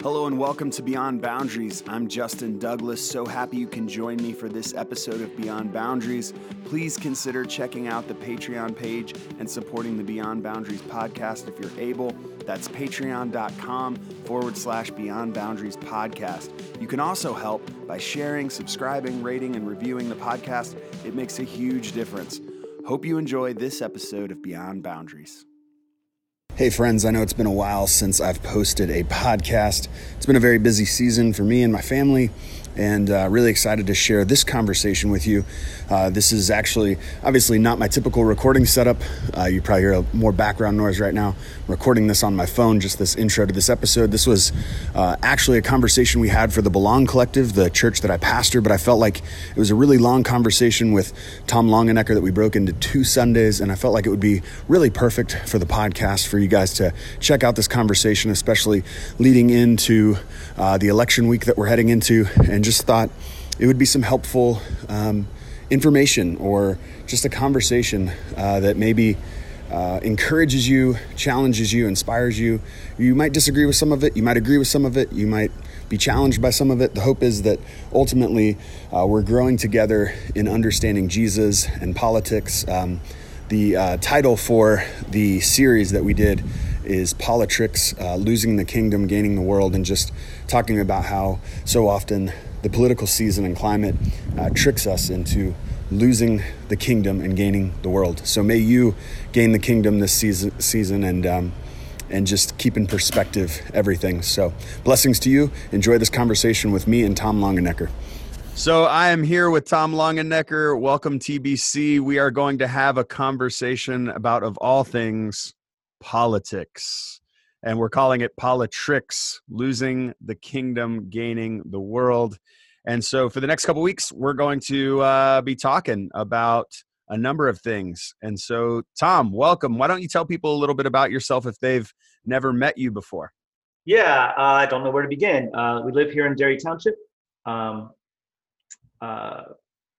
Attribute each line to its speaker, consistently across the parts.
Speaker 1: Hello and welcome to Beyond Boundaries. I'm Justin Douglas. So happy you can join me for this episode of Beyond Boundaries. Please consider checking out the Patreon page and supporting the Beyond Boundaries podcast if you're able. That's patreon.com forward slash Beyond Boundaries podcast. You can also help by sharing, subscribing, rating, and reviewing the podcast. It makes a huge difference. Hope you enjoy this episode of Beyond Boundaries. Hey, friends, I know it's been a while since I've posted a podcast. It's been a very busy season for me and my family, and uh, really excited to share this conversation with you. Uh, this is actually obviously not my typical recording setup. Uh, you probably hear more background noise right now. I'm recording this on my phone, just this intro to this episode. This was uh, actually a conversation we had for the Belong Collective, the church that I pastor, but I felt like it was a really long conversation with Tom Longenecker that we broke into two Sundays, and I felt like it would be really perfect for the podcast for you guys to check out this conversation, especially leading into uh, the election week that we're heading into, and just thought it would be some helpful um, information or just a conversation uh, that maybe uh, encourages you, challenges you, inspires you. You might disagree with some of it, you might agree with some of it, you might be challenged by some of it. The hope is that ultimately uh, we're growing together in understanding Jesus and politics. Um, the uh, title for the series that we did is Politricks, uh, Losing the Kingdom, Gaining the World, and just talking about how so often the political season and climate uh, tricks us into losing the kingdom and gaining the world. So may you gain the kingdom this season, season and um, and just keep in perspective everything. So blessings to you. Enjoy this conversation with me and Tom Longenecker. So I am here with Tom Longenecker. Welcome TBC. We are going to have a conversation about of all things politics and we're calling it Politricks, losing the kingdom, gaining the world. And so for the next couple weeks, we're going to uh, be talking about a number of things. And so, Tom, welcome. Why don't you tell people a little bit about yourself if they've never met you before?
Speaker 2: Yeah, uh, I don't know where to begin. Uh, we live here in Derry Township. Um, uh,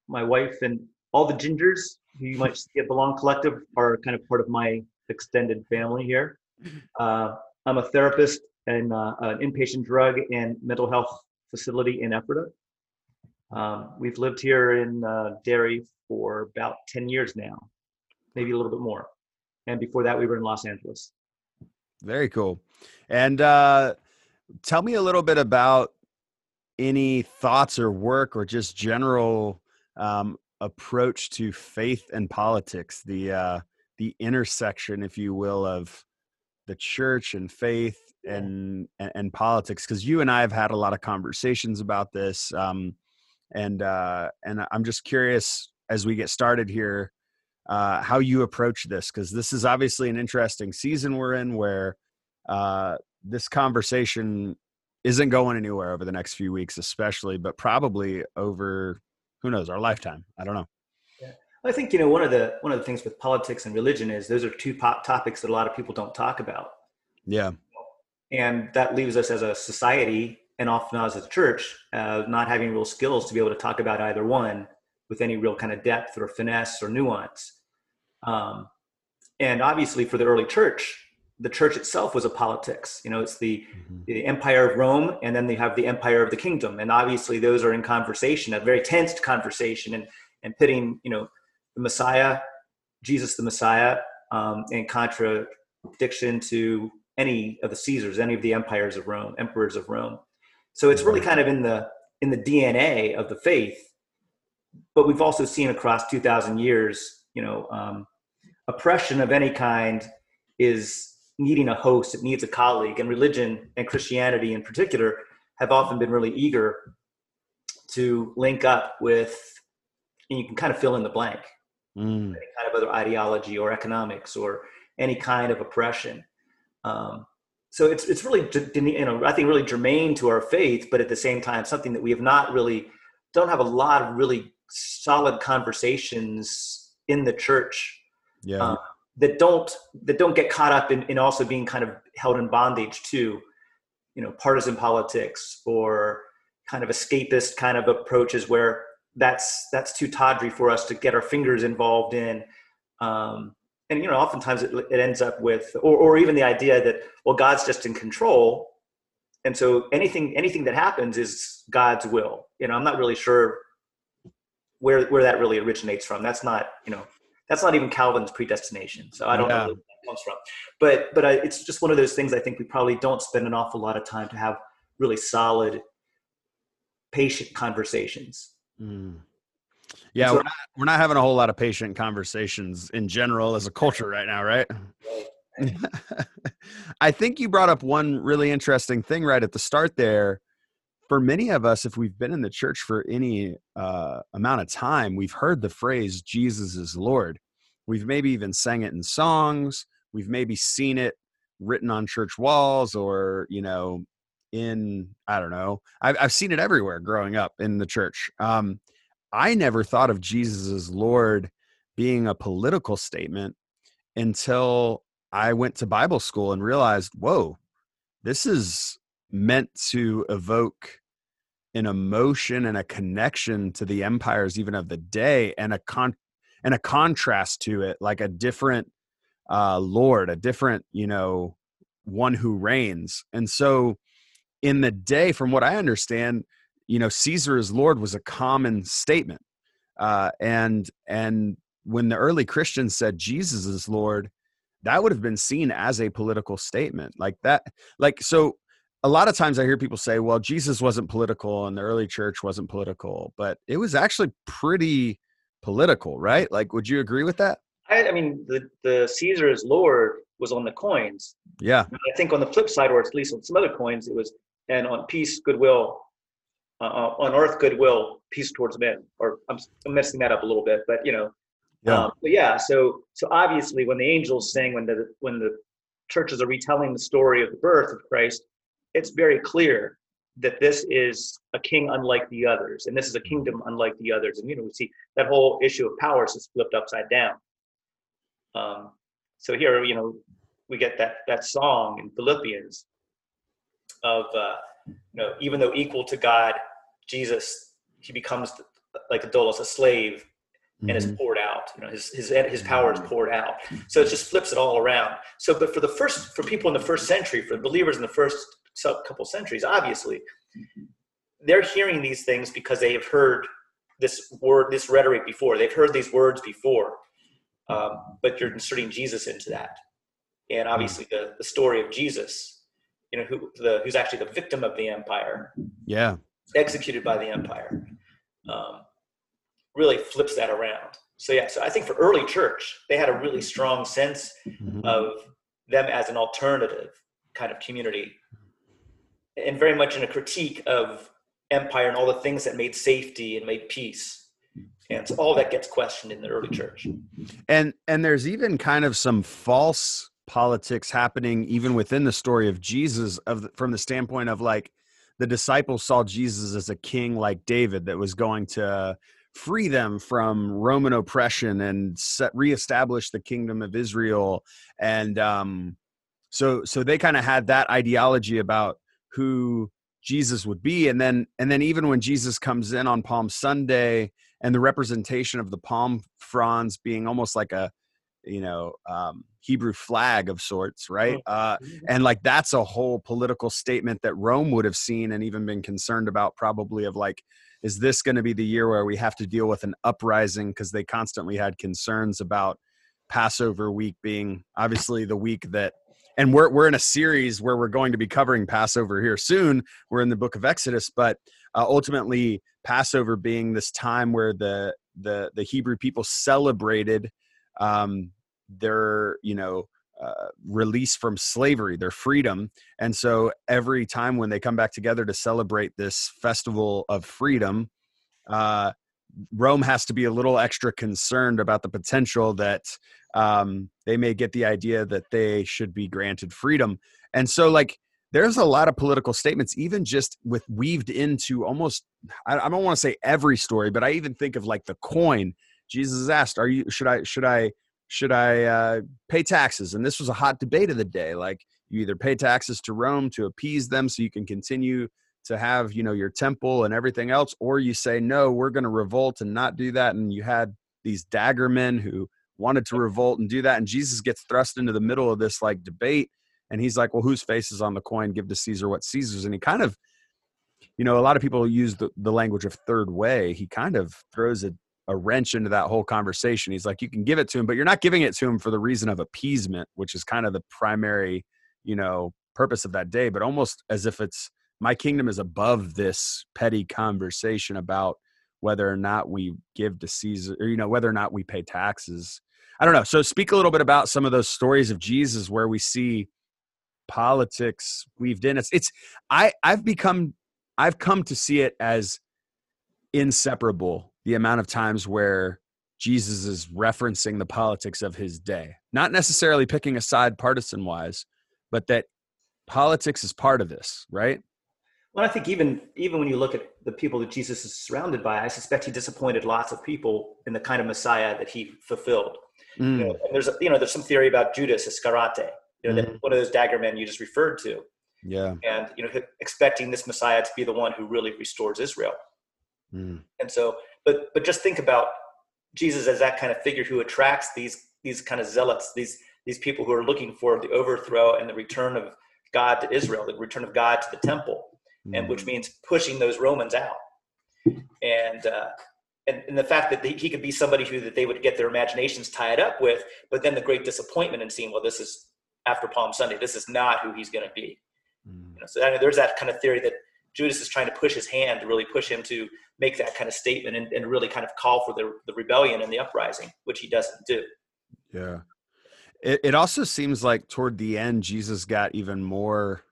Speaker 2: my wife and all the gingers who you might see at Belong Collective are kind of part of my extended family here. Uh, I'm a therapist in uh, an inpatient drug and mental health facility in Ephrata. Um, we've lived here in uh, Derry for about 10 years now, maybe a little bit more. And before that, we were in Los Angeles.
Speaker 1: Very cool. And uh, tell me a little bit about any thoughts or work or just general um, approach to faith and politics, the uh, the intersection, if you will, of the church and faith and and, and politics because you and I have had a lot of conversations about this um, and uh, and I'm just curious as we get started here uh, how you approach this because this is obviously an interesting season we're in where uh, this conversation isn't going anywhere over the next few weeks especially but probably over who knows our lifetime I don't know
Speaker 2: I think you know one of the one of the things with politics and religion is those are two pop topics that a lot of people don't talk about.
Speaker 1: Yeah,
Speaker 2: and that leaves us as a society and often as a church uh, not having real skills to be able to talk about either one with any real kind of depth or finesse or nuance. Um, and obviously, for the early church, the church itself was a politics. You know, it's the, mm-hmm. the empire of Rome, and then they have the empire of the kingdom, and obviously those are in conversation, a very tensed conversation, and and pitting you know the Messiah, Jesus the Messiah, um, in contradiction to any of the Caesars, any of the empires of Rome, emperors of Rome. So it's really kind of in the in the DNA of the faith. But we've also seen across 2,000 years, you know, um, oppression of any kind is needing a host. It needs a colleague, and religion and Christianity in particular have often been really eager to link up with. And you can kind of fill in the blank mm. any kind of other ideology or economics or any kind of oppression. Um, so it's it's really you know I think really germane to our faith, but at the same time something that we have not really don't have a lot of really solid conversations in the church.
Speaker 1: Yeah. Um,
Speaker 2: that don't that don't get caught up in, in also being kind of held in bondage to you know partisan politics or kind of escapist kind of approaches where that's that's too tawdry for us to get our fingers involved in um, and you know oftentimes it, it ends up with or, or even the idea that well god's just in control and so anything anything that happens is God's will. You know, I'm not really sure where where that really originates from. That's not you know that's not even Calvin's predestination. So I don't yeah. know where that comes from. But but I, it's just one of those things. I think we probably don't spend an awful lot of time to have really solid, patient conversations.
Speaker 1: Mm. Yeah, so, we're, not, we're not having a whole lot of patient conversations in general as a culture right now, right? I think you brought up one really interesting thing right at the start there. For many of us, if we've been in the church for any uh, amount of time, we've heard the phrase Jesus is Lord. We've maybe even sang it in songs. We've maybe seen it written on church walls or, you know, in, I don't know, I've, I've seen it everywhere growing up in the church. Um, I never thought of Jesus as Lord being a political statement until I went to Bible school and realized, whoa, this is meant to evoke an emotion and a connection to the empires even of the day and a con and a contrast to it like a different uh lord a different you know one who reigns. And so in the day from what i understand you know caesar is lord was a common statement. Uh and and when the early christians said jesus is lord that would have been seen as a political statement. Like that like so a lot of times i hear people say well jesus wasn't political and the early church wasn't political but it was actually pretty political right? Like would you agree with that?
Speaker 2: I, I mean the, the caesar's lord was on the coins.
Speaker 1: Yeah.
Speaker 2: I think on the flip side or at least on some other coins it was and on peace goodwill uh, uh on earth goodwill peace towards men or I'm, I'm messing that up a little bit but you know yeah. Um, but yeah, so so obviously when the angels sing, when the when the churches are retelling the story of the birth of Christ, it's very clear that this is a king unlike the others, and this is a kingdom unlike the others. And you know, we see that whole issue of powers is flipped upside down. Um, so here, you know, we get that that song in Philippians of uh, you know, even though equal to God, Jesus, he becomes like a doulos, a slave and mm-hmm. is poured out. You know, his his his power is poured out. So it just flips it all around. So, but for the first for people in the first century, for believers in the first couple centuries, obviously, they're hearing these things because they have heard this word, this rhetoric before. They've heard these words before, um, but you're inserting Jesus into that, and obviously the the story of Jesus, you know, who the who's actually the victim of the empire,
Speaker 1: yeah,
Speaker 2: executed by the empire. Um, really flips that around. So yeah, so I think for early church, they had a really strong sense mm-hmm. of them as an alternative kind of community, and very much in a critique of empire and all the things that made safety and made peace. And so all that gets questioned in the early church.
Speaker 1: And and there's even kind of some false politics happening even within the story of Jesus of the, from the standpoint of like the disciples saw Jesus as a king like David that was going to free them from Roman oppression and set, reestablish the kingdom of Israel. And um, so, so they kind of had that ideology about who Jesus would be. And then, and then even when Jesus comes in on Palm Sunday and the representation of the palm fronds being almost like a, you know, um, Hebrew flag of sorts, right? Oh, uh, and like that's a whole political statement that Rome would have seen and even been concerned about, probably of like, is this going to be the year where we have to deal with an uprising because they constantly had concerns about Passover week being obviously the week that and we're we're in a series where we're going to be covering Passover here soon. We're in the book of Exodus, but uh, ultimately Passover being this time where the the the Hebrew people celebrated um, their you know uh, release from slavery, their freedom. And so every time when they come back together to celebrate this festival of freedom, uh, Rome has to be a little extra concerned about the potential that um, they may get the idea that they should be granted freedom. And so, like, there's a lot of political statements, even just with weaved into almost, I, I don't want to say every story, but I even think of like the coin. Jesus asked, "Are you? Should I? Should I?" Should I uh, pay taxes? And this was a hot debate of the day. Like you either pay taxes to Rome to appease them so you can continue to have you know your temple and everything else, or you say no, we're going to revolt and not do that. And you had these dagger men who wanted to revolt and do that, and Jesus gets thrust into the middle of this like debate. and he's like well whose face is on the coin give to caesar what caesar's and he kind of you know a lot of people use the, the language of third way he kind of throws a, a wrench into that whole conversation. He's like you can give it to him but you're not giving it to him for the reason of appeasement which is kind of the primary you know purpose of that day but almost as if it's my kingdom is above this petty conversation about whether or not we give to caesar or you know whether or not we pay taxes. I don't know. So speak a little bit about some of those stories of jesus where we see politics weaved in. It's it's i i've become i've come to see it as inseparable the amount of times where jesus is referencing the politics of his day not necessarily picking a side partisan wise but that politics is part of this right
Speaker 2: well i think even even when you look at the people that jesus is surrounded by i suspect he disappointed lots of people in the kind of messiah that he fulfilled mm. you know, there's a, you know there's some theory about judas iscariot you know, mm-hmm. one of those dagger men you just referred to.
Speaker 1: Yeah.
Speaker 2: And, you know, expecting this Messiah to be the one who really restores Israel. Mm. And so, but, but just think about Jesus as that kind of figure who attracts these, these kind of zealots, these, these people who are looking for the overthrow and the return of God to Israel, the return of God to the temple, mm. and which mm. means pushing those Romans out. And, uh, and, and, the fact that he could be somebody who that they would get their imaginations tied up with, but then the great disappointment in seeing, well, this is after Palm Sunday. This is not who he's going to be. Mm. You know, so I mean, there's that kind of theory that Judas is trying to push his hand to really push him to make that kind of statement and, and really kind of call for the, the rebellion and the uprising, which he doesn't do.
Speaker 1: Yeah. It, it also seems like toward the end, Jesus got even more,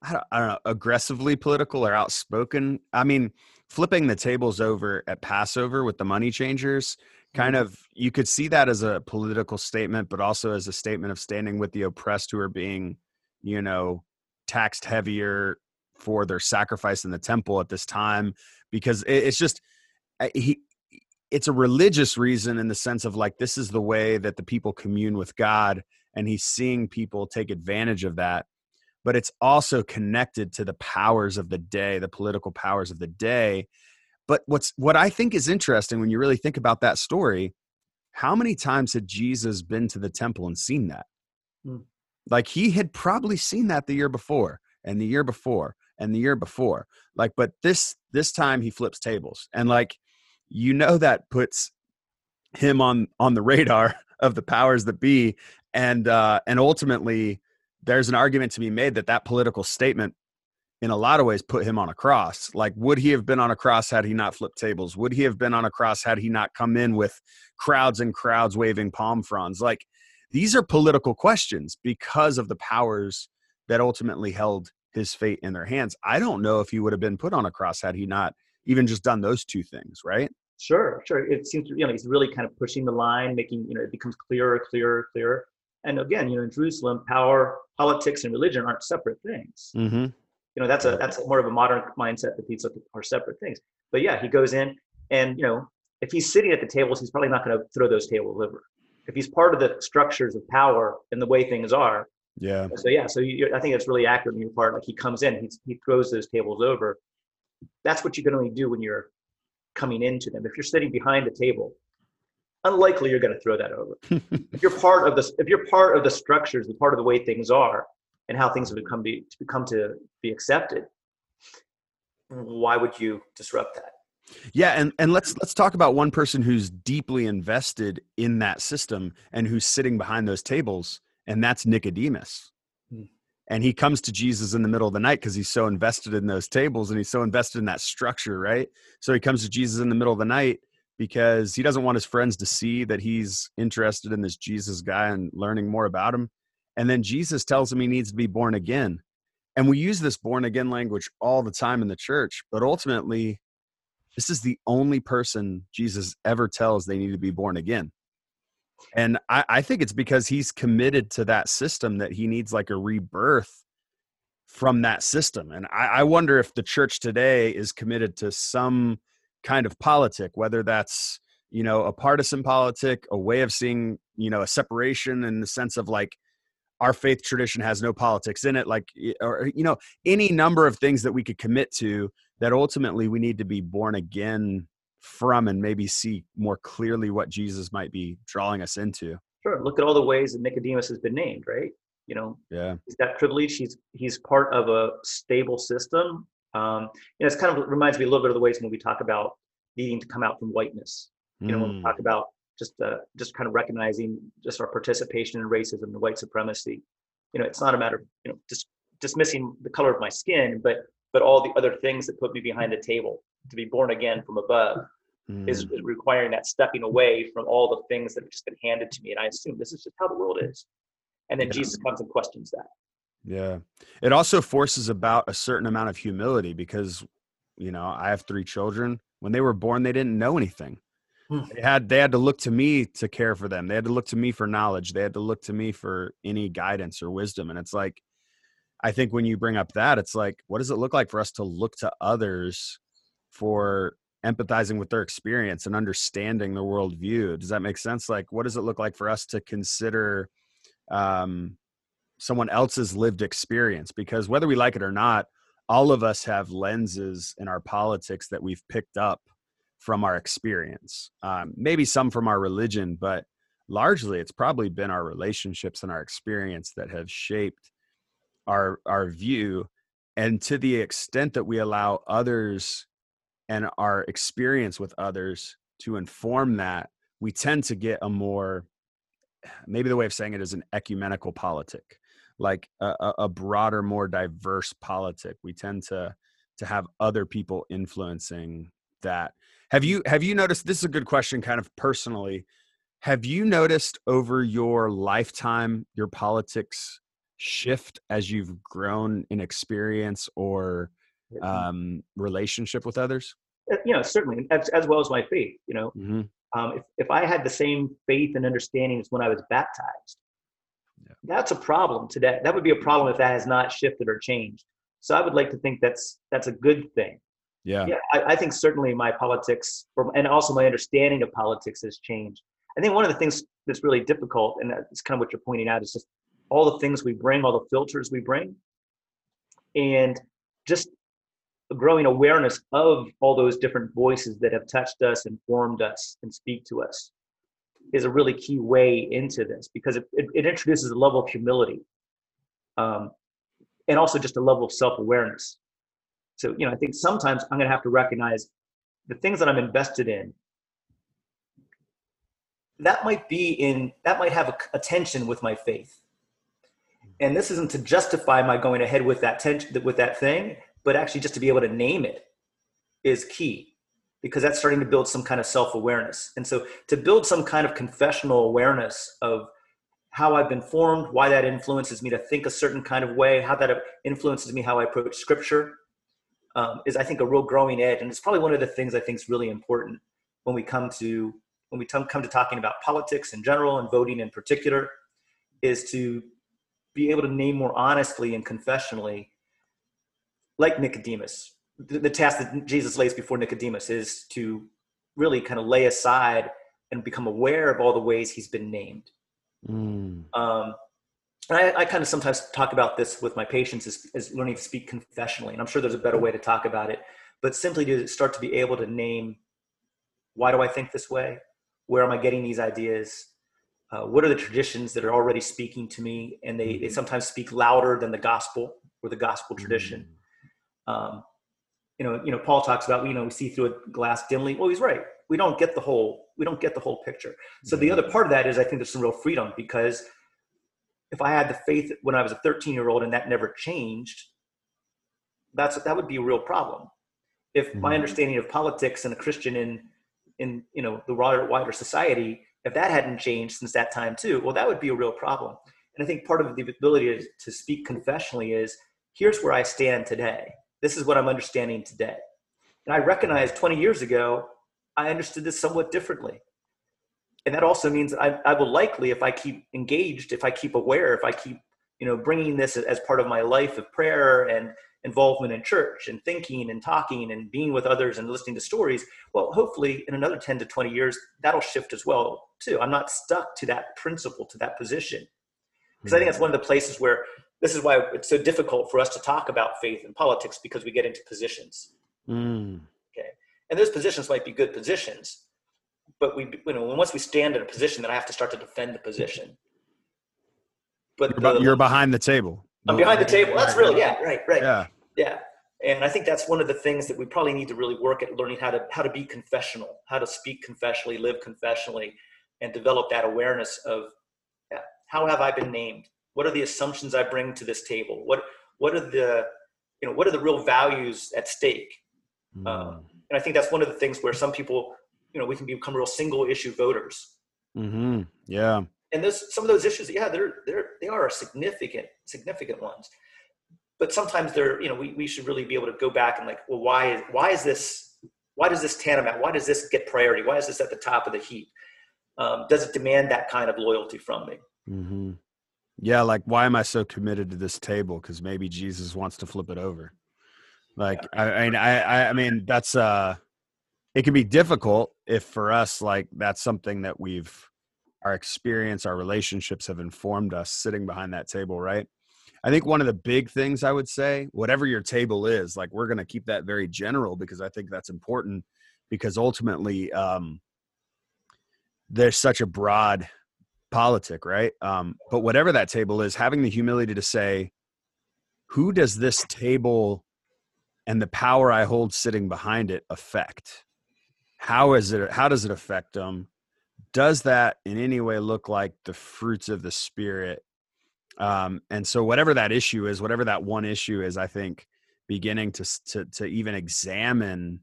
Speaker 1: I don't, I don't know, aggressively political or outspoken. I mean, flipping the tables over at Passover with the money changers kind mm-hmm. of you could see that as a political statement but also as a statement of standing with the oppressed who are being you know taxed heavier for their sacrifice in the temple at this time because it's just he it's a religious reason in the sense of like this is the way that the people commune with God and he's seeing people take advantage of that but it's also connected to the powers of the day the political powers of the day but what's what I think is interesting when you really think about that story, how many times had Jesus been to the temple and seen that? Hmm. Like he had probably seen that the year before and the year before and the year before. Like but this this time he flips tables. And like you know that puts him on on the radar of the powers that be and uh and ultimately there's an argument to be made that that political statement in a lot of ways put him on a cross. Like, would he have been on a cross had he not flipped tables? Would he have been on a cross had he not come in with crowds and crowds waving palm fronds? Like, these are political questions because of the powers that ultimately held his fate in their hands. I don't know if he would have been put on a cross had he not even just done those two things, right?
Speaker 2: Sure, sure. It seems you know he's really kind of pushing the line, making you know it becomes clearer, clearer, clearer. And again, you know, in Jerusalem, power, politics, and religion aren't separate things. Mm-hmm you know that's a that's more of a modern mindset that these are separate things but yeah he goes in and you know if he's sitting at the tables he's probably not going to throw those tables over if he's part of the structures of power and the way things are
Speaker 1: yeah.
Speaker 2: So yeah so you, i think it's really accurate on your part like he comes in he's, he throws those tables over. That's what you can only do when you're coming into them. If you're sitting behind the table unlikely you're going to throw that over. If you're part of this if you're part of the structures the part of the way things are and how things have become to, to become to be accepted why would you disrupt that?
Speaker 1: Yeah and and let's let's talk about one person who's deeply invested in that system and who's sitting behind those tables and that's nicodemus hmm. and he comes to jesus in the middle of the night because he's so invested in those tables and he's so invested in that structure right so he comes to jesus in the middle of the night because he doesn't want his friends to see that he's interested in this jesus guy and learning more about him and then Jesus tells him he needs to be born again. And we use this born again language all the time in the church, but ultimately, this is the only person Jesus ever tells they need to be born again. And I, I think it's because he's committed to that system that he needs like a rebirth from that system. And I, I wonder if the church today is committed to some kind of politic, whether that's you know a partisan politic, a way of seeing you know a separation in the sense of like our faith tradition has no politics in it like or you know any number of things that we could commit to that ultimately we need to be born again from and maybe see more clearly what jesus might be drawing us into
Speaker 2: sure look at all the ways that nicodemus has been named right You know,
Speaker 1: yeah,
Speaker 2: he's got privilege. He's he's part of a stable system. Um, you know, it's kind of reminds me a little bit of the ways when we talk about needing to come out from whiteness. You know, mm. when we hmm. talk about just uh, just kind of recognizing just our participation in racism and white supremacy. You know, it's not a matter of you know just dismissing the color of my skin, but but all the other things that put me behind the table to be born again from above mm. is, is, requiring that stepping away from all the things that have just been handed to me. And I assume this is just how the world is. And then yeah. Jesus comes and questions that.
Speaker 1: Yeah. It also forces about a certain amount of humility because, you know, I have three children. When they were born, they didn't know anything. Hmm. They had they had to look to me to care for them. They had to look to me for knowledge. They had to look to me for any guidance or wisdom. And it's like I think when you bring up that, it's like, what does it look like for us to look to others for empathizing with their experience and understanding the worldview? Does that make sense? Like, what does it look like for us to consider um, someone else's lived experience? Because whether we like it or not, all of us have lenses in our politics that we've picked up from our experience. Um, maybe some from our religion, but largely it's probably been our relationships and our experience that have shaped our our view and to the extent that we allow others and our experience with others to inform that we tend to get a more maybe the way of saying it is an ecumenical politic like a, a broader more diverse politic. We tend to to have other people influencing that. Have mm. you have you noticed this is a good question kind of personally have you noticed over your lifetime your politics shift as you've grown in experience or um, relationship with others?
Speaker 2: Uh, you know, certainly, as, as well as my faith. You know, mm-hmm. um, if if I had the same faith and understanding as when I was baptized, yeah. that's a problem today. That would be a problem if that has not shifted or changed. So I would like to think that's that's a good thing.
Speaker 1: Yeah,
Speaker 2: yeah. I, I think certainly my politics, and also my understanding of politics has changed. I think one of the things that's really difficult, and it's kind of what you're pointing out, is just all the things we bring, all the filters we bring, and just growing awareness of all those different voices that have touched us, informed us, and speak to us is a really key way into this because it, it, it introduces a level of humility um, and also just a level of self-awareness. So, you know, I think sometimes I'm going to have to recognize the things that I'm invested in that might be in that might have a, a tension with my faith and this isn't to justify my going ahead with that tension with that thing but actually just to be able to name it is key because that's starting to build some kind of self-awareness. And so to build some kind of confessional awareness of how i've been formed why that influences me to think a certain kind of way how that influences me how i approach scripture um, is i think a real growing edge. And it's probably one of the things i think is really important when we come to when we come to talking about politics in general and voting in particular is to be able to name more honestly and confessionally, like Nicodemus. The, the task that Jesus lays before Nicodemus is to really kind of lay aside and become aware of all the ways he's been named. Mm. Um, and I, I, kind of sometimes talk about this with my patients as, as learning to speak confessionally. And I'm sure there's a better way to talk about it, but simply to start to be able to name why do I think this way? Where am I getting these ideas? uh, what are the traditions that are already speaking to me and they, they mm-hmm. sometimes speak louder than the gospel or the gospel tradition mm. Um, you know you know paul talks about you know we see through a glass dimly well he's right we don't get the whole we don't get the whole picture so the other part of that is i think there's some real freedom because if i had the faith when i was a 13 year old and that never changed that's that would be a real problem if mm-hmm. my understanding of politics and a christian in in you know the wider wider society if that hadn't changed since that time too, well, that would be a real problem. And I think part of the ability to, to speak confessionally is here's where I stand today. This is what I'm understanding today. And I recognize 20 years ago, I understood this somewhat differently. And that also means that I, I will likely, if I keep engaged, if I keep aware, if I keep, you know, bringing this as part of my life of prayer and involvement in church and thinking and talking and being with others and listening to stories, well, hopefully in another 10 to 20 years, that'll shift as well, too. I'm not stuck to that principle, to that position. Because I think mm-hmm. that's one of the places where this is why it's so difficult for us to talk about faith and politics because we get into positions. Mm. Okay. And those positions might be good positions, but we, you know, once we stand in a position, then I have to start to defend the position. but
Speaker 1: you're,
Speaker 2: the,
Speaker 1: you're behind the table.
Speaker 2: I'm behind the table. That's really yeah, right, right.
Speaker 1: Yeah.
Speaker 2: Yeah. And I think that's one of the things that we probably need to really work at learning how to how to be confessional, how to speak confessionally, live confessionally, and develop that awareness of yeah, how have I been named? What are the assumptions I bring to this table? What what are the you know what are the real values at stake?
Speaker 1: Mm.
Speaker 2: Um, and I think that's one of the things where some people, you know, we can become real single issue voters.
Speaker 1: hmm Yeah.
Speaker 2: And those some of those issues, yeah, they're they're they are significant significant ones but sometimes they're you know we, we should really be able to go back and like well why is why is this why does this tantamount why does this get priority why is this at the top of the heap um, does it demand that kind of loyalty from me
Speaker 1: hmm Yeah, like why am I so committed to this table? Because maybe Jesus wants to flip it over. Like I, I mean, I, I, I mean, that's uh, it can be difficult if for us, like that's something that we've, our experience, our relationships have informed us sitting behind that table, right? I think one of the big things I would say, whatever your table is, like we're going to keep that very general because I think that's important because ultimately, um, there's such a broad politic, right? Um, but whatever that table is, having the humility to say, who does this table and the power I hold sitting behind it affect? How is it? How does it affect them? Does that in any way look like the fruits of the spirit? Um, and so, whatever that issue is, whatever that one issue is, I think beginning to to to even examine,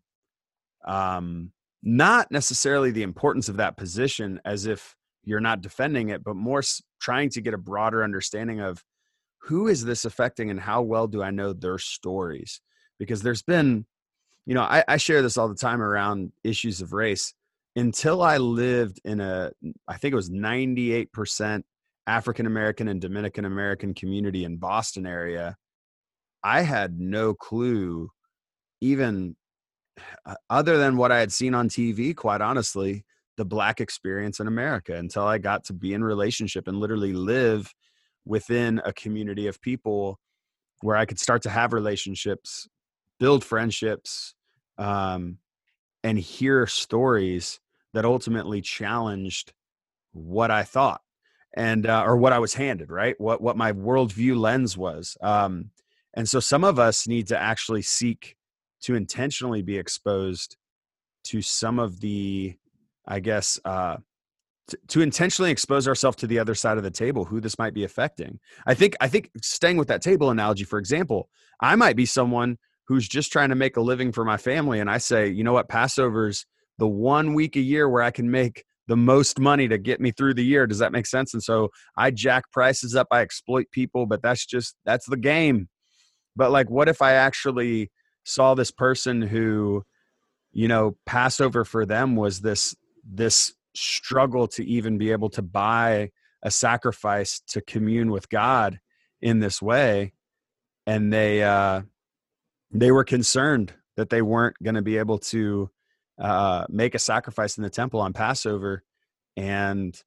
Speaker 1: um, not necessarily the importance of that position as if you're not defending it, but more trying to get a broader understanding of who is this affecting and how well do I know their stories? Because there's been, you know, I, I share this all the time around issues of race. Until I lived in a, I think it was 98% African American and Dominican American community in Boston area, I had no clue, even uh, other than what I had seen on TV, quite honestly, the black experience in America until I got to be in relationship and literally live within a community of people where I could start to have relationships, build friendships, um, and hear stories that ultimately challenged what I thought and uh, or what I was handed, right? What what my worldview lens was. Um, and so some of us need to actually seek to intentionally be exposed to some of the I guess, uh, to, intentionally expose ourselves to the other side of the table, who this might be affecting. I think, I think staying with that table analogy, for example, I might be someone who's just trying to make a living for my family. And I say, you know what, Passover's the one week a year where I can make the most money to get me through the year. Does that make sense? And so I jack prices up, I exploit people, but that's just, that's the game. But like, what if I actually saw this person who, you know, Passover for them was this this struggle to even be able to buy a sacrifice to commune with God in this way. And they uh they were concerned that they weren't going to be able to uh make a sacrifice in the temple on Passover. And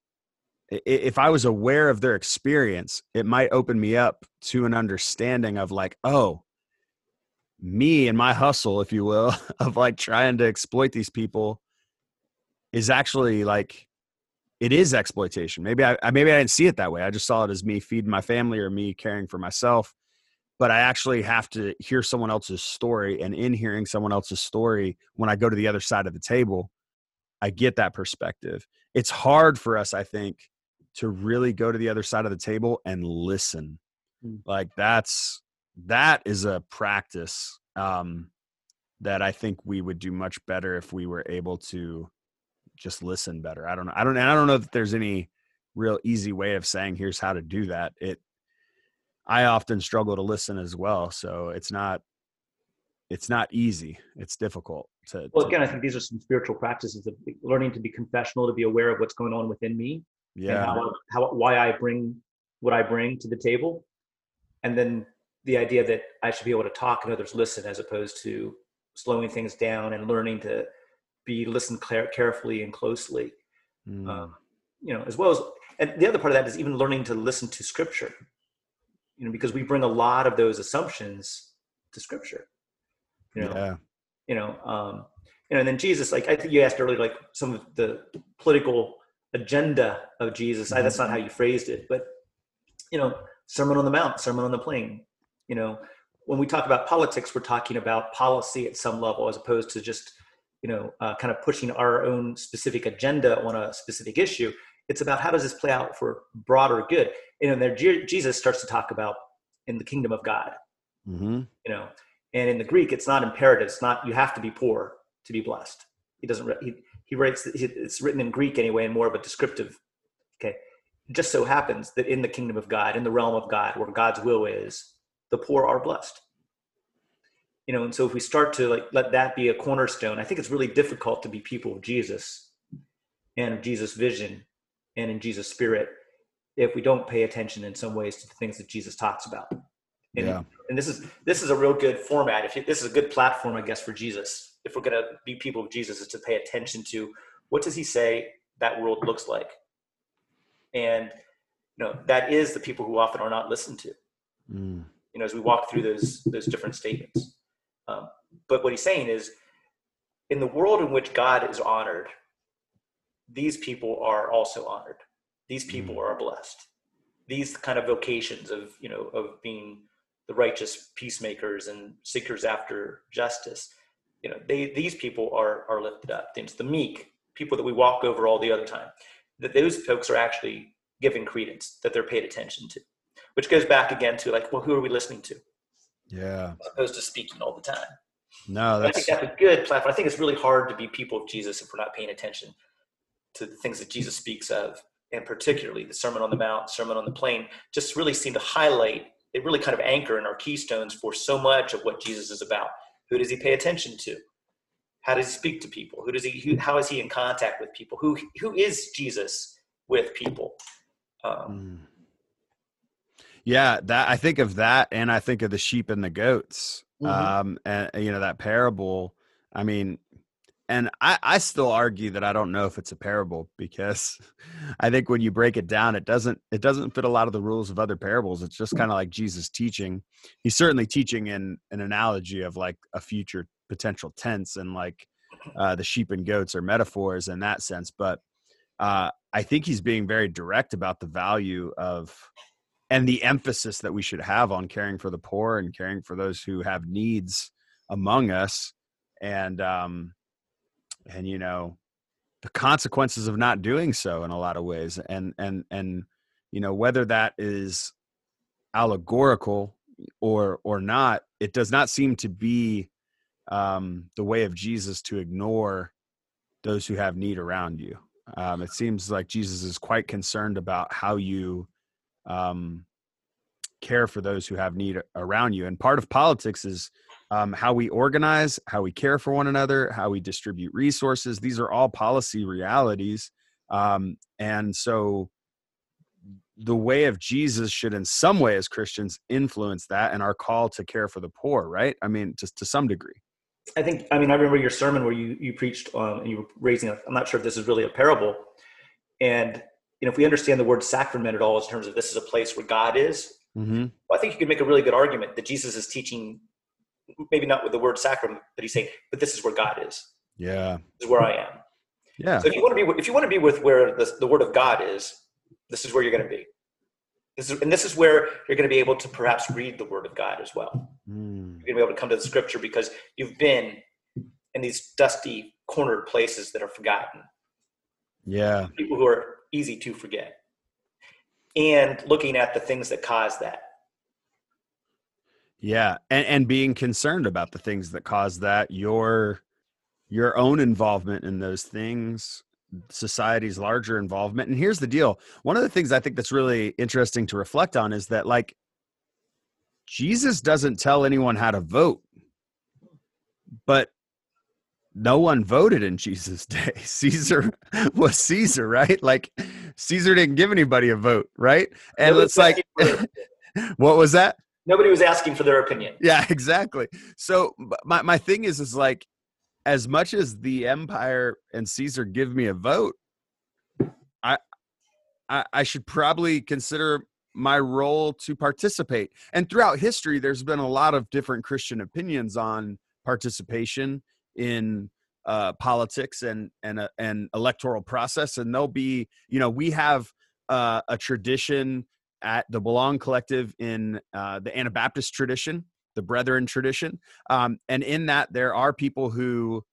Speaker 1: if I was aware of their experience it might open me up to an understanding of like oh me and my hustle if you will of like trying to exploit these people is actually like it is exploitation. Maybe I maybe I didn't see it that way. I just saw it as me feeding my family or me caring for myself. But I actually have to hear someone else's story, and in hearing someone else's story, when I go to the other side of the table, I get that perspective. It's hard for us, I think, to really go to the other side of the table and listen. Mm. Like that's that is a practice um, that I think we would do much better if we were able to just listen better. I don't know. I don't. And I don't know that there's any real easy way of saying here's how to do that. It. I often struggle to listen as well, so it's not. It's not easy. It's difficult to.
Speaker 2: Well,
Speaker 1: to,
Speaker 2: again, I think these are some spiritual practices of learning to be confessional, to be aware of what's going on within me,
Speaker 1: yeah,
Speaker 2: how, how why I bring what I bring to the table, and then the idea that I should be able to talk and others listen, as opposed to slowing things down and learning to be listened carefully and closely. Mm. Um, you know, as well as, and the other part of that is even learning to listen to scripture, you know, because we bring a lot of those assumptions to scripture, you know,
Speaker 1: yeah.
Speaker 2: you know, um, you know, and then Jesus, like I think you asked earlier, like some of the political agenda of Jesus, mm-hmm. I, that's not how you phrased it, but you know, Sermon on the Mount, Sermon on the Plain. You know, when we talk about politics, we're talking about policy at some level as opposed to just, you know, uh, kind of pushing our own specific agenda on a specific issue. It's about how does this play out for broader good. You know, there Jesus starts to talk about in the kingdom of God. Mm-hmm. You know, and in the Greek, it's not imperative. It's not you have to be poor to be blessed. He doesn't. He, he writes. It's written in Greek anyway, and more of a descriptive. Okay, it just so happens that in the kingdom of God, in the realm of God, where God's will is, the poor are blessed. You know, and so if we start to like let that be a cornerstone, I think it's really difficult to be people of Jesus and of Jesus' vision and in Jesus' spirit if we don't pay attention in some ways to the things that Jesus talks about. And, yeah. and this is this is a real good format. If you, this is a good platform, I guess, for Jesus. If we're going to be people of Jesus, is to pay attention to what does he say that world looks like, and you know that is the people who often are not listened to. Mm. You know, as we walk through those those different statements. Um, but what he's saying is, in the world in which God is honored, these people are also honored. These people mm. are blessed. These kind of vocations of you know of being the righteous peacemakers and seekers after justice. You know, they these people are are lifted up. It's the meek people that we walk over all the other time. That those folks are actually given credence, that they're paid attention to, which goes back again to like, well, who are we listening to?
Speaker 1: Yeah,
Speaker 2: as opposed to speaking all the time.
Speaker 1: No, that's...
Speaker 2: I think that's a good platform. I think it's really hard to be people of Jesus if we're not paying attention to the things that Jesus speaks of, and particularly the Sermon on the Mount, Sermon on the Plain, just really seem to highlight they really kind of anchor in our keystones for so much of what Jesus is about. Who does he pay attention to? How does he speak to people? Who does he? Who, how is he in contact with people? Who who is Jesus with people? Um,
Speaker 1: mm. Yeah, that I think of that, and I think of the sheep and the goats, mm-hmm. um, and you know that parable. I mean, and I, I still argue that I don't know if it's a parable because I think when you break it down, it doesn't it doesn't fit a lot of the rules of other parables. It's just kind of like Jesus teaching. He's certainly teaching in an analogy of like a future potential tense, and like uh, the sheep and goats are metaphors in that sense. But uh, I think he's being very direct about the value of and the emphasis that we should have on caring for the poor and caring for those who have needs among us. And um, and you know the consequences of not doing so in a lot of ways and and and you know whether that is allegorical or or not it does not seem to be um the way of jesus to ignore those who have need around you um it seems like jesus is quite concerned about how you um care for those who have need around you and part of politics is um, how we organize, how we care for one another, how we distribute resources. These are all policy realities. Um, and so the way of Jesus should, in some way, as Christians, influence that and our call to care for the poor, right? I mean, just to some degree.
Speaker 2: I think, I mean, I remember your sermon where you, you preached um, and you were raising, I'm not sure if this is really a parable. And, you know, if we understand the word sacrament at all in terms of this is a place where God is, mm-hmm. well, I think you could make a really good argument that Jesus is teaching maybe not with the word sacrament, but he's saying, but this is where God is.
Speaker 1: Yeah.
Speaker 2: This is where I am.
Speaker 1: Yeah.
Speaker 2: So if you want to be, if you want to be with where the, the word of God is, this is where you're going to be. This is, and this is where you're going to be able to perhaps read the word of God as well. Mm. You're going to be able to come to the scripture because you've been in these dusty cornered places that are forgotten.
Speaker 1: Yeah.
Speaker 2: People who are easy to forget. And looking at the things that cause that.
Speaker 1: Yeah, and and being concerned about the things that cause that, your your own involvement in those things, society's larger involvement. And here's the deal. One of the things I think that's really interesting to reflect on is that like Jesus doesn't tell anyone how to vote. But no one voted in Jesus' day. Caesar was Caesar, right? Like Caesar didn't give anybody a vote, right? And it's like what was that?
Speaker 2: nobody was asking for their opinion.
Speaker 1: Yeah, exactly. So my my thing is is like as much as the empire and Caesar give me a vote, I I, I should probably consider my role to participate. And throughout history, there's been a lot of different Christian opinions on participation in uh, politics and and uh, and electoral process. And they'll be, you know, we have uh, a tradition at the Belong Collective in uh, the Anabaptist tradition, the Brethren tradition, um, and in that there are people who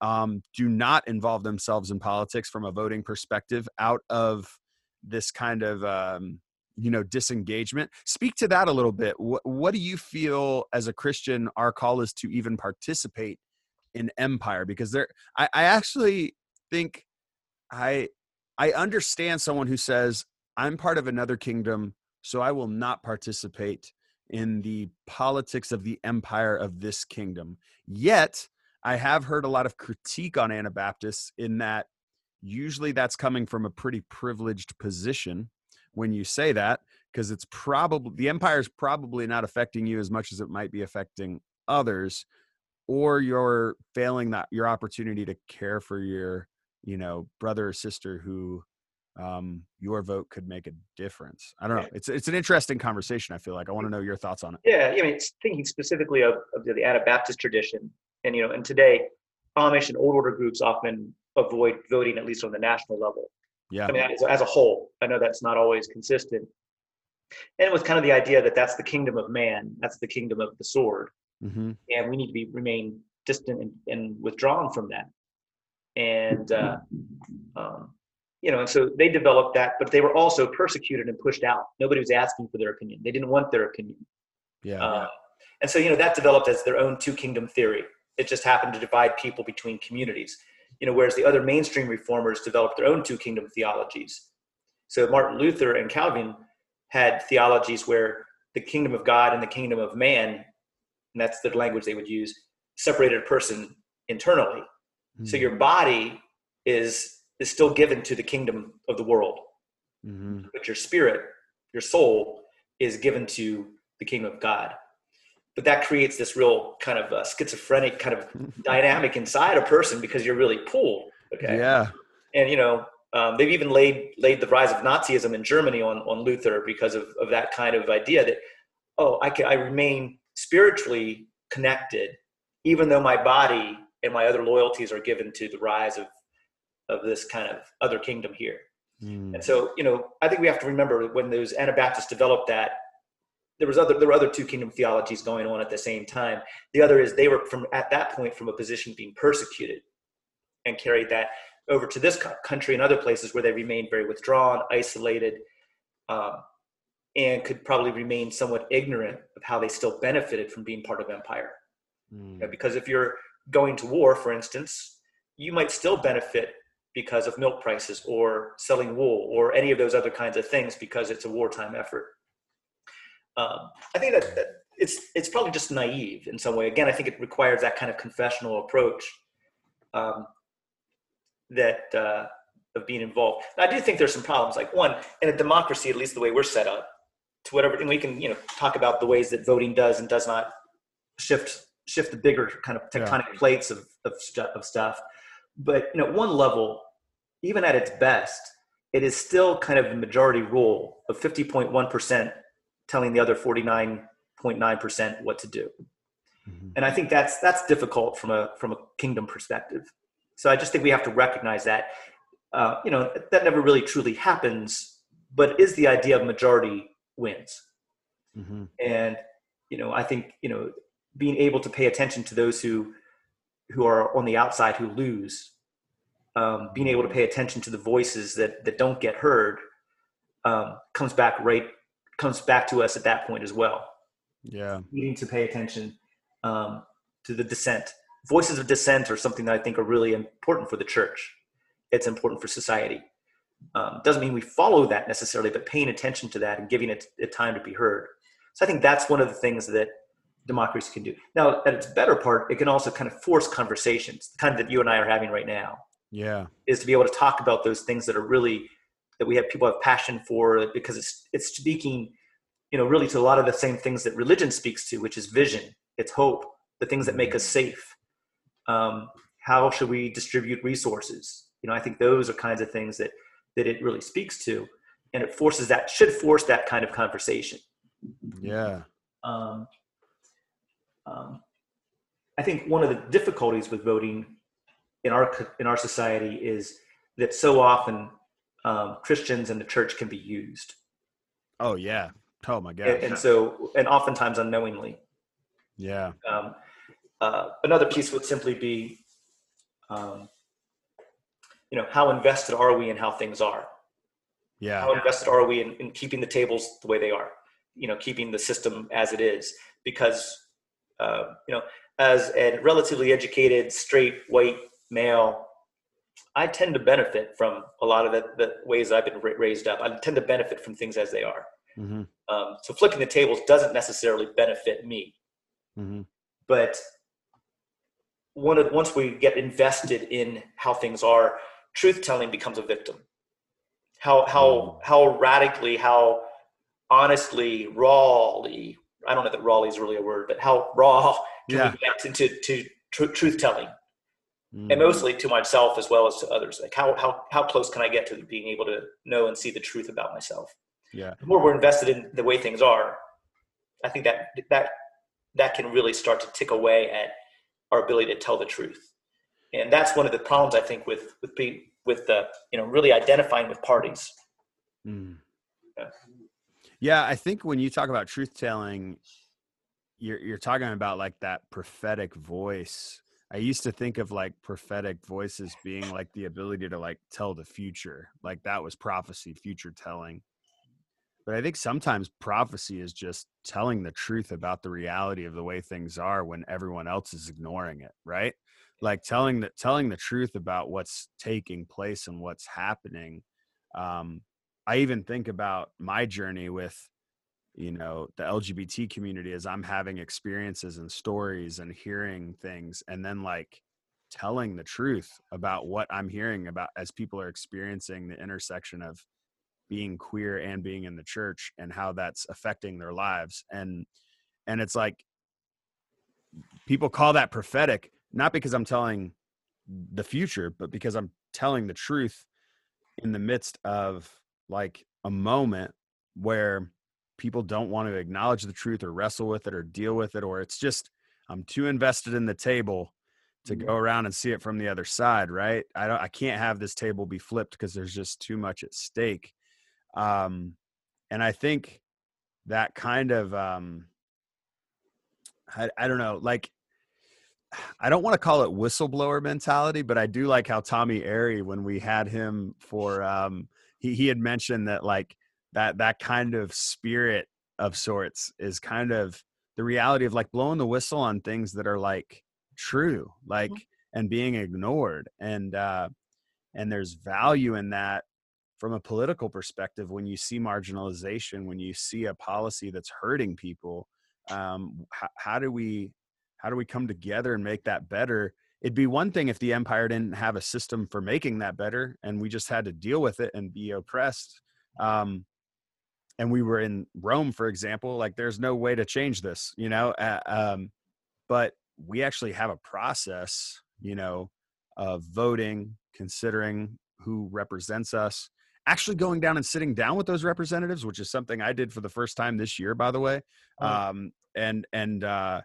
Speaker 1: um, do not involve themselves in politics from a voting perspective out of this kind of um, you know disengagement speak to that a little bit what, what do you feel as a christian our call is to even participate in empire because there I, I actually think i i understand someone who says i'm part of another kingdom so i will not participate in the politics of the empire of this kingdom. Yet i have heard a lot of critique on anabaptists in that usually that's coming from a pretty privileged position when you say that because it's probably the empire is probably not affecting you as much as it might be affecting others or you're failing that your opportunity to care for your you know brother or sister who um, your vote could make a difference. I don't know. It's it's an interesting conversation. I feel like I want to know your thoughts on it.
Speaker 2: Yeah, I mean, thinking specifically of, of the Anabaptist tradition, and you know, and today, Amish and old order groups often avoid voting at least on the national level.
Speaker 1: Yeah.
Speaker 2: I mean, as, as a whole, I know that's not always consistent. And with kind of the idea that that's the kingdom of man, that's the kingdom of the sword, mm-hmm. and we need to be remain distant and, and withdrawn from that. And uh, um, you know, and so they developed that, but they were also persecuted and pushed out. Nobody was asking for their opinion; they didn't want their opinion.
Speaker 1: Yeah. Uh,
Speaker 2: and so you know that developed as their own two kingdom theory. It just happened to divide people between communities you know, whereas the other mainstream reformers developed their own two kingdom theologies. So Martin Luther and Calvin had theologies where the kingdom of God and the kingdom of man, and that's the language they would use, separated person internally. Mm-hmm. So your body is is still given to the kingdom of the world, mm-hmm. but your spirit, your soul, is given to the kingdom of God but that creates this real kind of uh, schizophrenic kind of dynamic inside a person because you're really pulled. Okay.
Speaker 1: Yeah.
Speaker 2: And you know, um, they've even laid laid the rise of Nazism in Germany on on Luther because of of that kind of idea that oh, I can I remain spiritually connected even though my body and my other loyalties are given to the rise of of this kind of other kingdom here. Mm. And so, you know, I think we have to remember when those Anabaptists developed that there was other there were other two kingdom theologies going on at the same time. The other is they were from at that point from a position being persecuted, and carried that over to this country and other places where they remained very withdrawn, isolated, um, and could probably remain somewhat ignorant of how they still benefited from being part of empire. Mm. You know, because if you're going to war, for instance, you might still benefit because of milk prices or selling wool or any of those other kinds of things because it's a wartime effort um, I think that, that, it's it's probably just naive in some way. Again, I think it requires that kind of confessional approach um, that uh, of being involved. And I do think there's some problems. Like one, in a democracy, at least the way we're set up, to whatever, and we can you know talk about the ways that voting does and does not shift shift the bigger kind of tectonic yeah. plates of of, stu- of stuff. But you know, one level, even at its best, it is still kind of the majority rule of 50.1 percent telling the other 49.9% what to do. Mm-hmm. And I think that's that's difficult from a from a kingdom perspective. So I just think we have to recognize that uh, you know that never really truly happens, but is the idea of majority wins. Mm-hmm. And you know I think you know being able to pay attention to those who who are on the outside who lose, um, being able to pay attention to the voices that that don't get heard, um, comes back right comes back to us at that point as well.
Speaker 1: Yeah.
Speaker 2: Needing to pay attention um, to the dissent. Voices of dissent are something that I think are really important for the church. It's important for society. Um, doesn't mean we follow that necessarily, but paying attention to that and giving it, it time to be heard. So I think that's one of the things that democracy can do. Now, at its better part, it can also kind of force conversations, the kind that you and I are having right now.
Speaker 1: Yeah.
Speaker 2: Is to be able to talk about those things that are really that we have people have passion for because it's it's speaking you know really to a lot of the same things that religion speaks to which is vision it's hope the things that make us safe um, how should we distribute resources you know i think those are kinds of things that that it really speaks to and it forces that should force that kind of conversation
Speaker 1: yeah
Speaker 2: um, um, i think one of the difficulties with voting in our in our society is that so often um, Christians and the church can be used.
Speaker 1: Oh yeah. Oh my god.
Speaker 2: And, and so, and oftentimes unknowingly.
Speaker 1: Yeah.
Speaker 2: Um, uh, another piece would simply be, um, you know, how invested are we in how things are?
Speaker 1: Yeah.
Speaker 2: How invested are we in, in keeping the tables the way they are? You know, keeping the system as it is? Because, uh, you know, as a relatively educated, straight, white male, I tend to benefit from a lot of the, the ways I've been raised up. I tend to benefit from things as they are. Mm-hmm. Um, so flipping the tables doesn't necessarily benefit me. Mm-hmm. But one of, once we get invested in how things are, truth telling becomes a victim. How how mm. how radically, how honestly, rawly. I don't know that rawly is really a word, but how raw can yeah. we get into to tr- truth telling, mm. and mostly to myself as well as to others. Like how how how close can I get to being able to know and see the truth about myself?
Speaker 1: Yeah.
Speaker 2: The more we're invested in the way things are, I think that that that can really start to tick away at our ability to tell the truth. And that's one of the problems I think with with being with the you know really identifying with parties. Mm.
Speaker 1: Yeah. yeah, I think when you talk about truth telling, you're you're talking about like that prophetic voice. I used to think of like prophetic voices being like the ability to like tell the future, like that was prophecy, future telling. But I think sometimes prophecy is just telling the truth about the reality of the way things are when everyone else is ignoring it, right? Like telling the telling the truth about what's taking place and what's happening. Um, I even think about my journey with, you know, the LGBT community as I'm having experiences and stories and hearing things, and then like telling the truth about what I'm hearing about as people are experiencing the intersection of being queer and being in the church and how that's affecting their lives and and it's like people call that prophetic not because i'm telling the future but because i'm telling the truth in the midst of like a moment where people don't want to acknowledge the truth or wrestle with it or deal with it or it's just i'm too invested in the table to go around and see it from the other side right? I don't i can't have this table be flipped because there's just too much at stake. Um, and I think that kind of, um, I, I don't know, like, I don't want to call it whistleblower mentality, but I do like how Tommy Airey, when we had him for, um, he, he had mentioned that like that, that kind of spirit of sorts is kind of the reality of like blowing the whistle on things that are like true, like, mm-hmm. and being ignored. And, uh, and there's value in that from a political perspective when you see marginalization when you see a policy that's hurting people um, how, how do we how do we come together and make that better it'd be one thing if the empire didn't have a system for making that better and we just had to deal with it and be oppressed um, and we were in rome for example like there's no way to change this you know uh, um, but we actually have a process you know of voting considering who represents us actually going down and sitting down with those representatives, which is something I did for the first time this year, by the way. Oh. Um, and and uh,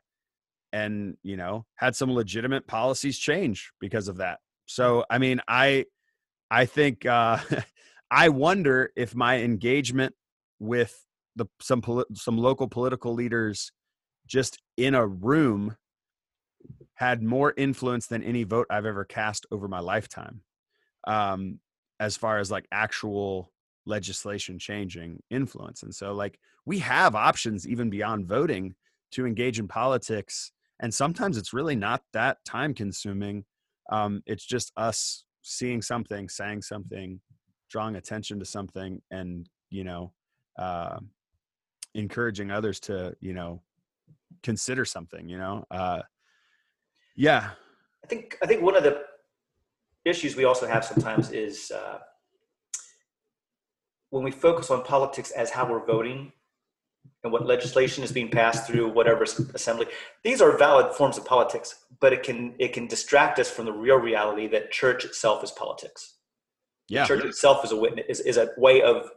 Speaker 1: and you know had some legitimate policies change because of that. So I mean, I I think uh, I wonder if my engagement with the some poli- some local political leaders just in a room had more influence than any vote I've ever cast over my lifetime. Um, as far as like actual legislation changing influence. And so like we have options even beyond voting to engage in politics. And sometimes it's really not that time consuming. Um, it's just us seeing something, saying something, drawing attention to something, and you know, uh, encouraging others to you know consider something. You know, uh, yeah.
Speaker 2: I think I think one of the issues we also have sometimes is uh, when we focus on politics as how we're voting and what legislation is being passed through whatever assembly. These are valid forms of politics but it can it can distract us from the real reality that church itself is politics. Yeah. The church itself is a witness is, is a way of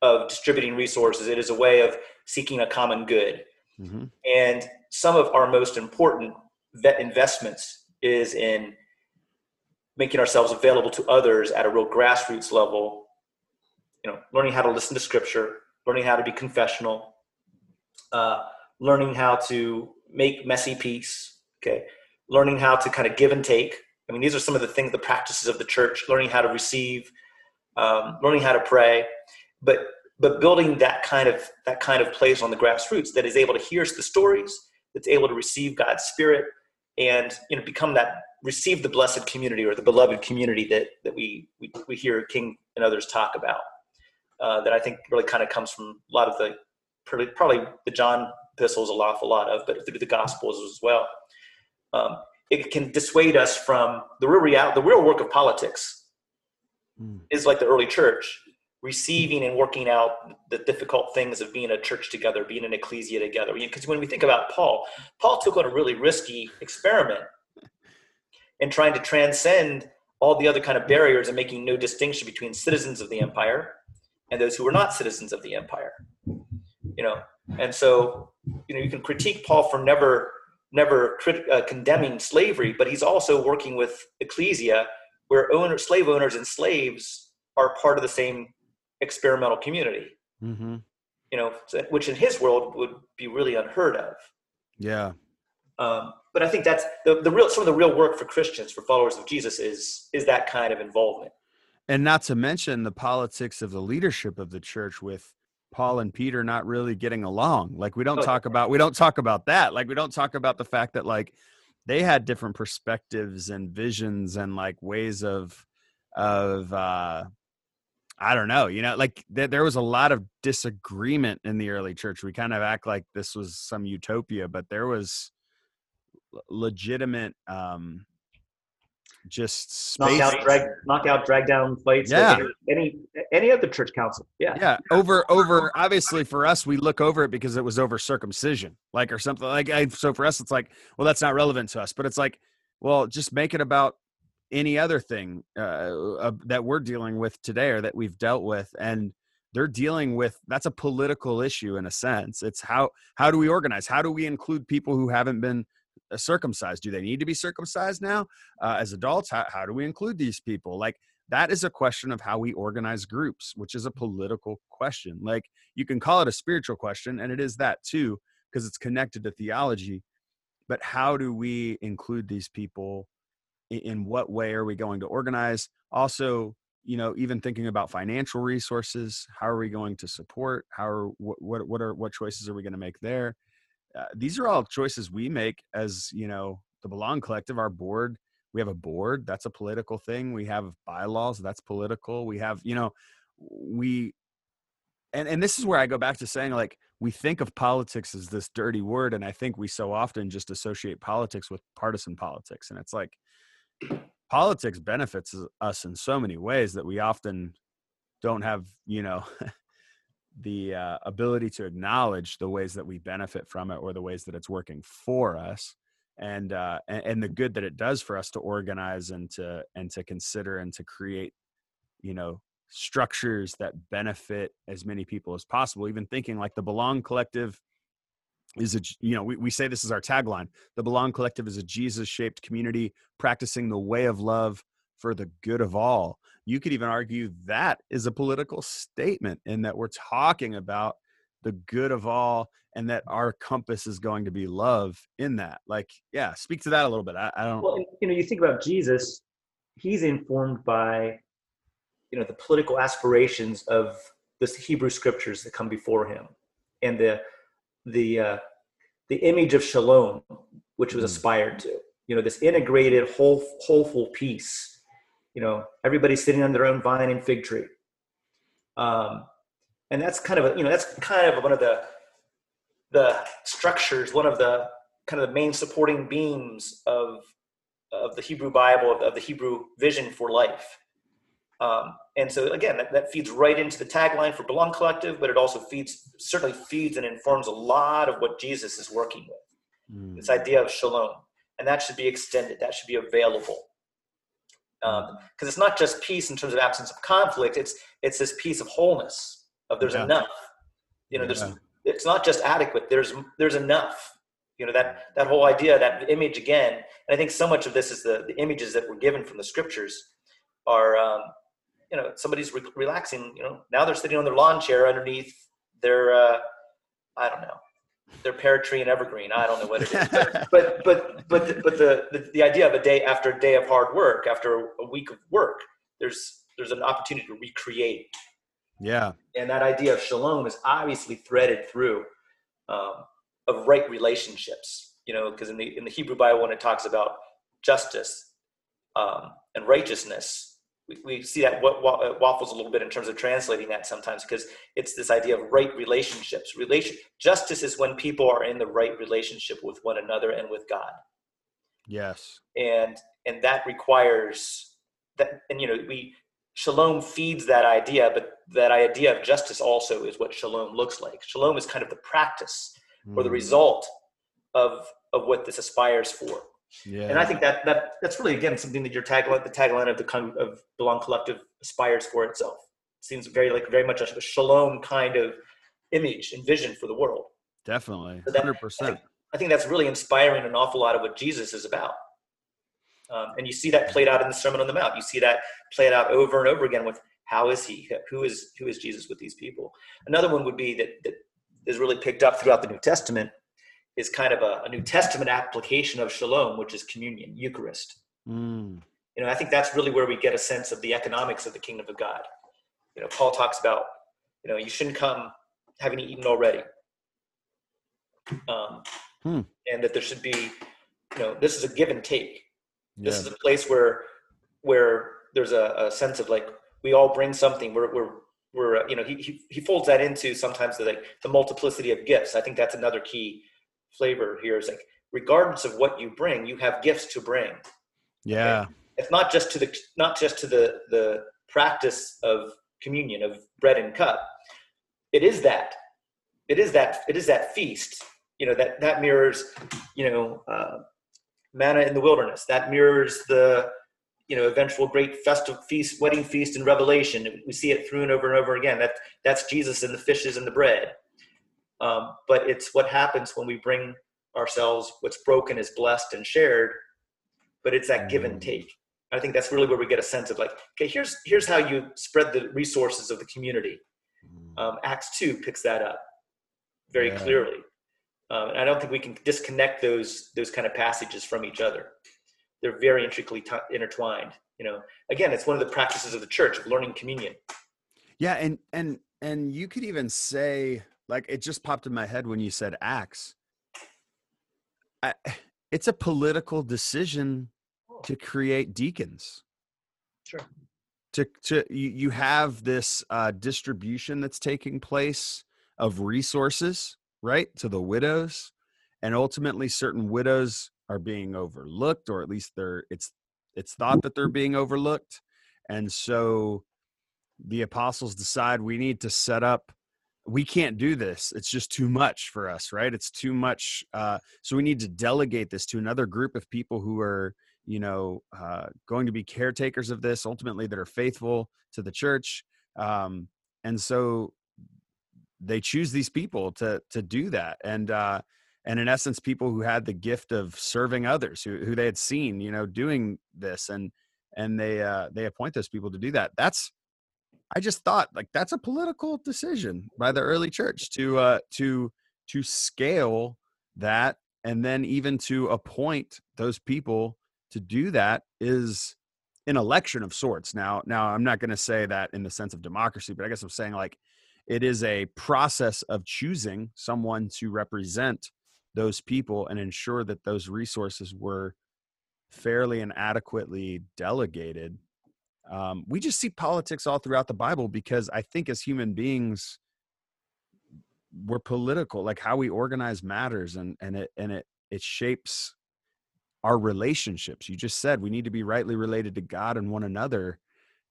Speaker 2: of distributing resources. It is a way of seeking a common good. Mm-hmm. and some of our most important vet investments is in making ourselves available to others at a real grassroots level you know learning how to listen to scripture learning how to be confessional, uh, learning how to make messy peace. Okay, learning how to kind of give and take. I mean, these are some of the things, the practices of the church. Learning how to receive, um, learning how to pray, but but building that kind of that kind of place on the grassroots that is able to hear the stories, that's able to receive God's Spirit, and you know become that receive the blessed community or the beloved community that that we we, we hear King and others talk about. Uh, that I think really kind of comes from a lot of the probably the John epistles a lot, a lot of, but through the Gospels as well. Um, it can dissuade us from the real reality, the real work of politics mm. is like the early church receiving and working out the difficult things of being a church together, being an ecclesia together. Because when we think about Paul, Paul took on a really risky experiment in trying to transcend all the other kind of barriers and making no distinction between citizens of the empire and those who were not citizens of the empire. You know, and so you know you can critique Paul for never never crit- uh, condemning slavery, but he's also working with ecclesia where owner, slave owners and slaves are part of the same experimental community. Mm-hmm. You know, which in his world would be really unheard of.
Speaker 1: Yeah.
Speaker 2: Um, but I think that's the, the real some of the real work for Christians, for followers of Jesus, is is that kind of involvement.
Speaker 1: And not to mention the politics of the leadership of the church with Paul and Peter not really getting along. Like we don't oh, talk about we don't talk about that. Like we don't talk about the fact that like they had different perspectives and visions and like ways of of uh I don't know, you know, like th- there was a lot of disagreement in the early church. We kind of act like this was some utopia, but there was legitimate um just
Speaker 2: space. knockout drag knockout drag down fights
Speaker 1: yeah.
Speaker 2: any any of the church council. Yeah.
Speaker 1: Yeah over over obviously for us we look over it because it was over circumcision like or something like I, so for us it's like well that's not relevant to us but it's like well just make it about any other thing uh, uh, that we're dealing with today or that we've dealt with and they're dealing with that's a political issue in a sense. It's how how do we organize? How do we include people who haven't been circumcised? Do they need to be circumcised now? Uh, as adults how, how do we include these people? Like that is a question of how we organize groups which is a political question. Like you can call it a spiritual question and it is that too because it's connected to theology but how do we include these people in what way are we going to organize? Also you know even thinking about financial resources how are we going to support? How are what what, what are what choices are we going to make there uh, these are all choices we make as you know the belong collective our board. We have a board that's a political thing. We have bylaws that's political. We have you know we and and this is where i go back to saying like we think of politics as this dirty word and i think we so often just associate politics with partisan politics and it's like politics benefits us in so many ways that we often don't have you know the uh, ability to acknowledge the ways that we benefit from it or the ways that it's working for us and uh, and, and the good that it does for us to organize and to and to consider and to create you know structures that benefit as many people as possible even thinking like the belong collective is a you know we, we say this is our tagline the belong collective is a jesus shaped community practicing the way of love for the good of all you could even argue that is a political statement in that we're talking about the good of all and that our compass is going to be love in that like yeah speak to that a little bit i, I don't
Speaker 2: well you know you think about jesus he's informed by you know the political aspirations of the hebrew scriptures that come before him and the the uh, the image of shalom which was mm. aspired to you know this integrated whole wholeful peace you know everybody's sitting on their own vine and fig tree. Um, and that's kind of a, you know that's kind of one of the the structures one of the kind of the main supporting beams of of the hebrew bible of, the hebrew vision for life. Um, and so again that, that feeds right into the tagline for belong collective but it also feeds certainly feeds and informs a lot of what jesus is working with. Mm. this idea of shalom. And that should be extended. That should be available because um, it's not just peace in terms of absence of conflict it's it's this piece of wholeness of there's yeah. enough. You know there's it's not just adequate there's there's enough. You know that that whole idea that image again and i think so much of this is the the images that were given from the scriptures are um, you know somebody's re- relaxing you know now they're sitting on their lawn chair underneath they're uh, I don't know they're pear tree and evergreen. I don't know what it is, but but but but the, but the, the, the idea of a day after a day of hard work, after a week of work, there's there's an opportunity to recreate.
Speaker 1: Yeah,
Speaker 2: and that idea of shalom is obviously threaded through um, of right relationships. You know, because in the in the Hebrew Bible, when it talks about justice um, and righteousness, we, we see that what, what waffles a little bit in terms of translating that sometimes because it's this idea of right relationships. Relation justice is when people are in the right relationship with one another and with God.
Speaker 1: Yes.
Speaker 2: And and that requires that and you know we shalom feeds that idea but that idea of justice also is what shalom looks like shalom is kind of the practice mm. or the mm. result of of what this aspires for yeah. And I think that that that's really again something that your tagline, the tagline of the kind of Belong Collective aspires for itself. It seems very like very much a shalom kind of image and vision for the world.
Speaker 1: Definitely, hundred percent.
Speaker 2: I think that's really inspiring an awful lot of what Jesus is about. Um, and you see that played out in the Sermon on the Mount. You see that played out over and over again with how is he? Who is who is Jesus with these people? Another one would be that that is really picked up throughout the New Testament is kind of a, a, New Testament application of shalom, which is communion, Eucharist. Mm. You know, I think that's really where we get a sense of the economics of the kingdom of God. You know, Paul talks about, you know, you shouldn't come having eaten already. Um, hmm. And that there should be, you know, this is a give and take. This is a place where, where there's a, a sense of like, we all bring something. We're, we're, we're, you know, he, he, he folds that into sometimes the, like the multiplicity of gifts. I think that's another key flavor here is like regardless of what you bring you have gifts to bring.
Speaker 1: Yeah.
Speaker 2: It's not just to the not just to the the practice of communion of bread and cup. It is that. It is that it is that feast you know that that mirrors you know uh, manna in the wilderness. That mirrors the you know eventual great festive feast wedding feast in revelation. We see it through and over and over again. That that's jesus and the fishes and the bread um, but it's what happens when we bring ourselves, what's broken is blessed and shared, but it's that give and mm. take. I think that's really where we get a sense of like, okay, here's here's how you spread the resources of the community. Mm. Um, Acts two picks that up very yeah. clearly, um, and I don't think we can disconnect those those kind of passages from each other. They're very intricately t- intertwined. You know, again, it's one of the practices of the church of learning communion.
Speaker 1: Yeah, and and and you could even say like it just popped in my head when you said acts I, it's a political decision to create deacons.
Speaker 2: Sure.
Speaker 1: To to you, you have this uh, distribution that's taking place of resources right to the widows and ultimately certain widows are being overlooked or at least they're it's it's thought that they're being overlooked. And so the apostles decide we need to set up we can't do this it's just too much for us right? It's too much uh, so we need to delegate this to another group of people who are you know uh, going to be caretakers of this ultimately that are faithful to the church um, and so they choose these people to to do that and uh, and in essence people who had the gift of serving others who, who they had seen you know doing this and and they uh, they appoint those people to do that. That's I just thought like that's a political decision by the early church to uh, to to scale that and then even to appoint those people to do that is an election of sorts. Now, now I'm not going to say that in the sense of democracy, but I guess I'm saying like it is a process of choosing someone to represent those people and ensure that those resources were fairly and adequately delegated um, we just see politics all throughout the bible because i think as human beings we're political like how we organize matters and and it and it it shapes our relationships. You just said we need to be rightly related to god and one another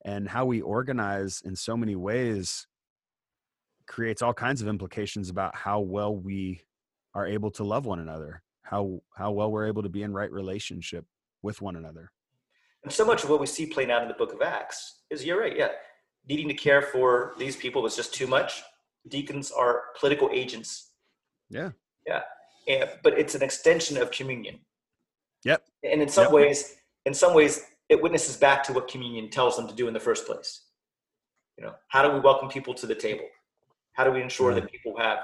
Speaker 1: and how we organize in so many ways creates all kinds of implications about how well we are able to love one another how how well we're able to be in right relationship with one another
Speaker 2: and so much of what we see playing out in the book of Acts is you're right, yeah. Needing to care for these people was just too much. Deacons are political agents.
Speaker 1: Yeah.
Speaker 2: Yeah. And, but it's an extension of communion.
Speaker 1: Yep.
Speaker 2: And in some
Speaker 1: yep.
Speaker 2: ways, in some ways, it witnesses back to what communion tells them to do in the first place. You know, how do we welcome people to the table? How do we ensure that mm-hmm. people have,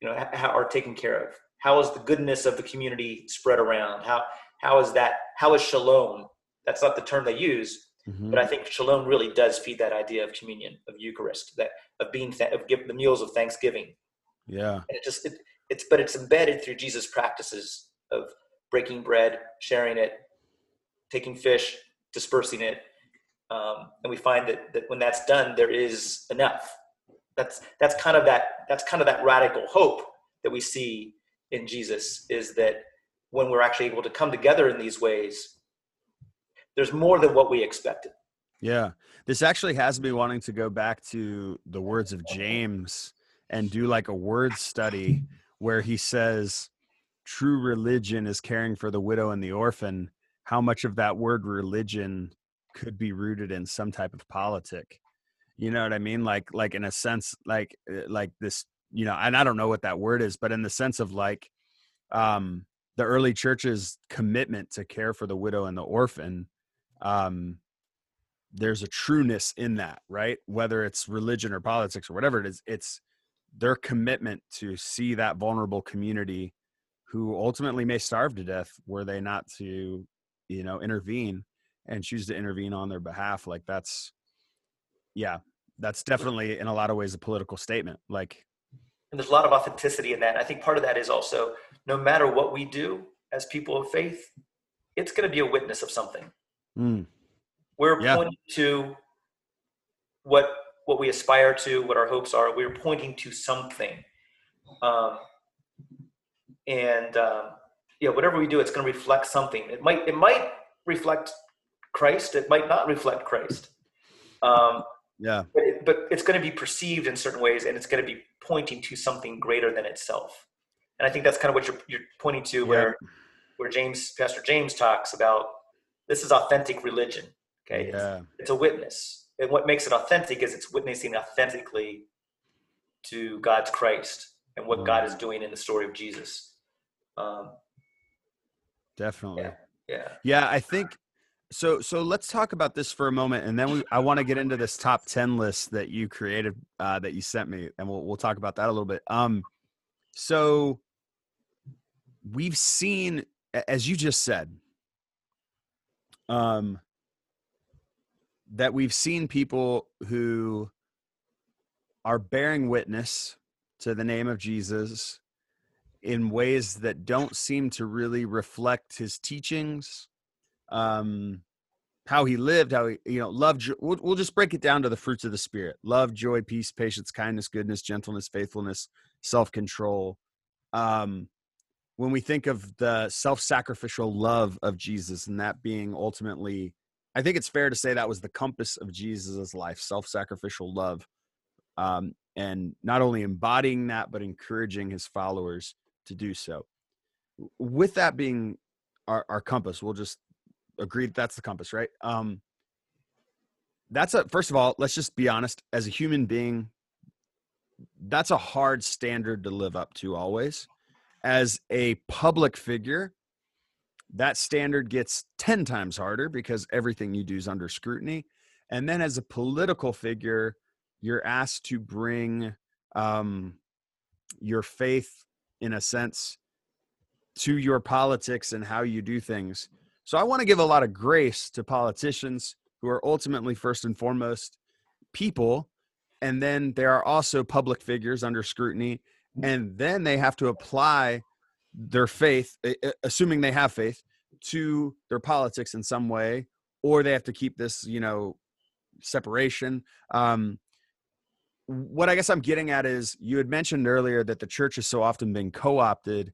Speaker 2: you know, are taken care of? How is the goodness of the community spread around? How how is that? How is shalom? That's not the term they use, mm-hmm. but I think shalom really does feed that idea of communion, of Eucharist, that of being th- of give, the meals of Thanksgiving.
Speaker 1: Yeah,
Speaker 2: and it just it, it's but it's embedded through Jesus' practices of breaking bread, sharing it, taking fish, dispersing it, um, and we find that that when that's done, there is enough. That's that's kind of that that's kind of that radical hope that we see in Jesus is that when we're actually able to come together in these ways, there's more than what we expected.
Speaker 1: Yeah. This actually has me wanting to go back to the words of James and do like a word study where he says true religion is caring for the widow and the orphan. How much of that word religion could be rooted in some type of politic? You know what I mean? Like, like in a sense, like, eh, like this, you know, and I don't know what that word is, but in the sense of like, um, the early church's commitment to care for the widow and the orphan um there's a trueness in that right? Whether it's religion or politics or whatever it is it's their commitment to see that vulnerable community who ultimately may starve to death were they not to you know intervene and choose to intervene on their behalf like that's yeah that's definitely in a lot of ways a political statement like
Speaker 2: and there's a lot of authenticity in that i think part of that is also no matter what we do as people of faith it's going to be a witness of something mm. we're yeah. pointing to what what we aspire to what our hopes are. We're pointing to something. Um, and um, yeah whatever we do it's going to reflect something. It might it might reflect christ. It might not reflect christ. Um,
Speaker 1: yeah.
Speaker 2: but, it, but it's going to be perceived in certain ways and it's going to be pointing to something greater than itself. And i think that's kind of what you're, you're pointing to where where james pastor james talks about this is authentic religion okay? Yeah. it's, it's a witness. And what makes it authentic is it's witnessing authentically to god's christ and what mm. god is doing in the story of jesus. Um,
Speaker 1: definitely.
Speaker 2: yeah, yeah.
Speaker 1: Yeah i think so so let's talk about this for a moment and then we, i want to get into this top 10 list that you created uh, that you sent me and we'll, we'll talk about that a little bit. Um so we've seen as you just said um that we've seen people who are bearing witness to the name of Jesus in ways that don't seem to really reflect his teachings um, how he lived, how he, you know, love. We'll, we'll just break it down to the fruits of the spirit: love, joy, peace, patience, kindness, goodness, gentleness, faithfulness, self-control. Um, when we think of the self-sacrificial love of Jesus, and that being ultimately, I think it's fair to say that was the compass of Jesus's life: self-sacrificial love, um, and not only embodying that, but encouraging his followers to do so. With that being our, our compass, we'll just agreed that's the compass, right? Um, that's a first of all, let's just be honest. As a human being, that's a hard standard to live up to always. As a public figure, that standard gets 10 times harder because everything you do is under scrutiny. And then as a political figure, you're asked to bring um, your faith, in a sense, to your politics and how you do things. So I want to give a lot of grace to politicians who are ultimately, first and foremost, people. And then there are also public figures under scrutiny. And then they have to apply their faith, assuming they have faith, to their politics in some way, or they have to keep this, you know, separation. Um, what I guess I'm getting at is you had mentioned earlier that the church has so often been co-opted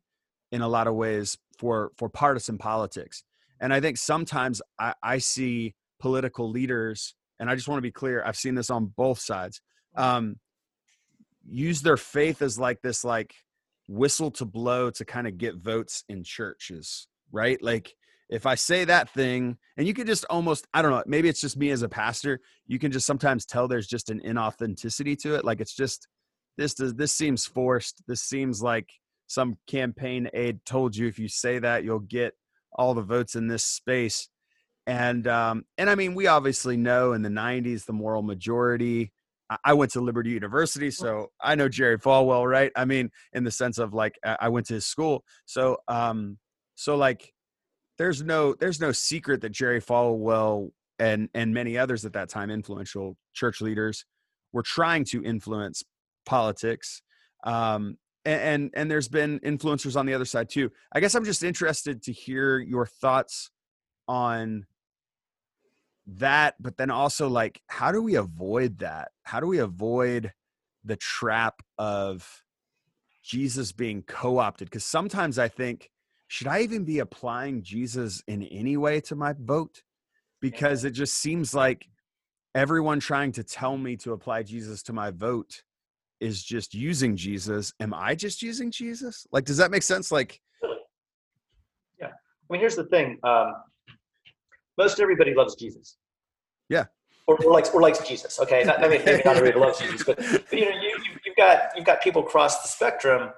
Speaker 1: in a lot of ways for for partisan politics. And I think sometimes I, I see political leaders, and I just want to be clear, I've seen this on both sides, um, use their faith as like this like whistle to blow to kind of get votes in churches, right? Like if I say that thing, and you can just almost, I don't know, maybe it's just me as a pastor, you can just sometimes tell there's just an inauthenticity to it. Like it's just this does this seems forced. This seems like some campaign aide told you if you say that you'll get all the votes in this space. And um, and I mean, we obviously know in the '90s the moral majority I went to Liberty University, so I know Jerry Falwell, right? I mean, in the sense of like I went to his school, so um, so like there's no there's no secret that Jerry Falwell and and many others at that time influential church leaders were trying to influence politics um, and, and and there's been influencers on the other side too. I guess i'm just interested to hear your thoughts on that but then also like how do we avoid that how do we avoid the trap of jesus being co-opted because sometimes i think should i even be applying jesus in any way to my vote because it just seems like everyone trying to tell me to apply Jesus to my vote is just using Jesus. Am I just using Jesus? Like, does that make sense? Like,
Speaker 2: yeah. I mean, here's the thing. Um, most everybody loves Jesus.
Speaker 1: Yeah.
Speaker 2: Or, or likes or likes Jesus. Okay. Not, I mean, maybe not everybody loves Jesus, but, but you know, you, you you've got you've got people across the spectrum.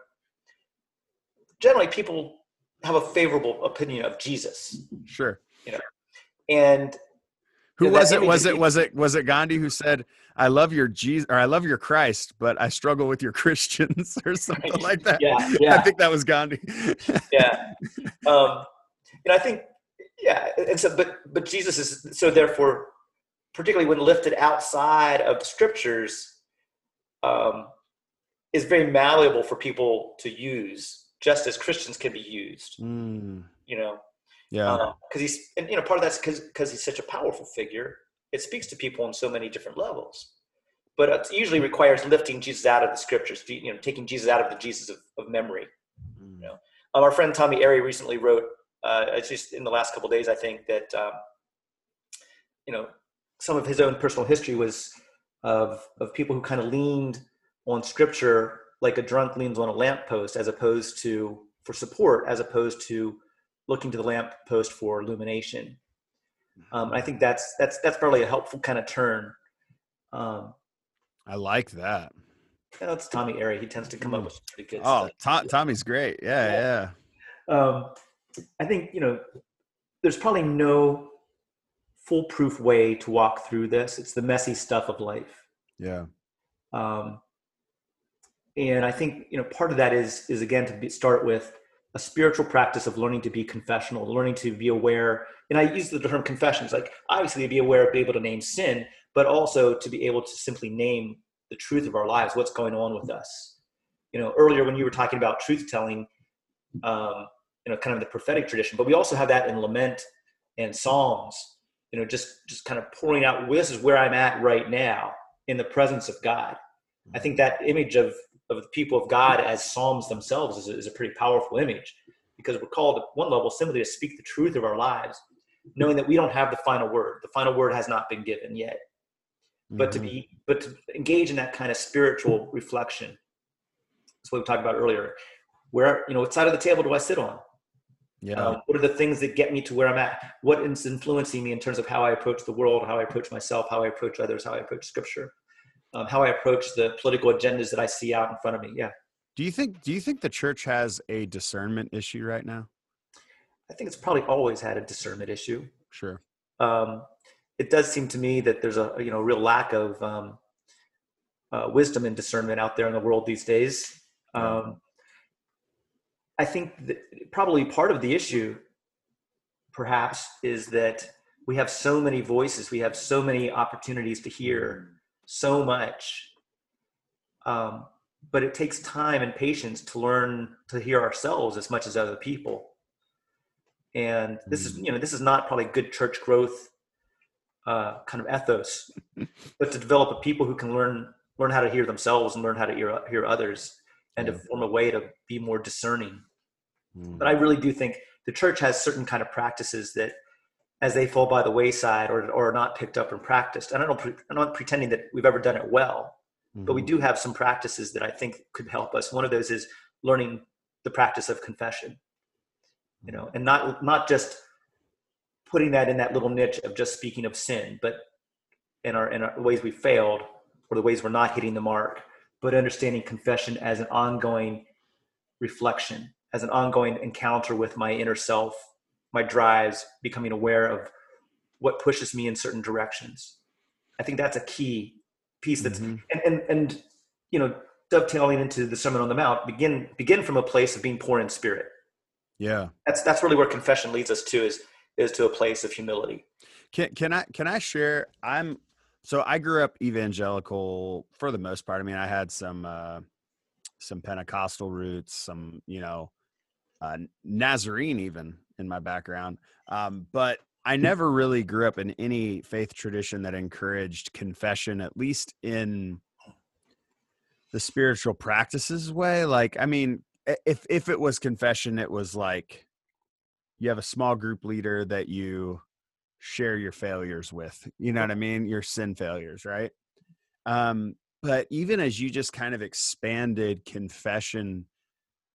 Speaker 2: Generally, people have a favorable opinion of Jesus.
Speaker 1: Sure.
Speaker 2: You know, and
Speaker 1: who was it? Was it was it was it Gandhi who said, "I love your Jesus or I love your Christ, but I struggle with your Christians" or something like that?
Speaker 2: Yeah, yeah.
Speaker 1: I think that was Gandhi.
Speaker 2: yeah, um, and I think yeah, and so but but Jesus is so therefore, particularly when lifted outside of the scriptures, um, is very malleable for people to use, just as Christians can be used.
Speaker 1: Mm.
Speaker 2: You know,
Speaker 1: yeah.
Speaker 2: Because um, he's, and you know, part of that's because because he's such a powerful figure. It speaks to people on so many different levels, but it usually requires lifting Jesus out of the scriptures. You know, taking Jesus out of the Jesus of, of memory. Mm. You know, um, our friend Tommy Airey recently wrote. Uh, it's just in the last couple days, I think that um, you know some of his own personal history was of of people who kind of leaned on scripture like a drunk leans on a lamppost, as opposed to for support, as opposed to looking to the lamp post for illumination. Um, I think that's that's that's probably a helpful kind of turn. Um,
Speaker 1: I like that.
Speaker 2: Know, Tommy Airey. He tends to come up with pretty good. Stuff.
Speaker 1: Oh, Tom, Tommy's great. Yeah, yeah.
Speaker 2: yeah. Um, I think you know, there's probably no foolproof way to walk through this. It's the messy stuff of life.
Speaker 1: Yeah.
Speaker 2: Um, and I think you know part of that is is again to be, start with a spiritual practice of learning to be confessional, learning to be aware. And I use the term confessions, like obviously to be aware of, be able to name sin, but also to be able to simply name the truth of our lives, what's going on with us. You know, earlier when you were talking about truth telling, um, you know, kind of the prophetic tradition, but we also have that in lament and psalms. You know, just just kind of pouring out. Well, this is where I'm at right now in the presence of God. I think that image of of the people of God as psalms themselves is a, is a pretty powerful image because we're called at one level simply to speak the truth of our lives, knowing that we don't have the final word. The final word has not been given yet. But mm-hmm. to be, but to engage in that kind of spiritual reflection. That's what we talked about earlier. Where you know, what side of the table do I sit on?
Speaker 1: Yeah. Um,
Speaker 2: what are the things that get me to where I'm at? What is influencing me in terms of how I approach the world, how I approach myself, how I approach others, how I approach Scripture? um, how I approach the political agendas that I see out in front of me. Yeah.
Speaker 1: Do you think Do you think the church has a discernment issue right now?
Speaker 2: I think it's probably always had a discernment issue.
Speaker 1: Sure.
Speaker 2: Um, it does seem to me that there's a you know real lack of um, uh, wisdom and discernment out there in the world these days. Um, I think that probably part of the issue, perhaps, is that we have so many voices, we have so many opportunities to hear so much. Um, but it takes time and patience to learn to hear ourselves as much as other people. And this is, mm. you know, this is not probably good church growth uh, kind of ethos, but to develop a people who can learn learn how to hear themselves and learn how to hear hear others, and yeah. to form a way to be more discerning. Mm. But I really do think the church has certain kind of practices that as they fall by the wayside or, or are not picked up and practiced. And I don't, I'm not pretending that we've ever done it well, mm-hmm. but we mm-hmm. do have some practices that I think could help us. One of those is learning the practice of confession, you know, and not, not just putting that in that little niche of just speaking of sin, but in our, in our ways we failed or the ways we're not hitting the mark, but understanding confession as an ongoing reflection, as an ongoing encounter with my inner self my drives, becoming aware of what pushes me in certain directions. I think that's a key piece that's mm-hmm. and, and and you know dovetailing into the sermon on the mount begin begin from a place of being poor in spirit.
Speaker 1: Yeah.
Speaker 2: That's that's really where confession leads us to is is to a place of humility.
Speaker 1: Can can i can i share? I'm so i grew up evangelical for the most part. I mean i had some uh some pentecostal roots some you know uh nazarene even in my background um but I never really grew up in any faith tradition that encouraged confession, at least in the spiritual practices way. Like, I mean, if if it was confession, it was like you have a small group leader that you share your failures with. You know what I mean? Your sin failures, right? Um, but even as you just kind of expanded confession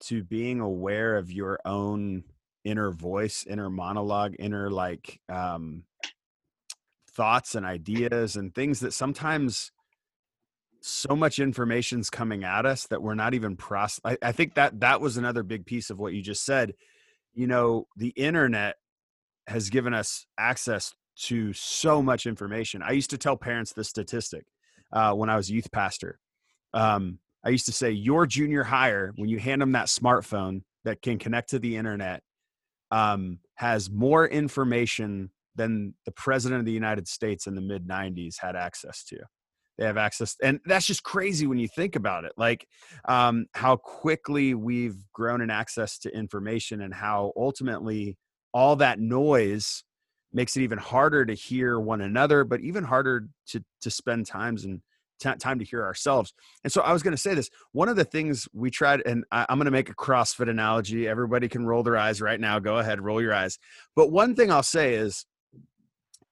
Speaker 1: to being aware of your own inner voice, inner monologue, inner like um, thoughts and ideas and things that sometimes so much information's coming at us that we're not even process. I, I think that that was another big piece of what you just said. You know, the internet has given us access to so much information. I used to tell parents this statistic uh, when I was youth pastor. Um, I used to say, your junior hire when you hand them that smartphone that can connect to the internet, um, has more information than the president of the United States in the mid 90s had access to. They have access, and that's just crazy when you think about it. Like um, how quickly we've grown in access to information, and how ultimately all that noise makes it even harder to hear one another, but even harder to to spend times and t- time to hear ourselves. And so I was going to say this. One of the things we tried, and I, I'm going to make a CrossFit analogy. Everybody can roll their eyes right now. Go ahead, roll your eyes. But one thing I'll say is,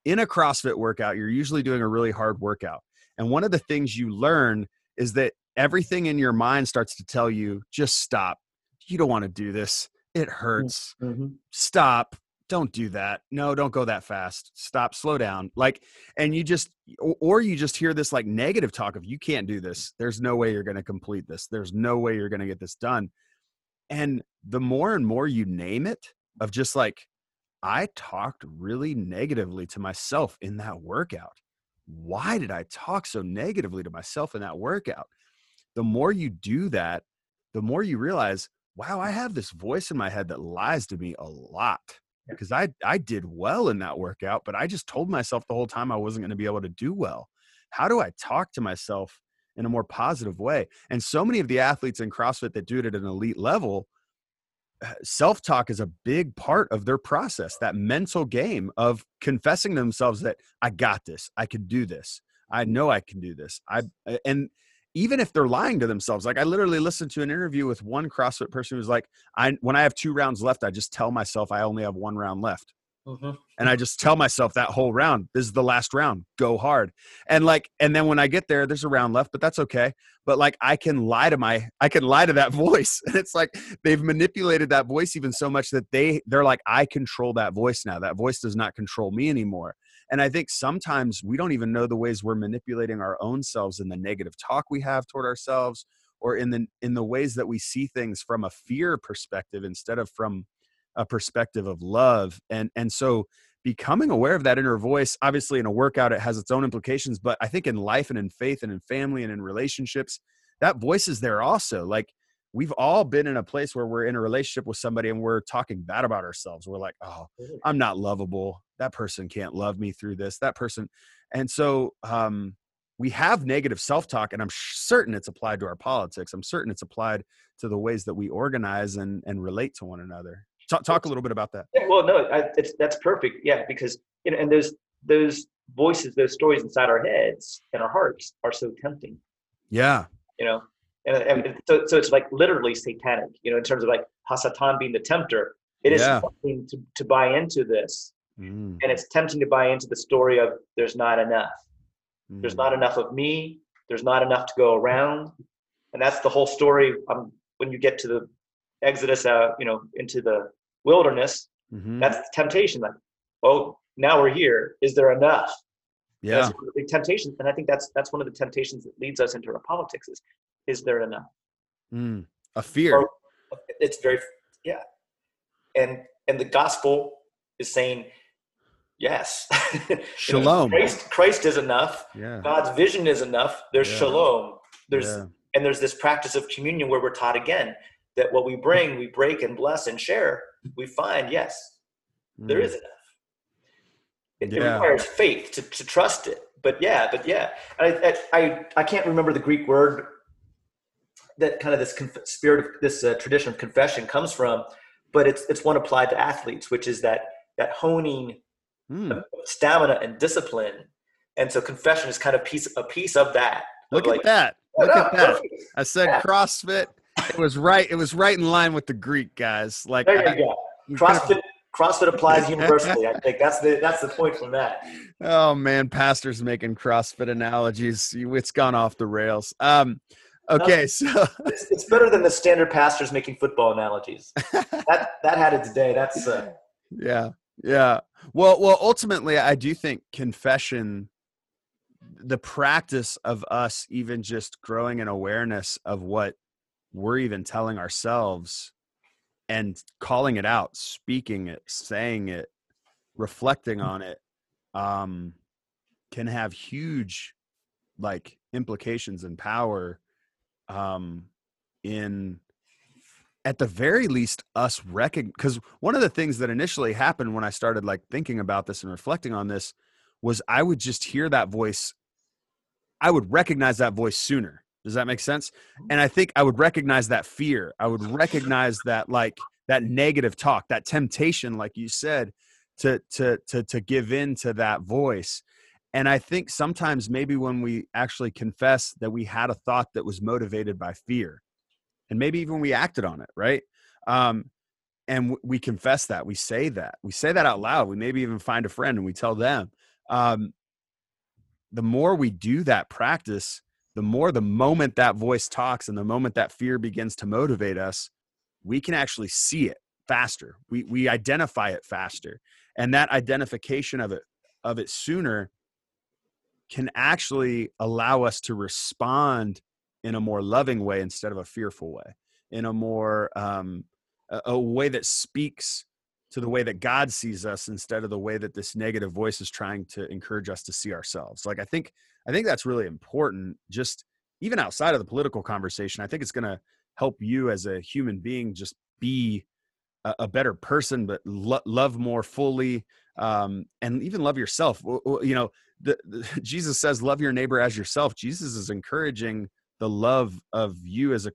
Speaker 1: in a CrossFit workout, you're usually doing a really hard workout. And one of the things you learn is that everything in your mind starts to tell you, just stop. You don't want to do this. It hurts. Mm-hmm. Stop don't do that. No don't go that fast. Stop slow down. Like and you just or you just hear this like negative talk of you can't do this. There's no way you're going to complete this. There's no way you're going to get this done. And the more and more you name it of just like i talked really negatively to myself in that workout. Why did i talk so negatively to myself in that workout? The more you do that the more you realize wow i have this voice in my head that lies to me a lot because I I did well in that workout, but I just told myself the whole time I wasn't going to be able to do well. How do I talk to myself in a more positive way? And so many of the athletes in CrossFit that do it at an elite level, uh, self-talk is a big part of their process. That mental game of confessing themselves that I got this, I can do this, I know I can do this. I and even if they're lying to themselves. Like I literally listened to an interview with one CrossFit person who's like, I when I have two rounds left, I just tell myself I only have one round left. Mm-hmm. And I just tell myself that whole round, this is the last round, go hard. And like, and then when I get there, there's a round left, but that's okay. But like, I can lie to my, I can lie to that voice. And it's like, they've manipulated that voice even so much that they, they're like, I control that voice now. That voice does not control me anymore. And I think sometimes we don't even know the ways we're manipulating our own selves in the negative talk we have toward ourselves or in the in the ways that we see things from a fear perspective instead of from a perspective of love. And and so becoming aware of that inner voice, obviously in a workout it has its own implications, but I think in life and in faith and in family and in relationships, that voice is there also. Like we've all been in a place where we're in a relationship with somebody and we're talking bad about ourselves. We're like, oh, I'm not lovable. That person can't love me through this. That person. And so um, we have negative self talk, and I'm certain it's applied to our politics. I'm certain it's applied to the ways that we organize and, and relate to one another. Talk, talk a little bit about that.
Speaker 2: Yeah, well, no, I, that's perfect. Yeah, because, you know, and those, those voices, those stories inside our heads and our hearts are so tempting.
Speaker 1: Yeah.
Speaker 2: You know, and, and so, so it's like literally satanic, you know, in terms of like Hasatan being the tempter. It is yeah. tempting to, to buy into this. Mm. And it's tempting to buy into the story of there's not enough. Mm. There's not enough of me. There's not enough to go around. And that's the whole story. Um, when you get to the Exodus, uh, you know, into the wilderness, mm-hmm. that's the temptation. Like, oh, now we're here. Is there enough?
Speaker 1: Yeah.
Speaker 2: The temptation, and I think that's that's one of the temptations that leads us into our politics. Is is there enough?
Speaker 1: Mm, a fear. Or,
Speaker 2: it's very yeah, and and the gospel is saying Yes.
Speaker 1: Shalom.
Speaker 2: Christ, Christ is enough.
Speaker 1: Yeah.
Speaker 2: God's vision is enough. There's
Speaker 1: Yeah.
Speaker 2: shalom. There's
Speaker 1: Yeah.
Speaker 2: and there's this practice of communion where we're taught again that what we bring, we break and bless and share. We find yes, there
Speaker 1: Mm.
Speaker 2: is enough. It, it requires faith to, to trust it. But yeah, but yeah, I I I can't remember the Greek word that kind of this conf- spirit of this uh, tradition of confession comes from, but it's it's one applied to athletes, which is that that honing
Speaker 1: Mm.
Speaker 2: stamina and discipline. And so confession is kind of piece a piece of that. of
Speaker 1: Look
Speaker 2: like,
Speaker 1: at that.
Speaker 2: "Oh,
Speaker 1: Look
Speaker 2: no,
Speaker 1: at that. I said
Speaker 2: Yeah.
Speaker 1: CrossFit. It was right. It was right in line with the Greek guys. Like
Speaker 2: There
Speaker 1: I-
Speaker 2: you go. CrossFit CrossFit applies universally. I think that's the that's the point from that.
Speaker 1: Oh man, pastors making CrossFit analogies. It's gone off the rails. Um, okay, so
Speaker 2: It's, it's better than the standard pastors making football analogies. That that had it today. That's uh,
Speaker 1: yeah, yeah. Well, well, ultimately, I do think confession, the practice of us even just growing an awareness of what we're even telling ourselves and calling it out, speaking it, saying it, reflecting on it, um, can have huge like implications and power um, in at the very least us recognize because one of the things that initially happened when i started like thinking about this and reflecting on this was i would just hear that voice i would recognize that voice sooner. Does that make sense? And i think i would recognize that fear. I would recognize that like that negative talk that temptation like you said to to to to give in to that voice and i think sometimes maybe when we actually confess that we had a thought that was motivated by fear and maybe even we acted on it right? Um and w- we confess that we say that we say that out loud we maybe even find a friend and we tell them. Um the more we do that practice the more the moment that voice talks and the moment that fear begins to motivate us we can actually see it faster. We we identify it faster. And that identification of it of it sooner can actually allow us to respond in a more loving way instead of a fearful way in a more um, a, a way that speaks to the way that god sees us instead of the way that this negative voice is trying to encourage us to see ourselves. Like i think i think that's really important just even outside of the political conversation. I think it's going to help you as a human being just be a, a better person but lo- love more fully um, and even love yourself. You know the, the, jesus says love your neighbor as yourself. Jesus is encouraging the love of you as a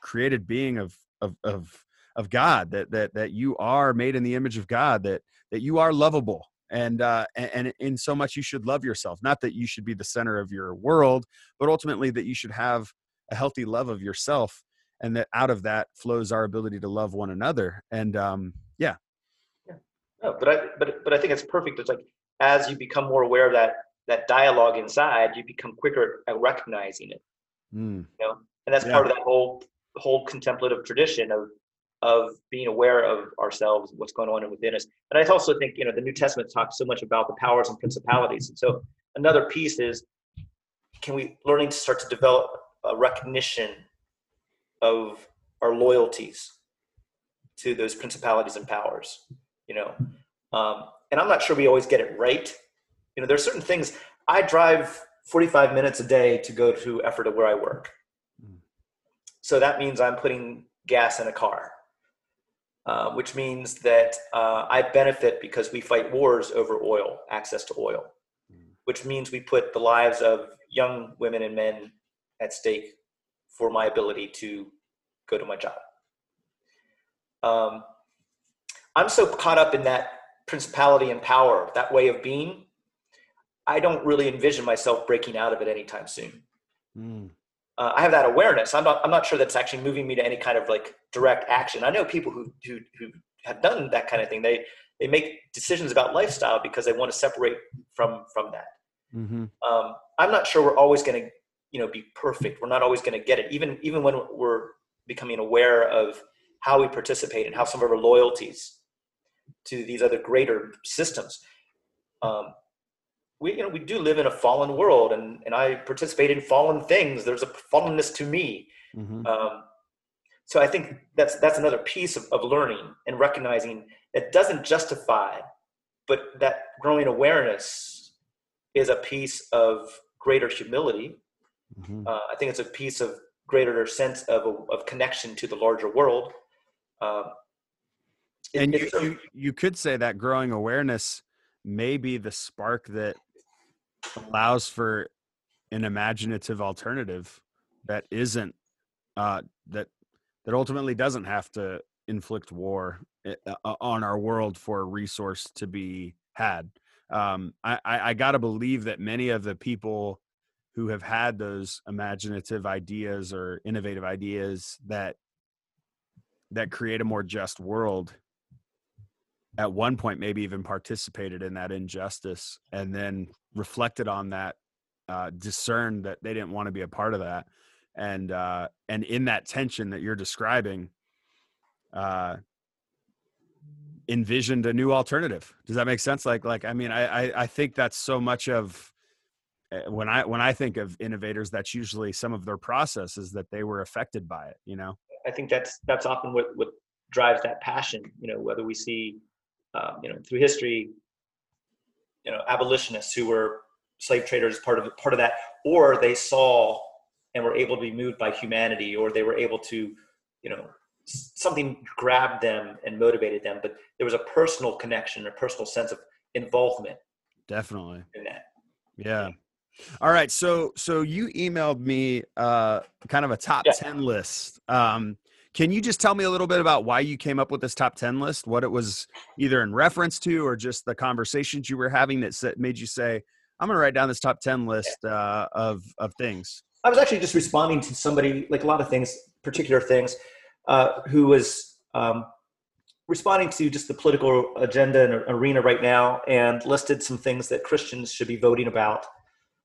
Speaker 1: created being of of of of God that that that you are made in the image of God that that you are lovable and uh and, in so much you should love yourself. Not that you should be the center of your world but ultimately that you should have a healthy love of yourself and that out of that flows our ability to love one another and um yeah.
Speaker 2: No, but I but but I think it's perfect. It's like as you become more aware of that that dialogue inside, you become quicker at recognizing it.
Speaker 1: Mm,
Speaker 2: You know, and that's
Speaker 1: Yeah.
Speaker 2: part of that whole whole contemplative tradition of of being aware of ourselves, what's going on within us. And I also think you know the New Testament talks so much about the powers and principalities. And so another piece is can we learning to start to develop a recognition of our loyalties to those principalities and powers you know um, and i'm not sure we always get it right you know there's certain things i drive 45 minutes a day to go to effort of where i work
Speaker 1: Mm.
Speaker 2: so that means i'm putting gas in a car uh, which means that uh, i benefit because we fight wars over oil access to oil
Speaker 1: Mm.
Speaker 2: which means we put the lives of young women and men at stake for my ability to go to my job um, I'm so caught up in that principality and power, that way of being. I don't really envision myself breaking out of it anytime soon.
Speaker 1: mm,
Speaker 2: Uh, I have that awareness. I'm not. I'm not sure that's actually moving me to any kind of like direct action. I know people who who who have done that kind of thing. They they make decisions about lifestyle because they want to separate from from that.
Speaker 1: mhm,
Speaker 2: Um, I'm not sure we're always going to you know be perfect. We're not always going to get it. Even even when we're becoming aware of how we participate and how some of our loyalties to these other greater systems. Um, we you know we do live in a fallen world, and and I participate in fallen things. There's a fallenness to me.
Speaker 1: mhm.
Speaker 2: Um, so I think that's that's another piece of, of learning and recognizing that doesn't justify but that growing awareness is a piece of greater humility.
Speaker 1: Mhm.
Speaker 2: Uh, I think it's a piece of greater sense of of connection to the larger world. Um, it-
Speaker 1: and you,
Speaker 2: a-
Speaker 1: you you could say that growing awareness may be the spark that allows for an imaginative alternative that isn't uh that that ultimately doesn't have to inflict war uh, on our world for a resource to be had. Um i i, I got to believe that many of the people who have had those imaginative ideas or innovative ideas that that create a more just world at one point maybe even participated in that injustice and then reflected on that uh, discerned that they didn't want to be a part of that. And uh, and in that tension that you're describing uh, envisioned a new alternative. Does that make sense? Like like i mean i i, I think that's so much of uh, when i when i think of innovators that's usually some of their processes that they were affected by it you know?
Speaker 2: I think that's that's often what what drives that passion. You know, whether we see, um, you know, through history, you know, abolitionists who were slave traders part of part of that, or they saw and were able to be moved by humanity, or they were able to, you know, something grabbed them and motivated them. But there was a personal connection, a personal sense of involvement
Speaker 1: definitely
Speaker 2: in that.
Speaker 1: Yeah. All right. So so you emailed me uh kind of a top
Speaker 2: Yeah.
Speaker 1: 10 list. Um can you just tell me a little bit about why you came up with this top 10 list? What it was either in reference to or just the conversations you were having that made you say, I'm going to write down this top 10 list uh, of of things.
Speaker 2: I was actually just responding to somebody, like a lot of things, particular things, uh, who was um, responding to just the political agenda and arena right now, and listed some things that Christians should be voting about.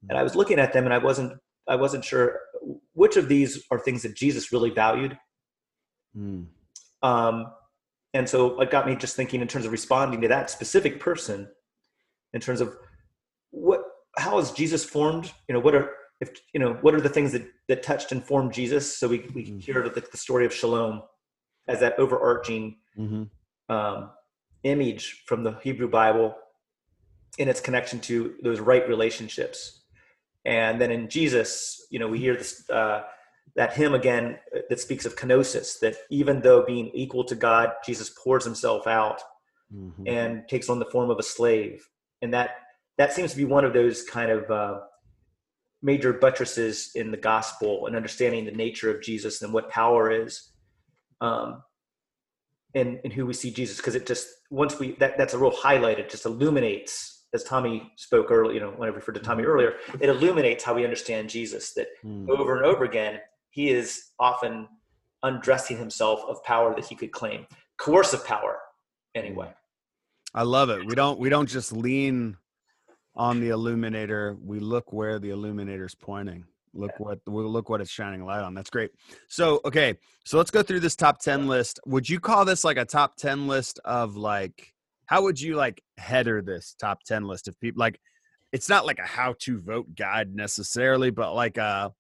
Speaker 2: And I was looking at them, and I wasn't, I wasn't sure which of these are things that Jesus really valued.
Speaker 1: Hmm.
Speaker 2: Um, and so it got me just thinking in terms of responding to that specific person, in terms of what, how is Jesus formed? You know, what are if you know what are the things that that touched and formed Jesus? So we we
Speaker 1: Mhm.
Speaker 2: hear the, the story of Shalom as that overarching
Speaker 1: hmm
Speaker 2: um, image from the Hebrew Bible in its connection to those right relationships. And then in Jesus, you know, we hear this uh, that hymn again uh, that speaks of kenosis, that even though being equal to God, Jesus pours himself out
Speaker 1: hmm
Speaker 2: and takes on the form of a slave. And that that seems to be one of those kind of uh, major buttresses in the gospel and understanding the nature of Jesus and what power is. Um, and, and who we see Jesus because it just once we that that's a real highlight it just illuminates as Tommy spoke earlier you know when I referred to Tommy earlier it illuminates how we understand Jesus that
Speaker 1: Hmm.
Speaker 2: over and over again he is often undressing himself of power that he could claim coercive power anyway
Speaker 1: I love it. We don't we don't just lean on the illuminator. We look where the illuminator's pointing. Look what look what it's shining light on. That's great. So okay, so let's go through this top ten list. Would you call this like a top ten list of like how would you like header this top ten list of people like it's not like a how to vote guide necessarily, but like a,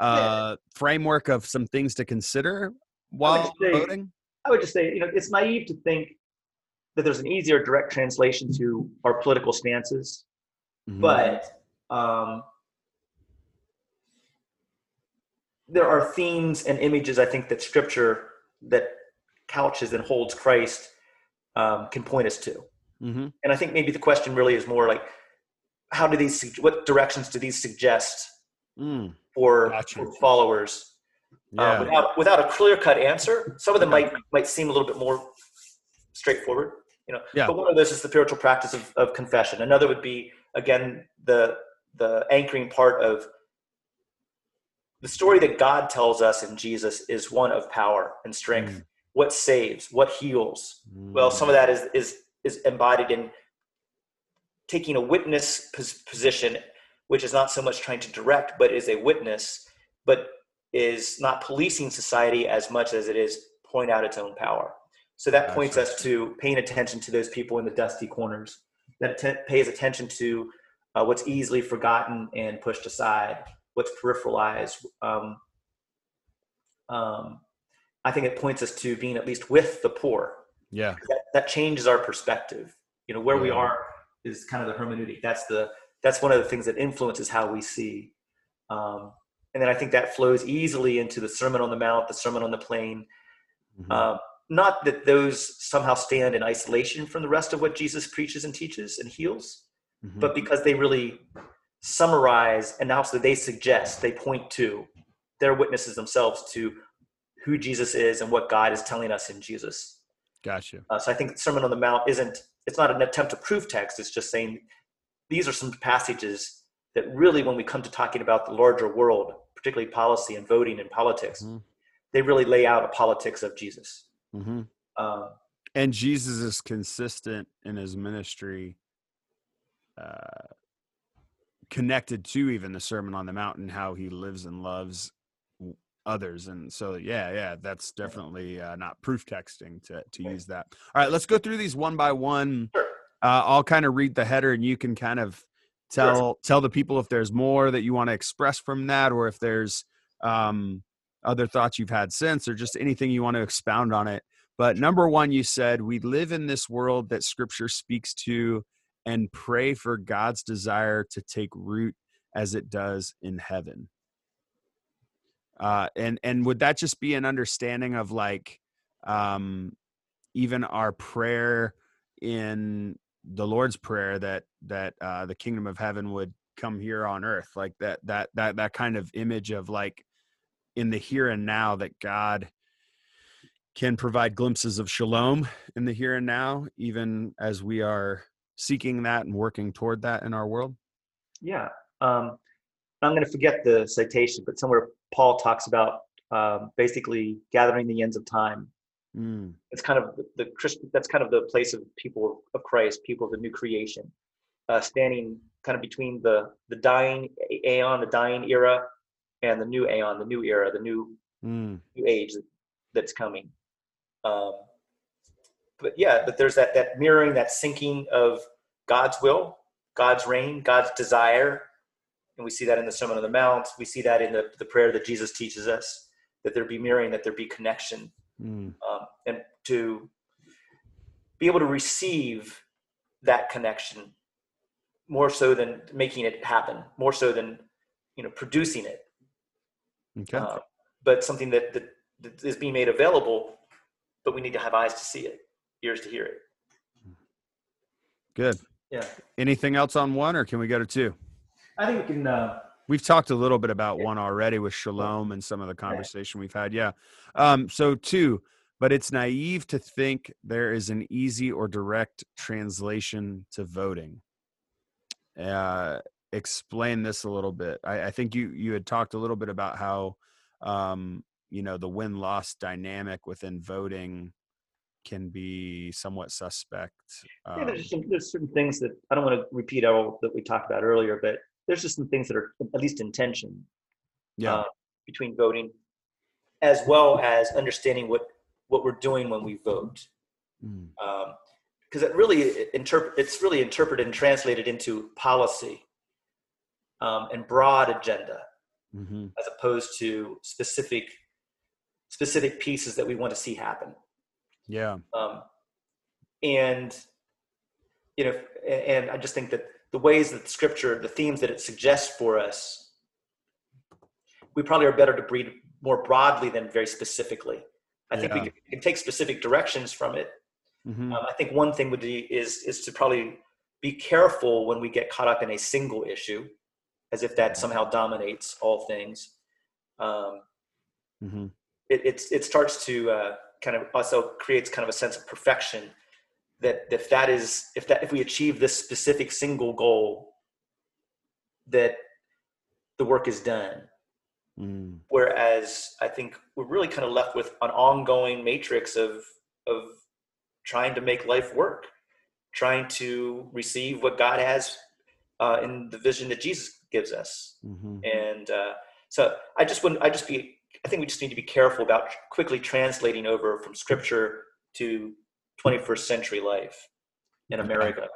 Speaker 1: a framework of some things to consider while
Speaker 2: say-
Speaker 1: voting.
Speaker 2: I would just say you know it's naive to think that there's an easier direct translation to our political stances
Speaker 1: Mhm.
Speaker 2: but um, there are themes and images I think that Scripture that couches and holds Christ um, can point us to.
Speaker 1: Mhm.
Speaker 2: And I think maybe the question really is more like, how do these? What directions do these suggest
Speaker 1: Mm,
Speaker 2: for,
Speaker 1: Gotcha.
Speaker 2: for followers? Uh, without without a clear cut answer, some of them might might seem a little bit more straightforward. You know,
Speaker 1: Yeah.
Speaker 2: but one of those is the spiritual practice of, of confession. Another would be again the the anchoring part of the story that God tells us in Jesus is one of power and strength.
Speaker 1: Mm.
Speaker 2: What saves? What heals? Well, some of that is is is embodied in taking a witness pos- position, which is not so much trying to direct, but is a witness, but is not policing society as much as it is point out its own power. So that points us to paying attention to those people in the dusty corners. That pays attention to uh, what's easily forgotten and pushed aside, what's peripheralized. Um, um, I think it points us to being at least with the poor
Speaker 1: yeah.
Speaker 2: that, that changes our perspective You know, where we are is kind of the hermeneutic. That's the that's one of the things that influences how we see. Um, and then I think that flows easily into the Sermon on the Mount, the Sermon on the Plain.
Speaker 1: Mhm.
Speaker 2: Um, not that those somehow stand in isolation from the rest of what Jesus preaches and teaches and heals,
Speaker 1: Mhm.
Speaker 2: but because they really summarize and also they suggest, they point to, they're witnesses themselves to who Jesus is and what God is telling us in Jesus.
Speaker 1: gotcha.
Speaker 2: Uh, so I think the Sermon on the Mount isn't, it's not an attempt to prove text, it's just saying these are some passages that really, when we come to talking about the larger world, particularly policy and voting and politics,
Speaker 1: Mhm.
Speaker 2: they really lay out a politics of Jesus.
Speaker 1: hmm
Speaker 2: Um,
Speaker 1: And Jesus is consistent in his ministry, uh, connected to even the Sermon on the Mount and how he lives and loves others. And so, yeah, yeah, that's definitely uh, not proof texting to to use that. All right, let's go through these one by one.
Speaker 2: Sure.
Speaker 1: Uh, I'll kind of read the header, and you can kind of
Speaker 2: Sure.
Speaker 1: tell tell the people if there's more that you want to express from that, or if there's um, other thoughts you've had since, or just anything you want to expound on it. But number one, you said, we live in this world that scripture speaks to and pray for God's desire to take root as it does in heaven. Uh, and and would that just be an understanding of like um, even our prayer in the Lord's prayer that that uh, the kingdom of heaven would come here on earth, like that that that that kind of image of like in the here and now that God can provide glimpses of shalom in the here and now, even as we are seeking that and working toward that in our world.
Speaker 2: Yeah. Um, I'm going to forget the citation, but somewhere Paul talks about um, basically gathering the ends of time.
Speaker 1: Mm,
Speaker 2: It's kind of the, the Christ, that's kind of the place of people of Christ, people of the new creation, uh, standing kind of between the the dying aeon, the dying era, and the new aeon, the new era, the new
Speaker 1: mm,
Speaker 2: new age that's coming. Um, but yeah, but there's that that mirroring, that syncing of God's will, God's reign, God's desire, and we see that in the Sermon on the Mount. We see that in the the prayer that Jesus teaches us that there be mirroring, that there be connection,
Speaker 1: mm,
Speaker 2: um, and to be able to receive that connection more so than making it happen, more so than you know producing it
Speaker 1: okay.
Speaker 2: uh, but something that, that, that is being made available, but we need to have eyes to see it, ears to hear it.
Speaker 1: Good.
Speaker 2: Yeah,
Speaker 1: Anything else on one, or can we go to two?
Speaker 2: I think we can. Uh,
Speaker 1: We've talked a little bit about
Speaker 2: Yeah.
Speaker 1: one already with Shalom and some of the conversation we've had. Yeah. Um, so two, but it's naive to think there is an easy or direct translation to voting. Uh, explain this a little bit. I, I think you you had talked a little bit about how um, you know the win loss dynamic within voting can be somewhat suspect.
Speaker 2: yeah,
Speaker 1: Um,
Speaker 2: there's, some, there's certain things that I don't want to repeat all that we talked about earlier, but there's just some things that are at least in tension
Speaker 1: yeah.
Speaker 2: uh, between voting, as well as understanding what what we're doing when we vote.
Speaker 1: Mm,
Speaker 2: because it really interpret it's really interpreted and translated into policy um, and broad agenda
Speaker 1: mhm,
Speaker 2: as opposed to specific specific pieces that we want to see happen
Speaker 1: Yeah.
Speaker 2: um, and you know and i just think that the ways that scripture the themes that it suggests for us we probably are better to breed more broadly than very specifically i think we
Speaker 1: Yeah.
Speaker 2: can, we can take specific directions from it
Speaker 1: mhm,
Speaker 2: um, I think one thing would be is is to probably be careful when we get caught up in a single issue, as if that somehow dominates all things. Um,
Speaker 1: mhm,
Speaker 2: it it's, it starts to uh, kind of also creates kind of a sense of perfection. That if that is if that if we achieve this specific single goal, that the work is done.
Speaker 1: mm,
Speaker 2: Whereas I think we're really kind of left with an ongoing matrix of of trying to make life work, trying to receive what God has uh, in the vision that Jesus gives us.
Speaker 1: mhm.
Speaker 2: And uh, so I just wouldn't. I just be. I think we just need to be careful about quickly translating over from Scripture to 21st century life in America.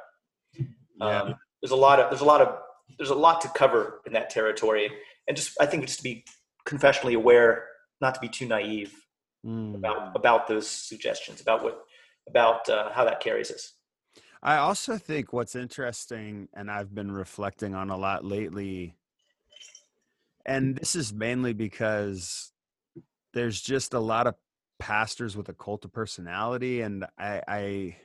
Speaker 1: Yeah.
Speaker 2: Um, there's a lot of there's a lot of there's a lot to cover in that territory, and just I think just to be confessionally aware, not to be too naive
Speaker 1: Mm.
Speaker 2: about about those suggestions, about what about uh, how that carries us.
Speaker 1: I also think what's interesting, and I've been reflecting on a lot lately, and this is mainly because there's just a lot of pastors with a cult of personality, and I, I,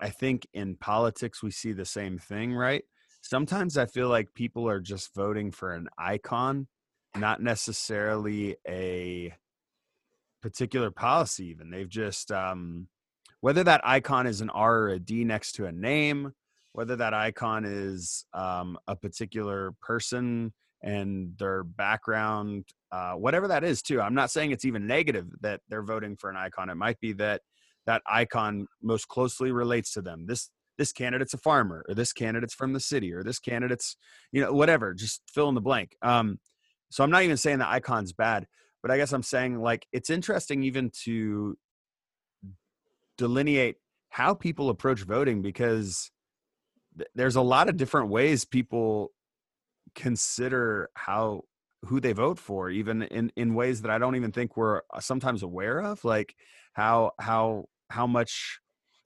Speaker 1: I think in politics we see the same thing, right? Sometimes I feel like people are just voting for an icon, not necessarily a particular policy. Even they've just um, whether that icon is an R or a D next to a name, whether that icon is um, a particular person and their background, uh, whatever that is, too. I'm not saying it's even negative that they're voting for an icon. It might be that that icon most closely relates to them. This this candidate's a farmer, or this candidate's from the city, or this candidate's, you know, whatever. Just fill in the blank. Um, so I'm not even saying the icon's bad, but I guess I'm saying like it's interesting even to delineate how people approach voting because th- there's a lot of different ways people consider how who they vote for even in in ways that I don't even think we're uh, sometimes aware of like how how how much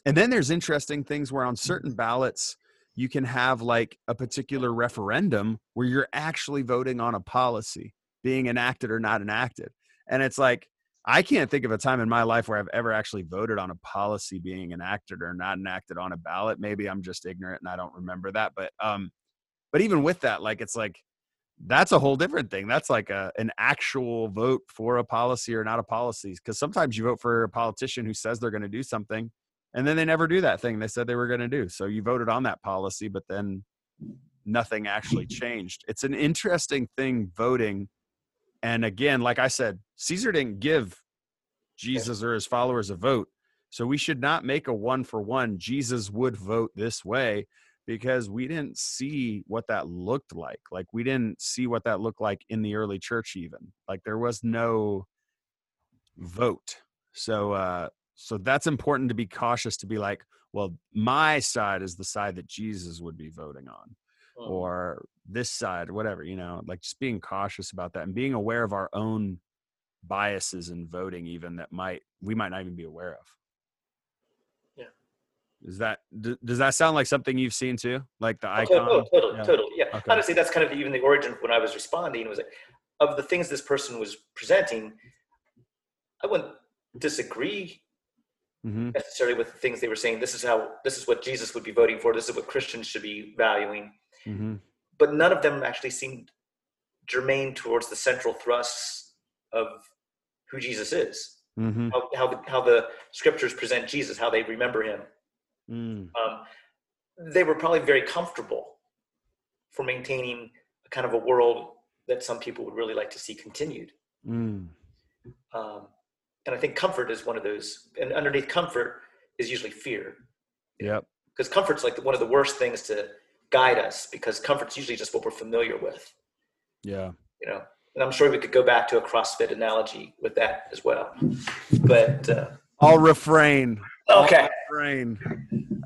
Speaker 1: and then there's interesting things where on certain ballots you can have like a particular referendum where you're actually voting on a policy being enacted or not enacted and it's like I can't think of a time in my life where I've ever actually voted on a policy being enacted or not enacted on a ballot. Maybe I'm just ignorant and I don't remember that. But um, but even with that, like it's like that's a whole different thing. That's like a an actual vote for a policy or not a policy. Because sometimes you vote for a politician who says they're going to do something, and then they never do that thing they said they were going to do. So you voted on that policy, but then nothing actually changed. It's an interesting thing voting and again, like I said, Caesar didn't give Jesus or his followers a vote. So we should not make a one for one. Jesus would vote this way because we didn't see what that looked like. Like we didn't see what that looked like in the early church, even. Like there was no vote. So, uh, so that's important to be cautious to be like, well, my side is the side that Jesus would be voting on. Or this side, whatever, you know, like just being cautious about that and being aware of our own biases in voting, even that might, we might not even be aware of. Is that, does that sound like something you've seen too? Like the oh, icon?
Speaker 2: Oh, totally, yeah. totally. Yeah. Okay. Honestly, that's kind of even the origin when I was responding was like, of the things this person was presenting, I wouldn't disagree mm-hmm. necessarily with the things they were saying. This is how, this is what Jesus would be voting for. This is what Christians should be valuing mm-hmm. but none of them actually seemed germane towards the central thrusts of who Jesus is, mm-hmm. how, how, the, how the scriptures present Jesus, how they remember him. Mm. Um, they were probably very comfortable for maintaining a kind of a world that some people would really like to see continued. Mm. Um, and I think comfort is one of those, and underneath comfort is usually fear.
Speaker 1: Yep.
Speaker 2: Because comfort's like one of the worst things to guide us because comfort's usually just what we're familiar with.
Speaker 1: Yeah.
Speaker 2: You know, and I'm sure we could go back to a CrossFit analogy with that as well. But uh,
Speaker 1: I'll refrain.
Speaker 2: Okay. I'll.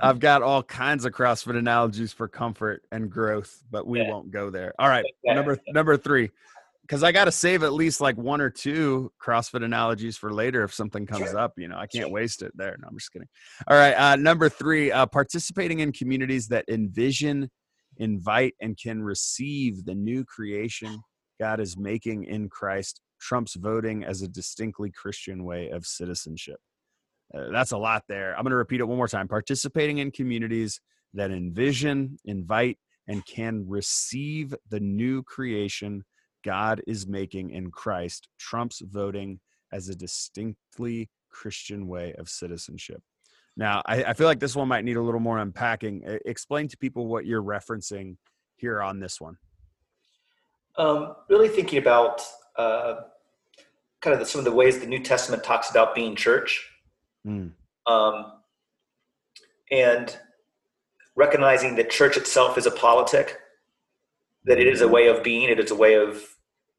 Speaker 1: I've got all kinds of CrossFit analogies for comfort and growth, but we yeah. won't go there. All right. Yeah. Number number three because I got to save at least like one or two CrossFit analogies for later if something comes sure. up. You know, I can't waste it there. No, I'm just kidding. All right. Uh, number three, uh, participating in communities that envision, invite, and can receive the new creation God is making in Christ trumps voting as a distinctly Christian way of citizenship. Uh, that's a lot there. I'm going to repeat it one more time. Participating in communities that envision, invite, and can receive the new creation God is making in Christ trumps voting as a distinctly Christian way of citizenship. Now, I, I, feel like this one might need a little more unpacking. Explain to people what you're referencing here on this one.
Speaker 2: Um, really thinking about uh, kind of the, some of the ways the New Testament talks about being church. Mm. Um, and recognizing that church itself is a politic, that it is a way of being, it is a way of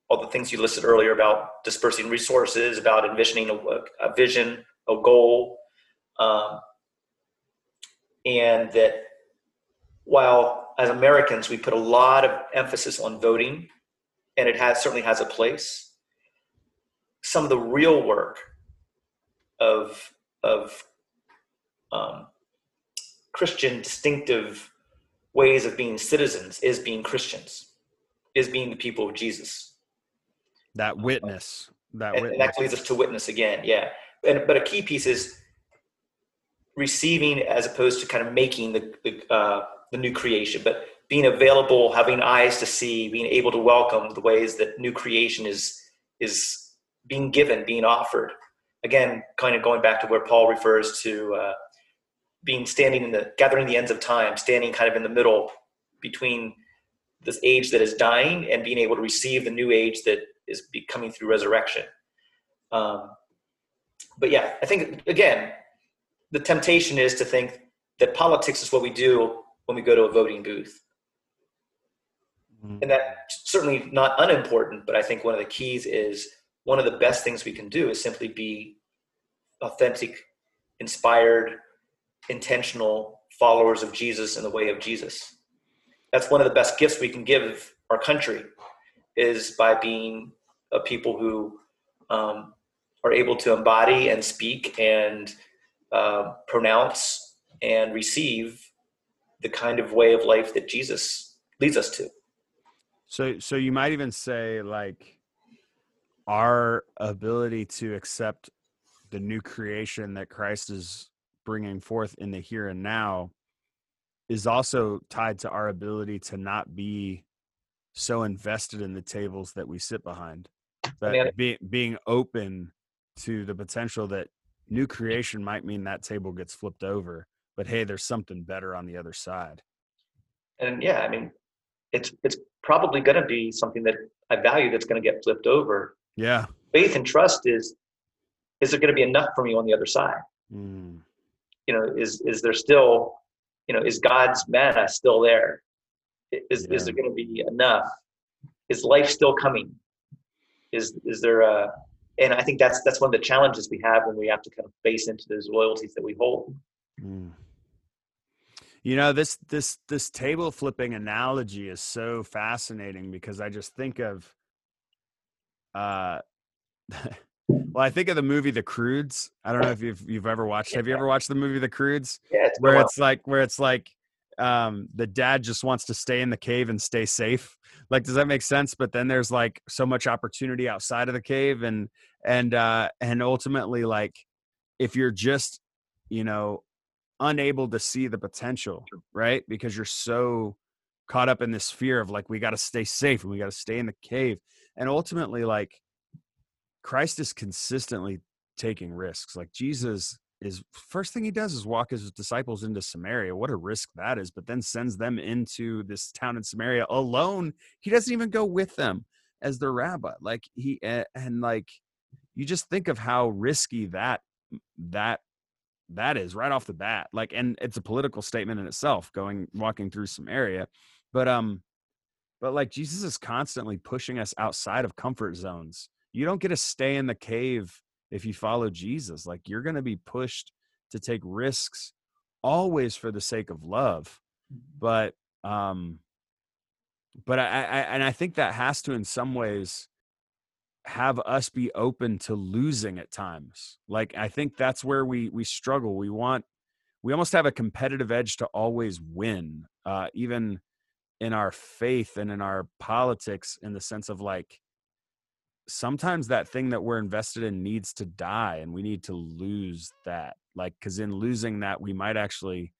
Speaker 2: all the things you listed earlier about dispersing resources, about envisioning a, a vision, a goal, um, and that while as Americans we put a lot of emphasis on voting, and it has certainly has a place. Some of the real work of of um, Christian distinctive ways of being citizens is being Christians, is being the people of Jesus.
Speaker 1: That witness. That
Speaker 2: and,
Speaker 1: witness.
Speaker 2: and that leads us to witness again. Yeah. And, but a key piece is receiving as opposed to kind of making the, the, uh, the new creation, but being available, having eyes to see, being able to welcome the ways that new creation is, is being given, being offered. Again, kind of going back to where Paul refers to uh, being standing in the gathering the ends of time, standing kind of in the middle between this age that is dying and being able to receive the new age that is coming through resurrection. Um, but yeah, I think again, the temptation is to think that politics is what we do when we go to a voting booth. Mm-hmm. And that's certainly not unimportant, but I think one of the keys is one of the best things we can do is simply be authentic, inspired, intentional followers of Jesus in the way of Jesus. That's one of the best gifts we can give our country is by being a people who um, are able to embody and speak and uh, pronounce and receive the kind of way of life that Jesus leads us to.
Speaker 1: So, so you might even say like our ability to accept the new creation that Christ is bringing forth in the here and now is also tied to our ability to not be so invested in the tables that we sit behind that be, being open to the potential that new creation might mean that table gets flipped over but hey there's something better on the other side.
Speaker 2: And yeah i mean it's it's probably going to be something that i value that's going to get flipped over
Speaker 1: yeah
Speaker 2: faith and trust is is there going to be enough for me on the other side mm. you know is is there still you know is god's manna still there is, yeah. is there going to be enough is life still coming is is there a and I think that's that's one of the challenges we have when we have to kind of face into those loyalties that we hold. Mm.
Speaker 1: You know this this this table flipping analogy is so fascinating because I just think of, uh, well, I think of the movie The Croods. I don't know if you've you've ever watched. Have you ever watched the movie The Croods?
Speaker 2: Yeah, it's
Speaker 1: where it's like where it's like um the dad just wants to stay in the cave and stay safe like does that make sense but then there's like so much opportunity outside of the cave and and uh and ultimately like if you're just you know unable to see the potential right because you're so caught up in this fear of like we got to stay safe and we got to stay in the cave and ultimately like christ is consistently taking risks like jesus is first thing he does is walk his disciples into Samaria. What a risk that is, but then sends them into this town in Samaria alone. He doesn't even go with them as their rabbi. Like he and like you just think of how risky that that that is right off the bat. Like and it's a political statement in itself going walking through Samaria. But um but like Jesus is constantly pushing us outside of comfort zones. You don't get to stay in the cave if you follow Jesus. Like you're going to be pushed to take risks always for the sake of love. Mm-hmm. But um but I, I and I think that has to in some ways have us be open to losing at times. Like I think that's where we we struggle. We want we almost have a competitive edge to always win. Uh even in our faith and in our politics in the sense of like sometimes that thing that we're invested in needs to die and we need to lose that like because in losing that we might actually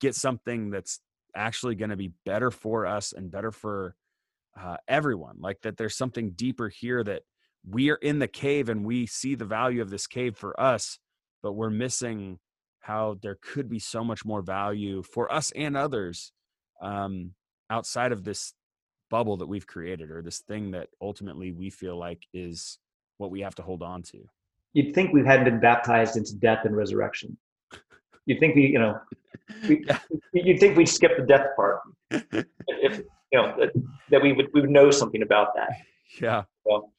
Speaker 1: get something that's actually going to be better for us and better for uh, everyone like that there's something deeper here that we are in the cave and we see the value of this cave for us but we're missing how there could be so much more value for us and others um, outside of this bubble that we've created or this thing that ultimately we feel like is what we have to hold on to.
Speaker 2: You'd think we hadn't been baptized into death and resurrection. You'd think we, you know, we, you'd think we'd skip the death part. if you know that, that, we would we would know something about that.
Speaker 1: Yeah.
Speaker 2: So,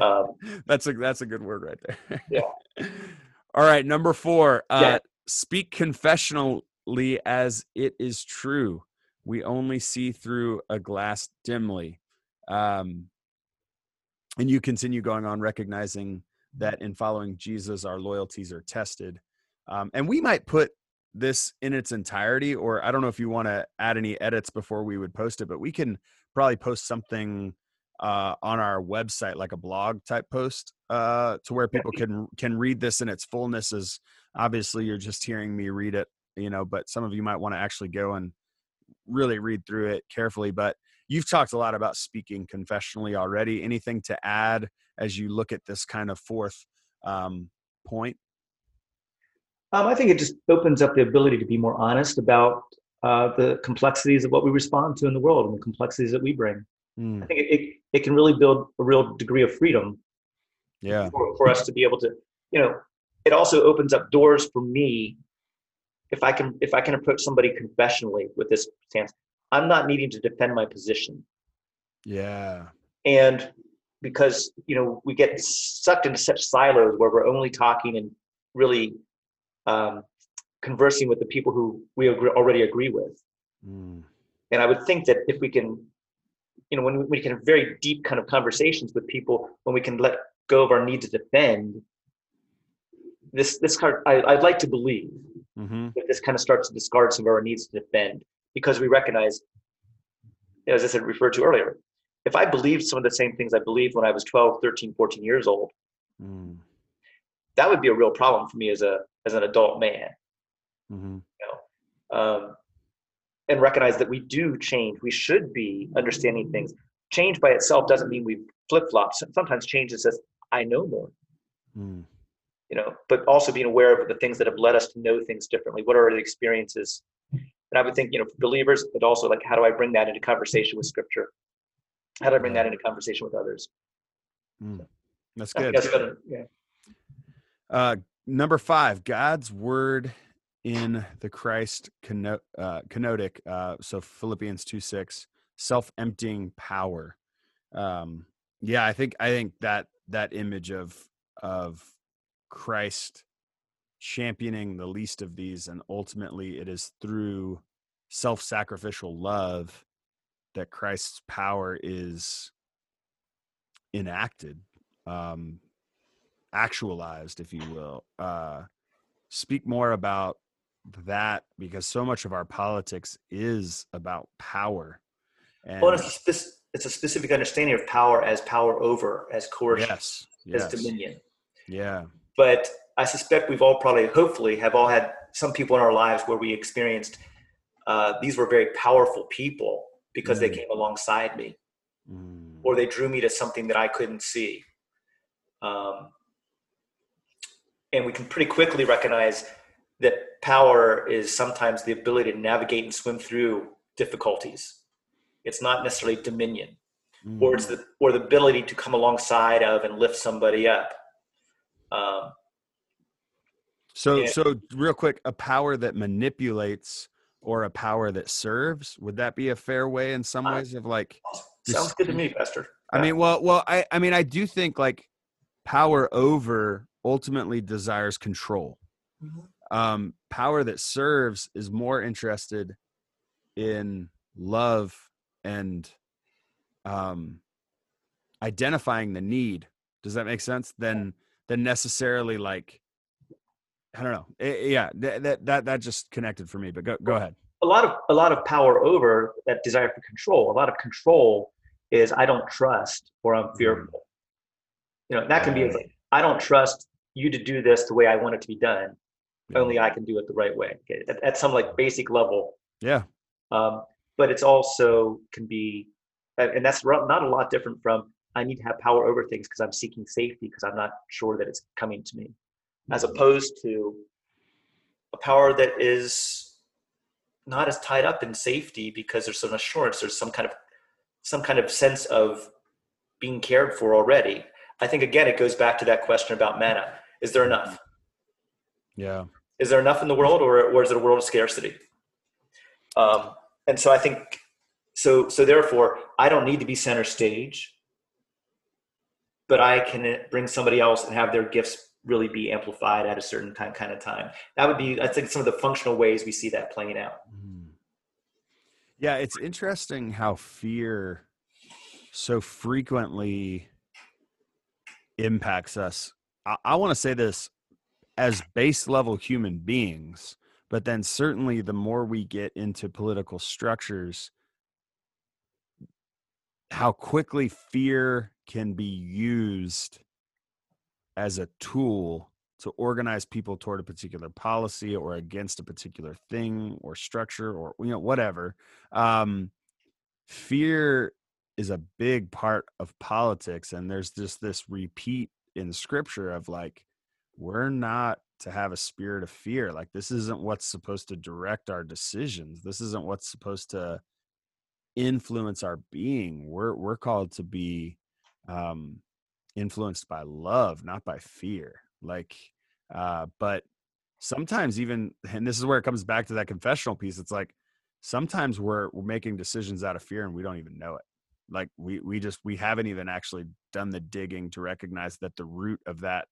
Speaker 2: um,
Speaker 1: that's a that's a good word right there.
Speaker 2: yeah.
Speaker 1: All right, number four. Uh, yeah. Speak confessionally as it is true we only see through a glass dimly. Um, and you continue going on recognizing that in following Jesus, our loyalties are tested. Um, and we might put this in its entirety, or I don't know if you want to add any edits before we would post it, but we can probably post something uh, on our website, like a blog type post, uh, to where people can can read this in its fullness. As obviously you're just hearing me read it, you know, but some of you might want to actually go and really read through it carefully. But you've talked a lot about speaking confessionally already. Anything to add as you look at this kind of fourth um, point?
Speaker 2: Um, I think it just opens up the ability to be more honest about uh, the complexities of what we respond to in the world and the complexities that we bring. Mm. I think it, it, it, can really build a real degree of freedom.
Speaker 1: Yeah.
Speaker 2: For, for us to be able to, you know, it also opens up doors for me. If I can, if I can approach somebody confessionally with this stance, I'm not needing to defend my position.
Speaker 1: Yeah.
Speaker 2: And because you know we get sucked into such silos where we're only talking and really um, conversing with the people who we agree, already agree with. Mm. And I would think that if we can, you know, when we, can have very deep kind of conversations with people, when we can let go of our need to defend, this this card I, I'd like to believe mm-hmm. this kind of starts to discard some of our needs to defend because we recognize, as I said, referred to earlier, if I believed some of the same things I believed when I was 12, 13, 14 years old, mm. that would be a real problem for me as a as an adult man. Mm-hmm. You know, um, and recognize that we do change. We should be understanding things. Change by itself doesn't mean we flip flop. Sometimes change is just "I know more." Mm. You know, but also being aware of the things that have led us to know things differently. What are the experiences? And I would think, you know, for believers, but also like, how do I bring that into conversation with Scripture? How do I bring that into conversation with others?
Speaker 1: Mm. That's good. That's good.
Speaker 2: Yeah.
Speaker 1: Uh, number five, God's word in the Christ keno- uh, kenotic. Uh, so Philippians two six, self emptying power. Um, yeah, I think I think that that image of of Christ championing the least of these, and ultimately it is through self sacrificial love that Christ's power is enacted, um, actualized, if you will. Uh, speak more about that because so much of our politics is about power.
Speaker 2: And well, it's, a, it's a specific understanding of power as power over, as coercion,
Speaker 1: yes,
Speaker 2: yes. as dominion.
Speaker 1: Yeah.
Speaker 2: But I suspect we've all probably, hopefully, have all had some people in our lives where we experienced uh, these were very powerful people because mm. they came alongside me mm. or they drew me to something that I couldn't see. Um, and we can pretty quickly recognize that power is sometimes the ability to navigate and swim through difficulties. It's not necessarily dominion, mm. or it's the or the ability to come alongside of and lift somebody up. Um,
Speaker 1: so, so real quick, a power that manipulates or a power that serves would that be a fair way in some ways of like
Speaker 2: sounds good to me pastor.
Speaker 1: I mean well well i i mean i do think like power over ultimately desires control. Mm-hmm. um power that serves is more interested in love and um identifying the need. Does that make sense? Than than necessarily like I don't know. It, eh, yeah, that, that that just connected for me. But go go ahead.
Speaker 2: A lot of a lot of power over that desire for control. A lot of control is I don't trust or I'm mm. fearful. You know that can be like I don't trust you to do this the way I want it to be done. Only I can do it the right way. Okay, at, at some like basic level.
Speaker 1: Yeah.
Speaker 2: Um, but it's also can be, and that's not a lot different from I need to have power over things because I'm seeking safety because I'm not sure that it's coming to me. As opposed to a power that is not as tied up in safety because there's some assurance there's some kind of some kind of sense of being cared for already. I think again it goes back to that question about manna is there enough?
Speaker 1: Yeah.
Speaker 2: Is there enough in the world or, or is it a world of scarcity? Um, and so i think so so therefore i don't need to be center stage but i can bring somebody else and have their gifts really be amplified at a certain kind kind of time. That would be, I think, some of the functional ways we see that playing out. Mm.
Speaker 1: Yeah, it's interesting how fear so frequently impacts us. I, I want to say this as base level human beings, but then certainly the more we get into political structures how quickly fear can be used as a tool to organize people toward a particular policy or against a particular thing or structure or you know whatever. Um, fear is a big part of politics and there's just this repeat in scripture of like we're not to have a spirit of fear. Like this isn't what's supposed to direct our decisions. This isn't what's supposed to influence our being. We're we're called to be um influenced by love not by fear. Like uh but sometimes even and this is where it comes back to that confessional piece it's like sometimes we're we're making decisions out of fear and we don't even know it. Like we we just we haven't even actually done the digging to recognize that the root of that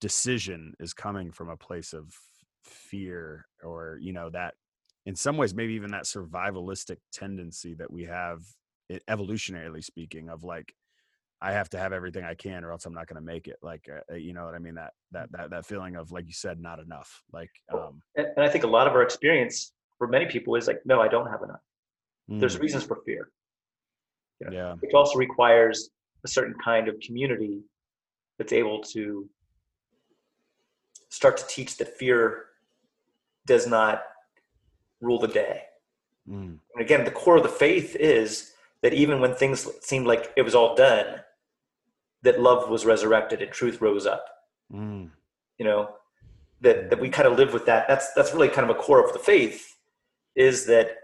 Speaker 1: decision is coming from a place of fear or you know that in some ways maybe even that survivalistic tendency that we have evolutionarily speaking of like I have to have everything I can or else I'm not going to make it. Like, uh, uh, you know what I mean? That, that, that, that feeling of, like you said, not enough. Like, um,
Speaker 2: and, and I think a lot of our experience for many people is like, no, I don't have enough. Mm. There's reasons for fear.
Speaker 1: You know, yeah.
Speaker 2: Which also requires a certain kind of community that's able to start to teach that fear does not rule the day. Mm. And again, the core of the faith is that even when things seemed like it was all done, that love was resurrected and truth rose up. Mm. You know, that, that we kind of live with that. That's that's really kind of a core of the faith, is that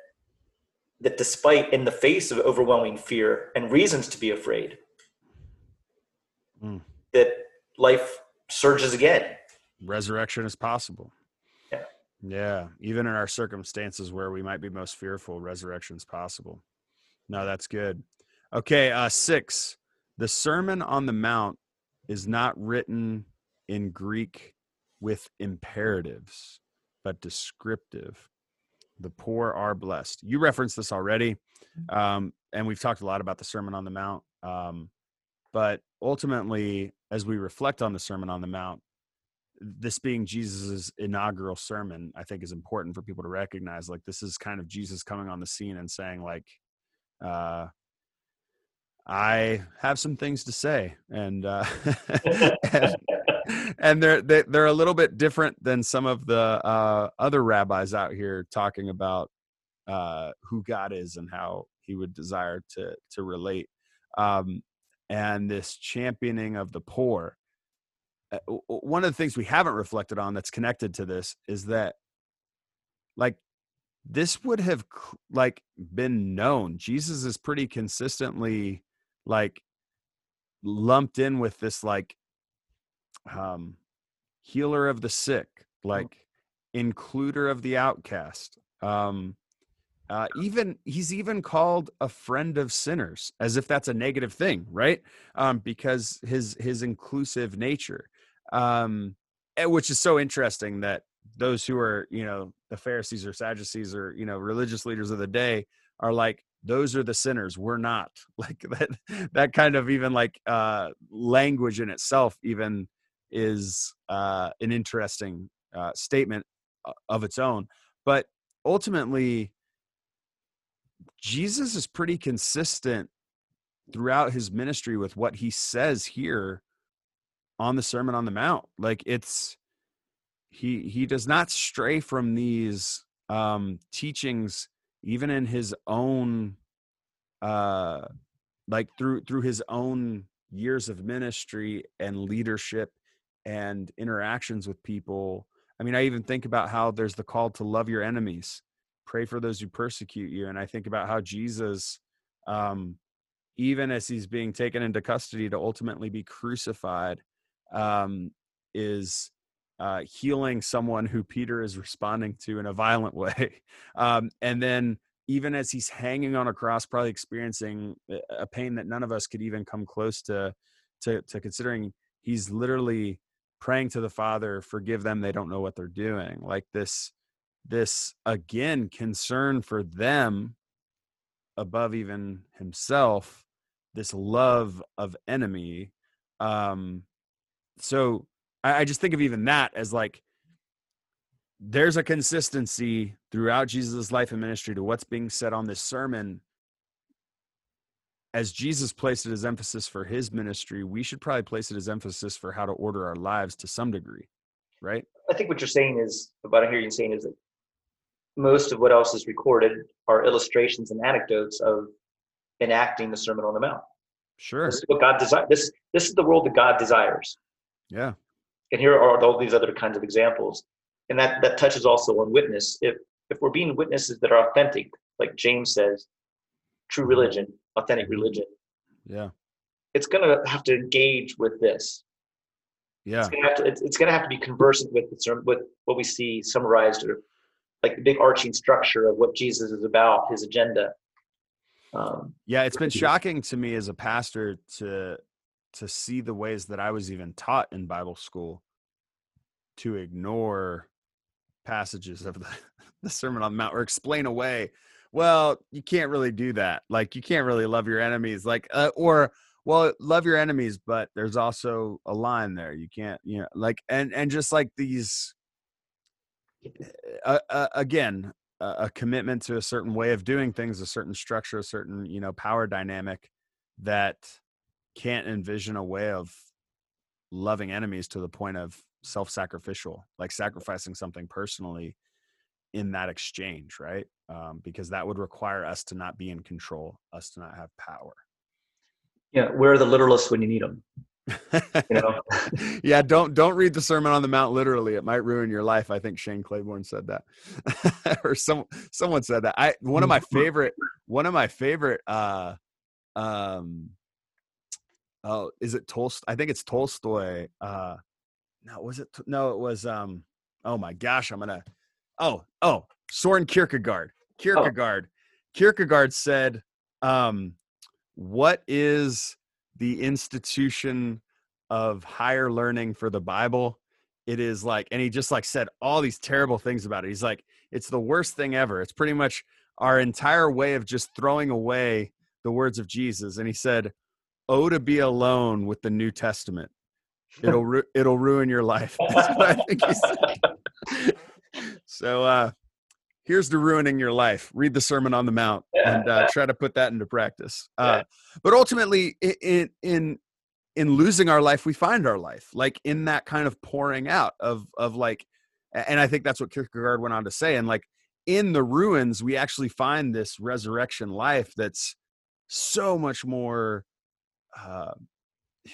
Speaker 2: that despite in the face of overwhelming fear and reasons to be afraid, mm. that life surges again.
Speaker 1: Resurrection is possible.
Speaker 2: Yeah.
Speaker 1: Even in our circumstances where we might be most fearful, resurrection is possible. No, that's good. Okay. Uh, six. The Sermon on the Mount is not written in Greek with imperatives, but descriptive. The poor are blessed. You referenced this already, mm-hmm. um, and we've talked a lot about the Sermon on the Mount. Um, but ultimately, as we reflect on the Sermon on the Mount, this being Jesus's inaugural sermon, I think is important for people to recognize. Like this is kind of Jesus coming on the scene and saying, like, uh, I have some things to say, and uh, and, and they're they, are they are a little bit different than some of the uh, other rabbis out here talking about uh, who God is and how He would desire to to relate, um, and this championing of the poor. Uh, one of the things we haven't reflected on that's connected to this is that, like, this would have like been known. Jesus is pretty consistently like lumped in with this like um healer of the sick mm. like includer of the outcast um uh, even he's even called a friend of sinners as if that's a negative thing right um because his his inclusive nature um eh, which is so interesting that those who are you know the pharisees or sadducees or you know religious leaders of the day are like those are the sinners we're not. Like that that kind of even like uh language in itself even is uh an interesting uh statement uh, of its own. But ultimately jesus is pretty consistent throughout his ministry with what he says here on the sermon on the mount like it's he he does not stray from these um teachings even in his own uh like through through his own years of ministry and leadership and interactions with people. I mean i even think about how there's the call to love your enemies pray for those who persecute you and i think about how jesus um even as he's being taken into custody to ultimately be crucified um is uh, healing someone who Peter is responding to in a violent way. Um, and then even as he's hanging on a cross, probably experiencing a pain that none of us could even come close to, to, to considering, he's literally praying to the Father, forgive them, they don't know what they're doing. Like this, this again, concern for them above even himself, this love of enemy. Um, so I, I just think of even that as like there's a consistency throughout Jesus' life and ministry to what's being said on this sermon. As Jesus placed it as emphasis for his ministry, we should probably place it as emphasis for how to order our lives to some degree, right?
Speaker 2: I think what you're saying is, what I hear you saying is that most of what else is recorded are illustrations and anecdotes of enacting the Sermon on the Mount.
Speaker 1: Sure.
Speaker 2: This is what God desires. This this is the world that God desires.
Speaker 1: Yeah.
Speaker 2: And here are all these other kinds of examples. And that that touches also on witness. If if we're being witnesses that are authentic, like James says, true religion, authentic religion.
Speaker 1: Yeah.
Speaker 2: It's gonna have to engage with this.
Speaker 1: Yeah.
Speaker 2: It's gonna have to, it's, it's gonna have to be conversant with with what we see summarized or like the big arching structure of what Jesus is about, his agenda.
Speaker 1: Um, yeah, it's been shocking to me as a pastor to to see the ways that I was even taught in Bible school to ignore passages of the, the Sermon on the Mount or explain away. Well, you can't really do that. Like you can't really love your enemies. Like uh, or well, love your enemies, but there's also a line there. You can't, you know, like and and just like these. Uh, uh, again, a commitment to a certain way of doing things, a certain structure, a certain you know power dynamic that can't envision a way of loving enemies to the point of self-sacrificial, like sacrificing something personally in that exchange, right? Um, because that would require us to not be in control, us to not have power.
Speaker 2: Yeah, where are the literalists when you need them?
Speaker 1: you know? yeah, don't don't read the Sermon on the Mount literally. It might ruin your life. I think Shane Claiborne said that, or some someone said that. I one of my favorite one of my favorite. uh um Oh, is it Tolstoy? I think it's Tolstoy. Uh No, was it? No, it was. um Oh my gosh, I'm gonna. Oh, oh, Soren Kierkegaard. Kierkegaard. Oh. Kierkegaard said, um, "What is?" the institution of higher learning for the Bible. It is like, and he just like said all these terrible things about it. He's like, it's the worst thing ever. It's pretty much our entire way of just throwing away the words of Jesus. And he said, "Oh, to be alone with the New Testament. It'll ru- it'll ruin your life." I think he so, uh, here's the ruining your life read the sermon on the mount and uh, try to put that into practice uh, but ultimately in in in losing our life we find our life like in that kind of pouring out of of like and i think that's what kierkegaard went on to say and like in the ruins we actually find this resurrection life that's so much more uh,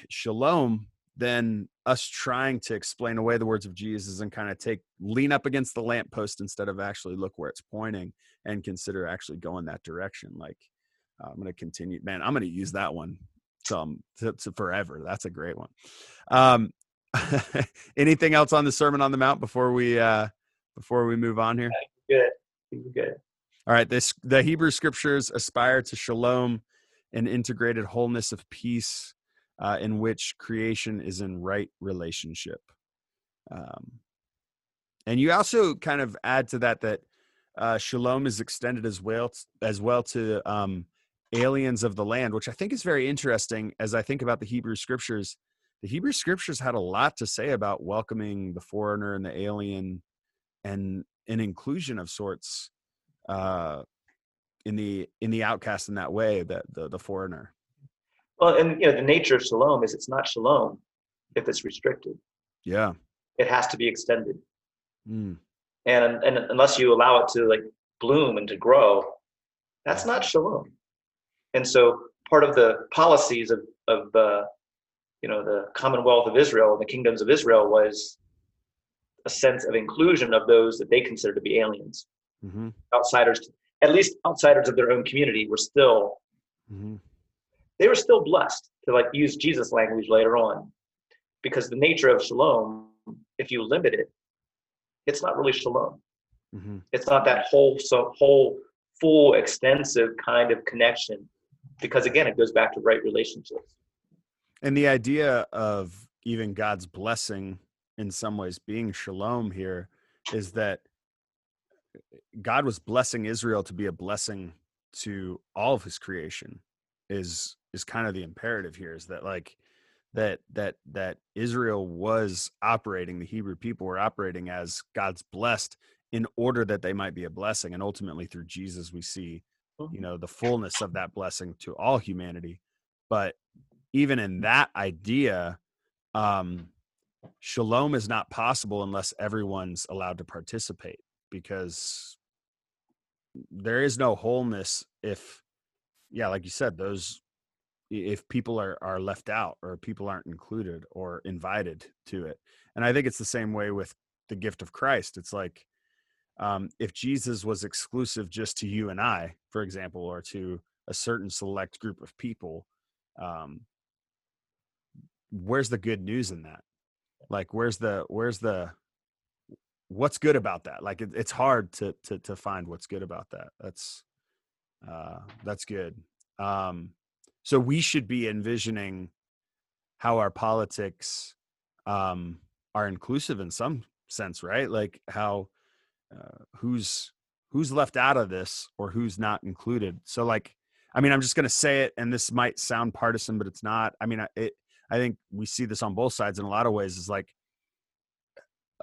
Speaker 1: shalom than us trying to explain away the words of Jesus and kind of take lean up against the lamppost instead of actually look where it's pointing and consider actually going that direction. Like uh, I'm going to continue, man. I'm going to use that one some to, to, forever. That's a great one. Um, anything else on the Sermon on the Mount before we uh, before we move on here?
Speaker 2: Good, good.
Speaker 1: All right. This the Hebrew Scriptures aspire to shalom, an integrated wholeness of peace uh, in which creation is in right relationship. Um, and you also kind of add to that that uh, shalom is extended as well as well to um, aliens of the land, which I think is very interesting. As I think about the Hebrew scriptures, the Hebrew scriptures had a lot to say about welcoming the foreigner and the alien, and an inclusion of sorts uh, in the in the outcast in that way, that the the foreigner.
Speaker 2: Well, and you know, the nature of shalom is it's not shalom if it's restricted.
Speaker 1: Yeah.
Speaker 2: It has to be extended.
Speaker 1: Mm.
Speaker 2: And and unless you allow it to like bloom and to grow, that's not shalom. And so part of the policies of of the you know the Commonwealth of Israel and the kingdoms of Israel was a sense of inclusion of those that they consider to be aliens,
Speaker 1: mm-hmm.
Speaker 2: outsiders, at least outsiders of their own community, were still
Speaker 1: mm-hmm
Speaker 2: they were still blessed to like use Jesus language later on because the nature of shalom, if you limit it, it's not really shalom.
Speaker 1: Mm-hmm.
Speaker 2: It's not that whole, so whole, full, extensive kind of connection because again, it goes back to right relationships.
Speaker 1: And the idea of even God's blessing in some ways being shalom here is that God was blessing Israel to be a blessing to all of his creation is is kind of the imperative here is that like that that that Israel was operating, the Hebrew people were operating as God's blessed in order that they might be a blessing. And ultimately through Jesus we see, you
Speaker 2: Mm-hmm.
Speaker 1: know, the fullness of that blessing to all humanity. But even in that idea, um shalom is not possible unless everyone's allowed to participate because there is no wholeness if yeah like you said those if people are are left out or people aren't included or invited to it. And i think it's the same way with the gift of christ. It's like um, if jesus was exclusive just to you and i for example or to a certain select group of people um, where's the good news in that? Like where's the where's the what's good about that? Like it, it's hard to, to to find what's good about that. That's uh that's good. Um so we should be envisioning how our politics um are inclusive in some sense right? Like how uh, who's who's left out of this or who's not included? So like i mean i'm just going to say it and this might sound partisan but it's not. I mean it i think we see this on both sides in a lot of ways is like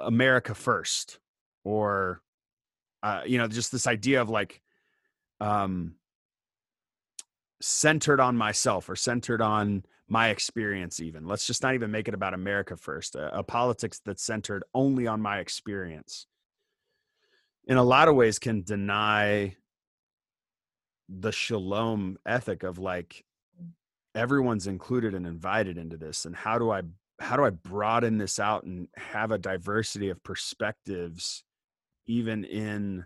Speaker 1: america first or uh, you know just this idea of like um centered on myself or centered on my experience even. Let's just not even make it about america first a, a politics that's centered only on my experience in a lot of ways can deny the shalom ethic of like everyone's included and invited into this and how do i how do i broaden this out and have a diversity of perspectives even in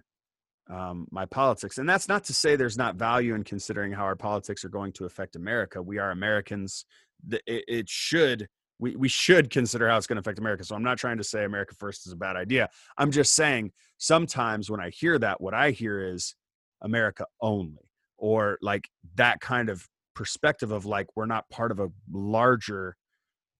Speaker 1: um, my politics? And that's not to say there's not value in considering how our politics are going to affect america. We are americans. It, it should we, we should consider how it's going to affect america. So i'm not trying to say america first is a bad idea. I'm just saying sometimes when i hear that what i hear is america only or like that kind of perspective of like we're not part of a larger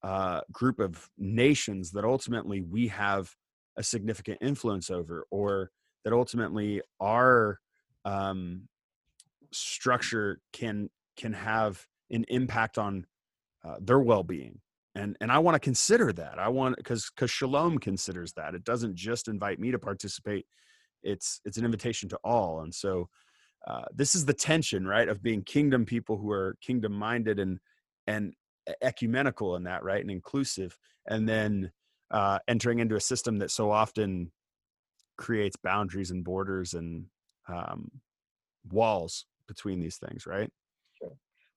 Speaker 1: uh, group of nations that ultimately we have a significant influence over or that ultimately our um, structure can can have an impact on uh, their well-being. And and i want to consider that. I want because because shalom considers that. It doesn't just invite me to participate. It's it's an invitation to all. And so uh, this is the tension right of being kingdom people who are kingdom minded and and ecumenical in that right and inclusive and then uh, entering into a system that so often creates boundaries and borders and um, walls between these things right?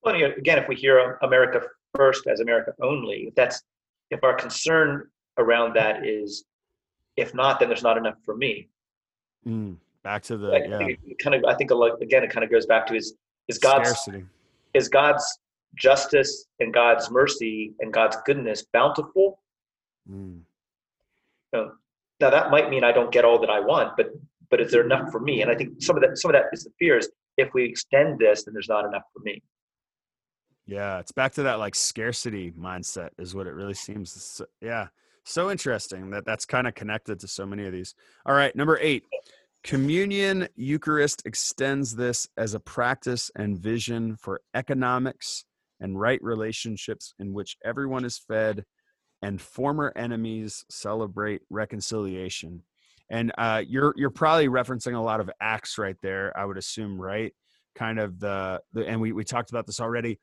Speaker 2: Well, you know, again, if we hear America first as America only, if that's if our concern around that is, if not, then there's not enough for me.
Speaker 1: Mm, back to the
Speaker 2: I
Speaker 1: yeah.
Speaker 2: kind of, I think lot- again, it kind of goes back to is is God's
Speaker 1: scarcity.
Speaker 2: is God's justice and God's mercy and God's goodness bountiful.
Speaker 1: Mm,
Speaker 2: You know, now that might mean I don't get all that I want, but but is there enough for me? And I think some of that some of that is the fear is if we extend this, then there's not enough for me.
Speaker 1: yeah it's back to that like scarcity mindset is what it really seems So- yeah so interesting that that's kind of connected to so many of these all right number eight communion eucharist extends this as a practice and vision for economics and right relationships in which everyone is fed and former enemies celebrate reconciliation. And uh, you're you're probably referencing a lot of acts right there i would assume right? Kind of the, the and we, we talked about this already.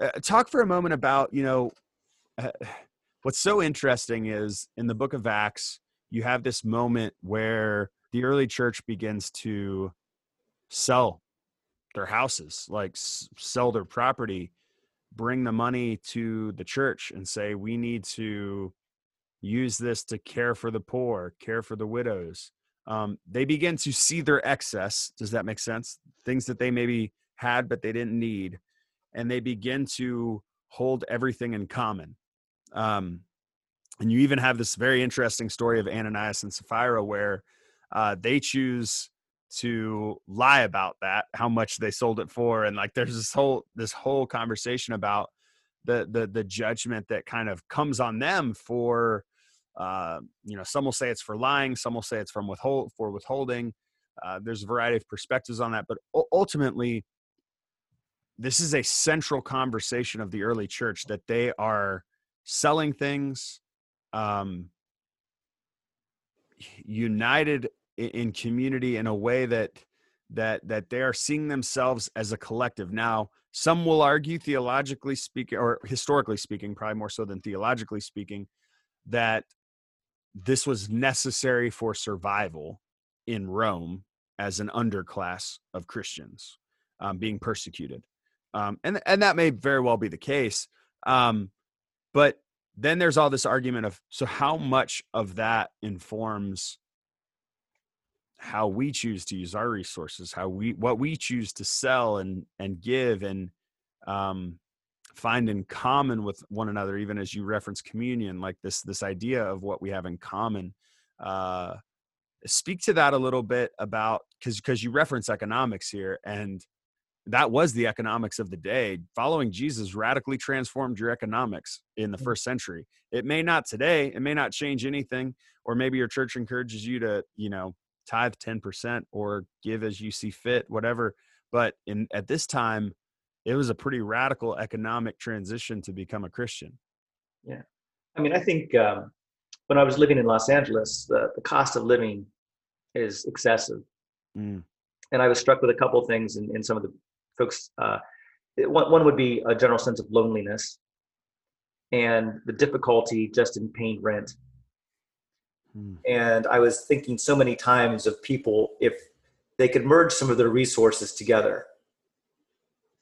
Speaker 1: Uh, talk for a moment about you know uh, what's so interesting is in the book of acts you have this moment where the early church begins to sell their houses like s- sell their property bring the money to the church and say we need to use this to care for the poor care for the widows. Um, they begin to see their excess does that make sense? Things that they maybe had but they didn't need and they begin to hold everything in common. Um, and you even have this very interesting story of ananias and sapphira where uh, they choose to lie about that how much they sold it for and like there's this whole this whole conversation about the the the judgment that kind of comes on them for uh, you know some will say it's for lying some will say it's from withhold for withholding uh, there's a variety of perspectives on that but ultimately this is a central conversation of the early church that they are selling things, um, united in, in community in a way that that that they are seeing themselves as a collective. Now, some will argue, theologically speaking, or historically speaking, probably more so than theologically speaking, that this was necessary for survival in Rome as an underclass of Christians um, being persecuted, um, and and that may very well be the case. Um, but then there's all this argument of so how much of that informs how we choose to use our resources, how we what we choose to sell and and give and um, find in common with one another, even as you reference communion, like this this idea of what we have in common. Uh, speak to that a little bit about because because you reference economics here and that was the economics of the day following jesus radically transformed your economics in the mm. first century it may not today it may not change anything or maybe your church encourages you to you know tithe 10% or give as you see fit whatever but in at this time it was a pretty radical economic transition to become a christian.
Speaker 2: Yeah. I mean i think um, when i was living in los angeles the, the cost of living is excessive. Mm. and i was struck with a couple of things in, in some of the folks uh, one, one would be a general sense of loneliness and the difficulty just in paying rent Hmm. And I was thinking so many times of people, if they could merge some of their resources together,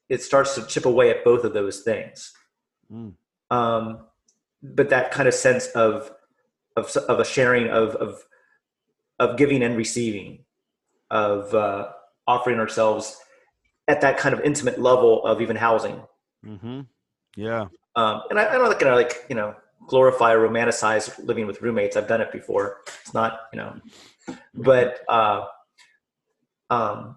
Speaker 2: it starts to chip away at both of those things. Mm. Um, but that kind of sense of, of, of a sharing of, of, of giving and receiving, of uh, offering ourselves at that kind of intimate level of even housing.
Speaker 1: Mm-hmm. Yeah.
Speaker 2: Um, and I, I don't like, you know, glorify or romanticize living with roommates. I've done it before. It's not, you know, but uh, um,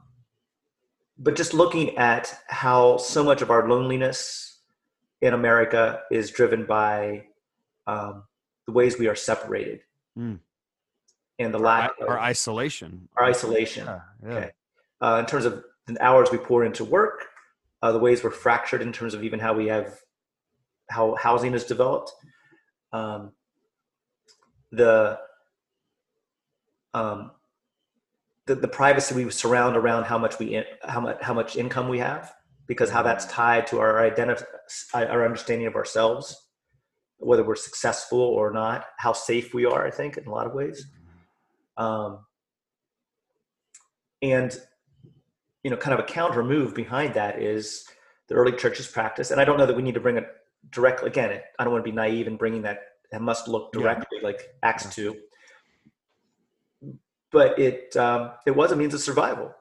Speaker 2: but just looking at how so much of our loneliness in America is driven by um, the ways we are separated mm. and the lack
Speaker 1: our, our isolation.
Speaker 2: Our isolation. Yeah, yeah. Okay. Uh, in terms of the hours we pour into work, uh, the ways we're fractured in terms of even how we have how housing is developed um, the um, the, the privacy we surround around how much we how much how much income we have because how that's tied to our identity our understanding of ourselves whether we're successful or not how safe we are i think in a lot of ways. Um, and you know kind of a counter move behind that is the early church's practice and i don't know that we need to bring it directly again i don't want to be naive in bringing that it must look directly yeah. like acts yeah. 2 but it um, it was a means of survival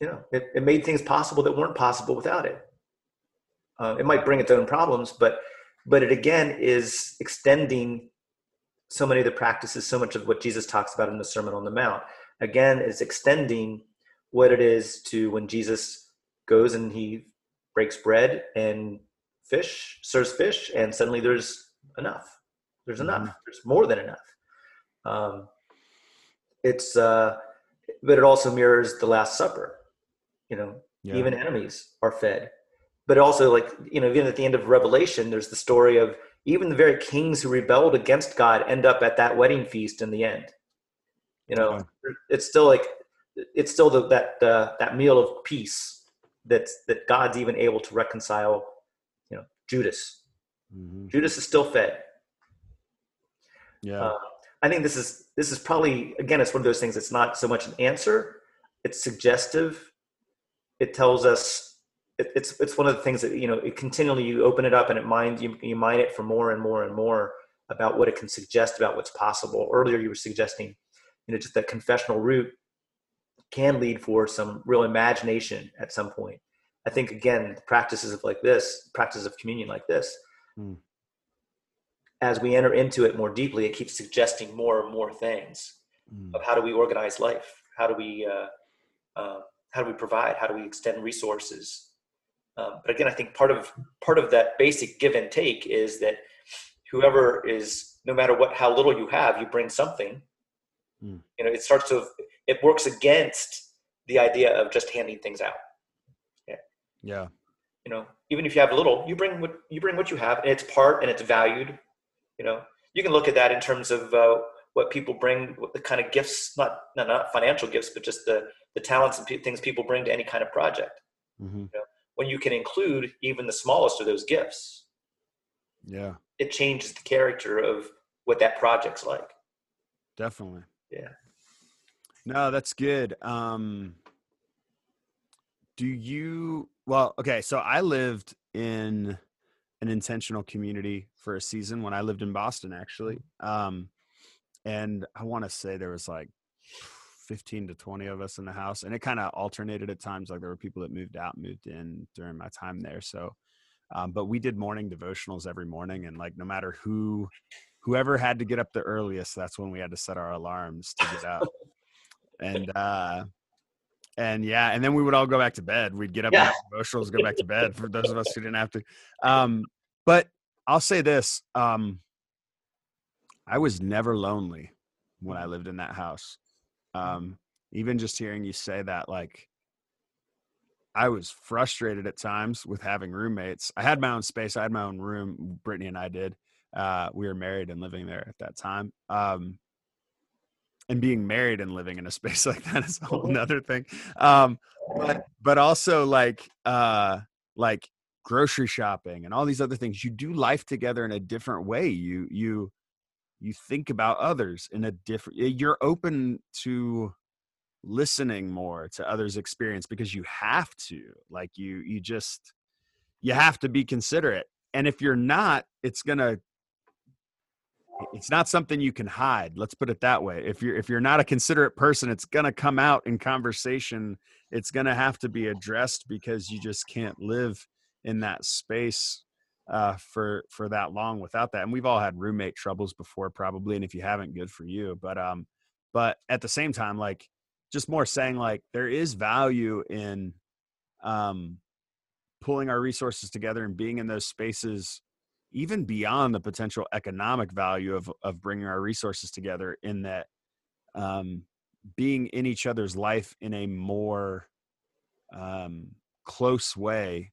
Speaker 2: you know it, it made things possible that weren't possible without it uh, it might bring its own problems but but it again is extending so many of the practices so much of what jesus talks about in the sermon on the mount again is extending what it is to when jesus goes and he breaks bread and fish, serves fish, and suddenly there's enough. There's enough. Mm-hmm. There's more than enough. Um, it's, uh, but it also mirrors the Last Supper. You know, yeah. even enemies are fed. But also, like you know, even at the end of Revelation, there's the story of even the very kings who rebelled against God end up at that wedding feast in the end. You know, yeah. it's still like it's still the, that uh, that meal of peace that's that God's even able to reconcile Judas. Mm-hmm. Judas is still fed.
Speaker 1: Yeah. Uh,
Speaker 2: I think this is this is probably again it's one of those things. It's not so much an answer. It's suggestive. It tells us it, it's it's one of the things that you know. It continually you open it up and it mind you you mine it for more and more and more about what it can suggest about what's possible. Earlier you were suggesting, you know, just that confessional route can lead for some real imagination at some point. I think again, practices of like this, practices of communion like this, mm. as we enter into it more deeply, it keeps suggesting more and more things mm. of how do we organize life, how do we uh, uh, how do we provide, how do we extend resources. Um, but again, I think part of part of that basic give and take is that whoever is, no matter what, how little you have, you bring something. Mm. You know, it starts to it works against the idea of just handing things out.
Speaker 1: Yeah.
Speaker 2: you know, even if you have a little, you bring what you bring what you have, and it's part and it's valued. You know, you can look at that in terms of uh, what people bring, what the kind of gifts, not not, not financial gifts, but just the the talents and p- things people bring to any kind of project.
Speaker 1: Mm-hmm.
Speaker 2: You know, when you can include even the smallest of those gifts,
Speaker 1: Yeah,
Speaker 2: it changes the character of what that project's like.
Speaker 1: definitely.
Speaker 2: Yeah.
Speaker 1: No, that's good. Um, do you? Well, okay. So I lived in an intentional community for a season when I lived in Boston, actually. Um, and I want to say there was like 15 to 20 of us in the house, and it kind of alternated at times. Like there were people that moved out, moved in during my time there. So, um, but we did morning devotionals every morning, and like no matter who, whoever had to get up the earliest, that's when we had to set our alarms to get up. and uh and yeah, and then we would all go back to bed. We'd get up
Speaker 2: Yeah.
Speaker 1: and have go back to bed for those of us who didn't have to. Um, but I'll say this: um, I was never lonely when I lived in that house. Um, even just hearing you say that, like, I was frustrated at times with having roommates. I had my own space. I had my own room. Brittany and I did. Uh, we were married and living there at that time. Um, and being married and living in a space like that is a whole
Speaker 2: Mhm.
Speaker 1: nother thing. Um, but but also like uh like grocery shopping and all these other things. You do life together in a different way. You you you think about others in a different you're open to listening more to others experience because you have to like you you just you have to be considerate and if you're not it's gonna it's not something you can hide let's put it that way. If you're if you're not a considerate person it's gonna come out in conversation. It's gonna have to be addressed because you just can't live in that space uh, for for that long without that. And we've all had roommate troubles before probably and if you haven't good for you. But um but at the same time like just more saying like there is value in um pulling our resources together and being in those spaces even beyond the potential economic value of of bringing our resources together in that um being in each other's life in a more um close way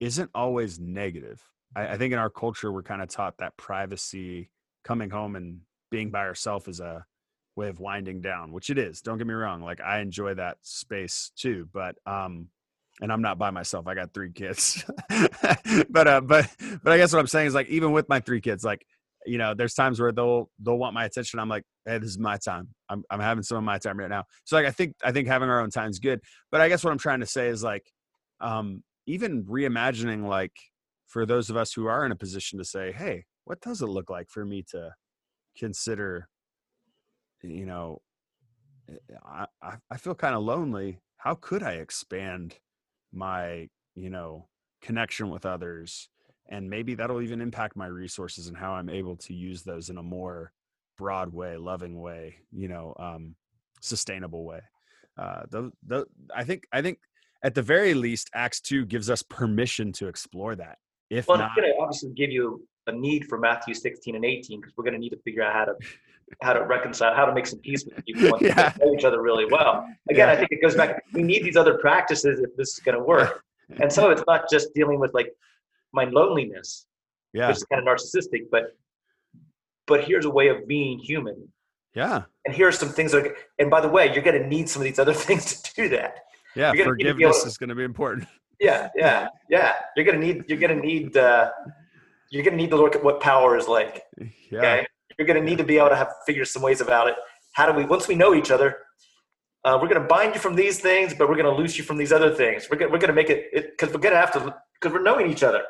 Speaker 1: isn't always negative. I, I think in our culture we're kind of taught that privacy coming home and being by yourself is a way of winding down which it is don't get me wrong like i enjoy that space too but um and i'm not by myself i got three kids. But uh but but i guess what i'm saying is like even with my three kids like you know there's times where they'll they'll want my attention i'm like hey this is my time. I'm, I'm having some of my time right now. So like i think i think having our own time is good. But i guess what i'm trying to say is like um even reimagining like for those of us who are in a position to say hey what does it look like for me to consider you know eh, i i, I feel kind of lonely. How could i expand my you know connection with others and maybe that'll even impact my resources and how i'm able to use those in a more broad way loving way you know um sustainable way. Uh the, the i think i think at the very least acts 2 gives us permission to explore that if
Speaker 2: Well,
Speaker 1: not
Speaker 2: it's going to obviously give you a need for Matthew 16 and 18 because we're going to need to figure out how to how to reconcile, how to make some peace with people once
Speaker 1: Yeah.
Speaker 2: know each other really well. Again,
Speaker 1: Yeah.
Speaker 2: I think it goes back. We need these other practices if this is going to work. And so it's not just dealing with like my loneliness,
Speaker 1: yeah
Speaker 2: which is kind of narcissistic, but but here's a way of being human.
Speaker 1: yeah
Speaker 2: And here are some things that. Are, and by the way, you're going to need some of these other things to do that.
Speaker 1: yeah
Speaker 2: need to
Speaker 1: forgiveness
Speaker 2: to-
Speaker 1: is going to be important
Speaker 2: Yeah, yeah, yeah. You're gonna need. You're gonna need. Uh, you're gonna need to look at what power is like.
Speaker 1: yeah
Speaker 2: Okay. You're gonna need to be able to have figure some ways about it. How do we? Once we know each other, uh, we're gonna bind you from these things, but we're gonna loose you from these other things. We're gonna we're gonna make it because we're gonna have to because we're knowing each other.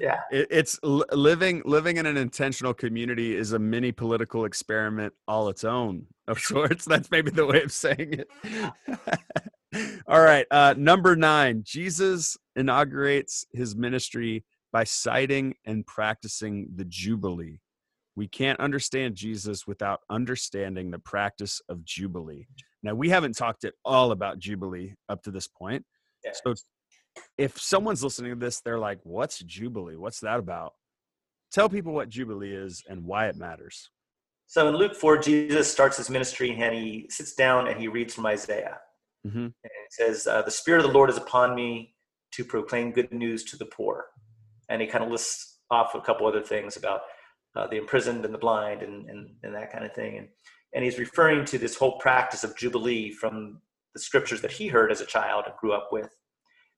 Speaker 2: Yeah.
Speaker 1: it, it's living living in an intentional community is a mini political experiment all its own of sorts that's maybe the way of saying it all right uh number nine jesus inaugurates his ministry by citing and practicing the jubilee we can't understand jesus without understanding the practice of jubilee now we haven't talked at all about jubilee up to this point
Speaker 2: Yeah.
Speaker 1: so if someone's listening to this, they're like, "What's Jubilee? What's that about?" Tell people what Jubilee is and why it matters.
Speaker 2: So in Luke four, Jesus starts his ministry and he sits down and he reads from Isaiah.
Speaker 1: Mm-hmm.
Speaker 2: And it says, uh, "The Spirit of the Lord is upon me to proclaim good news to the poor. And he kind of lists off a couple other things about uh, the imprisoned and the blind and, and, and that kind of thing. And, and he's referring to this whole practice of Jubilee from the scriptures that he heard as a child and grew up with,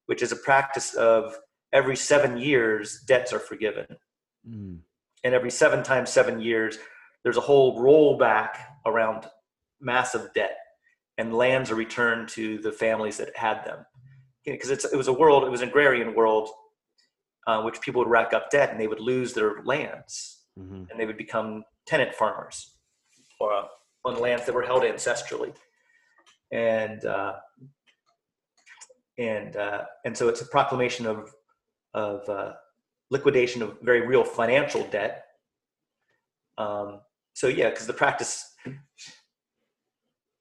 Speaker 2: which is a practice of every seven years, debts are forgiven. Mm. And every seven times seven years, there's a whole rollback around massive debt and lands are returned to the families that had them because it was a world it was an agrarian world uh, which people would rack up debt and they would lose their lands mm-hmm. and they would become tenant farmers or, uh, on lands that were held ancestrally and uh, and uh, and so it's a proclamation of of uh, liquidation of very real financial debt um, so yeah because the practice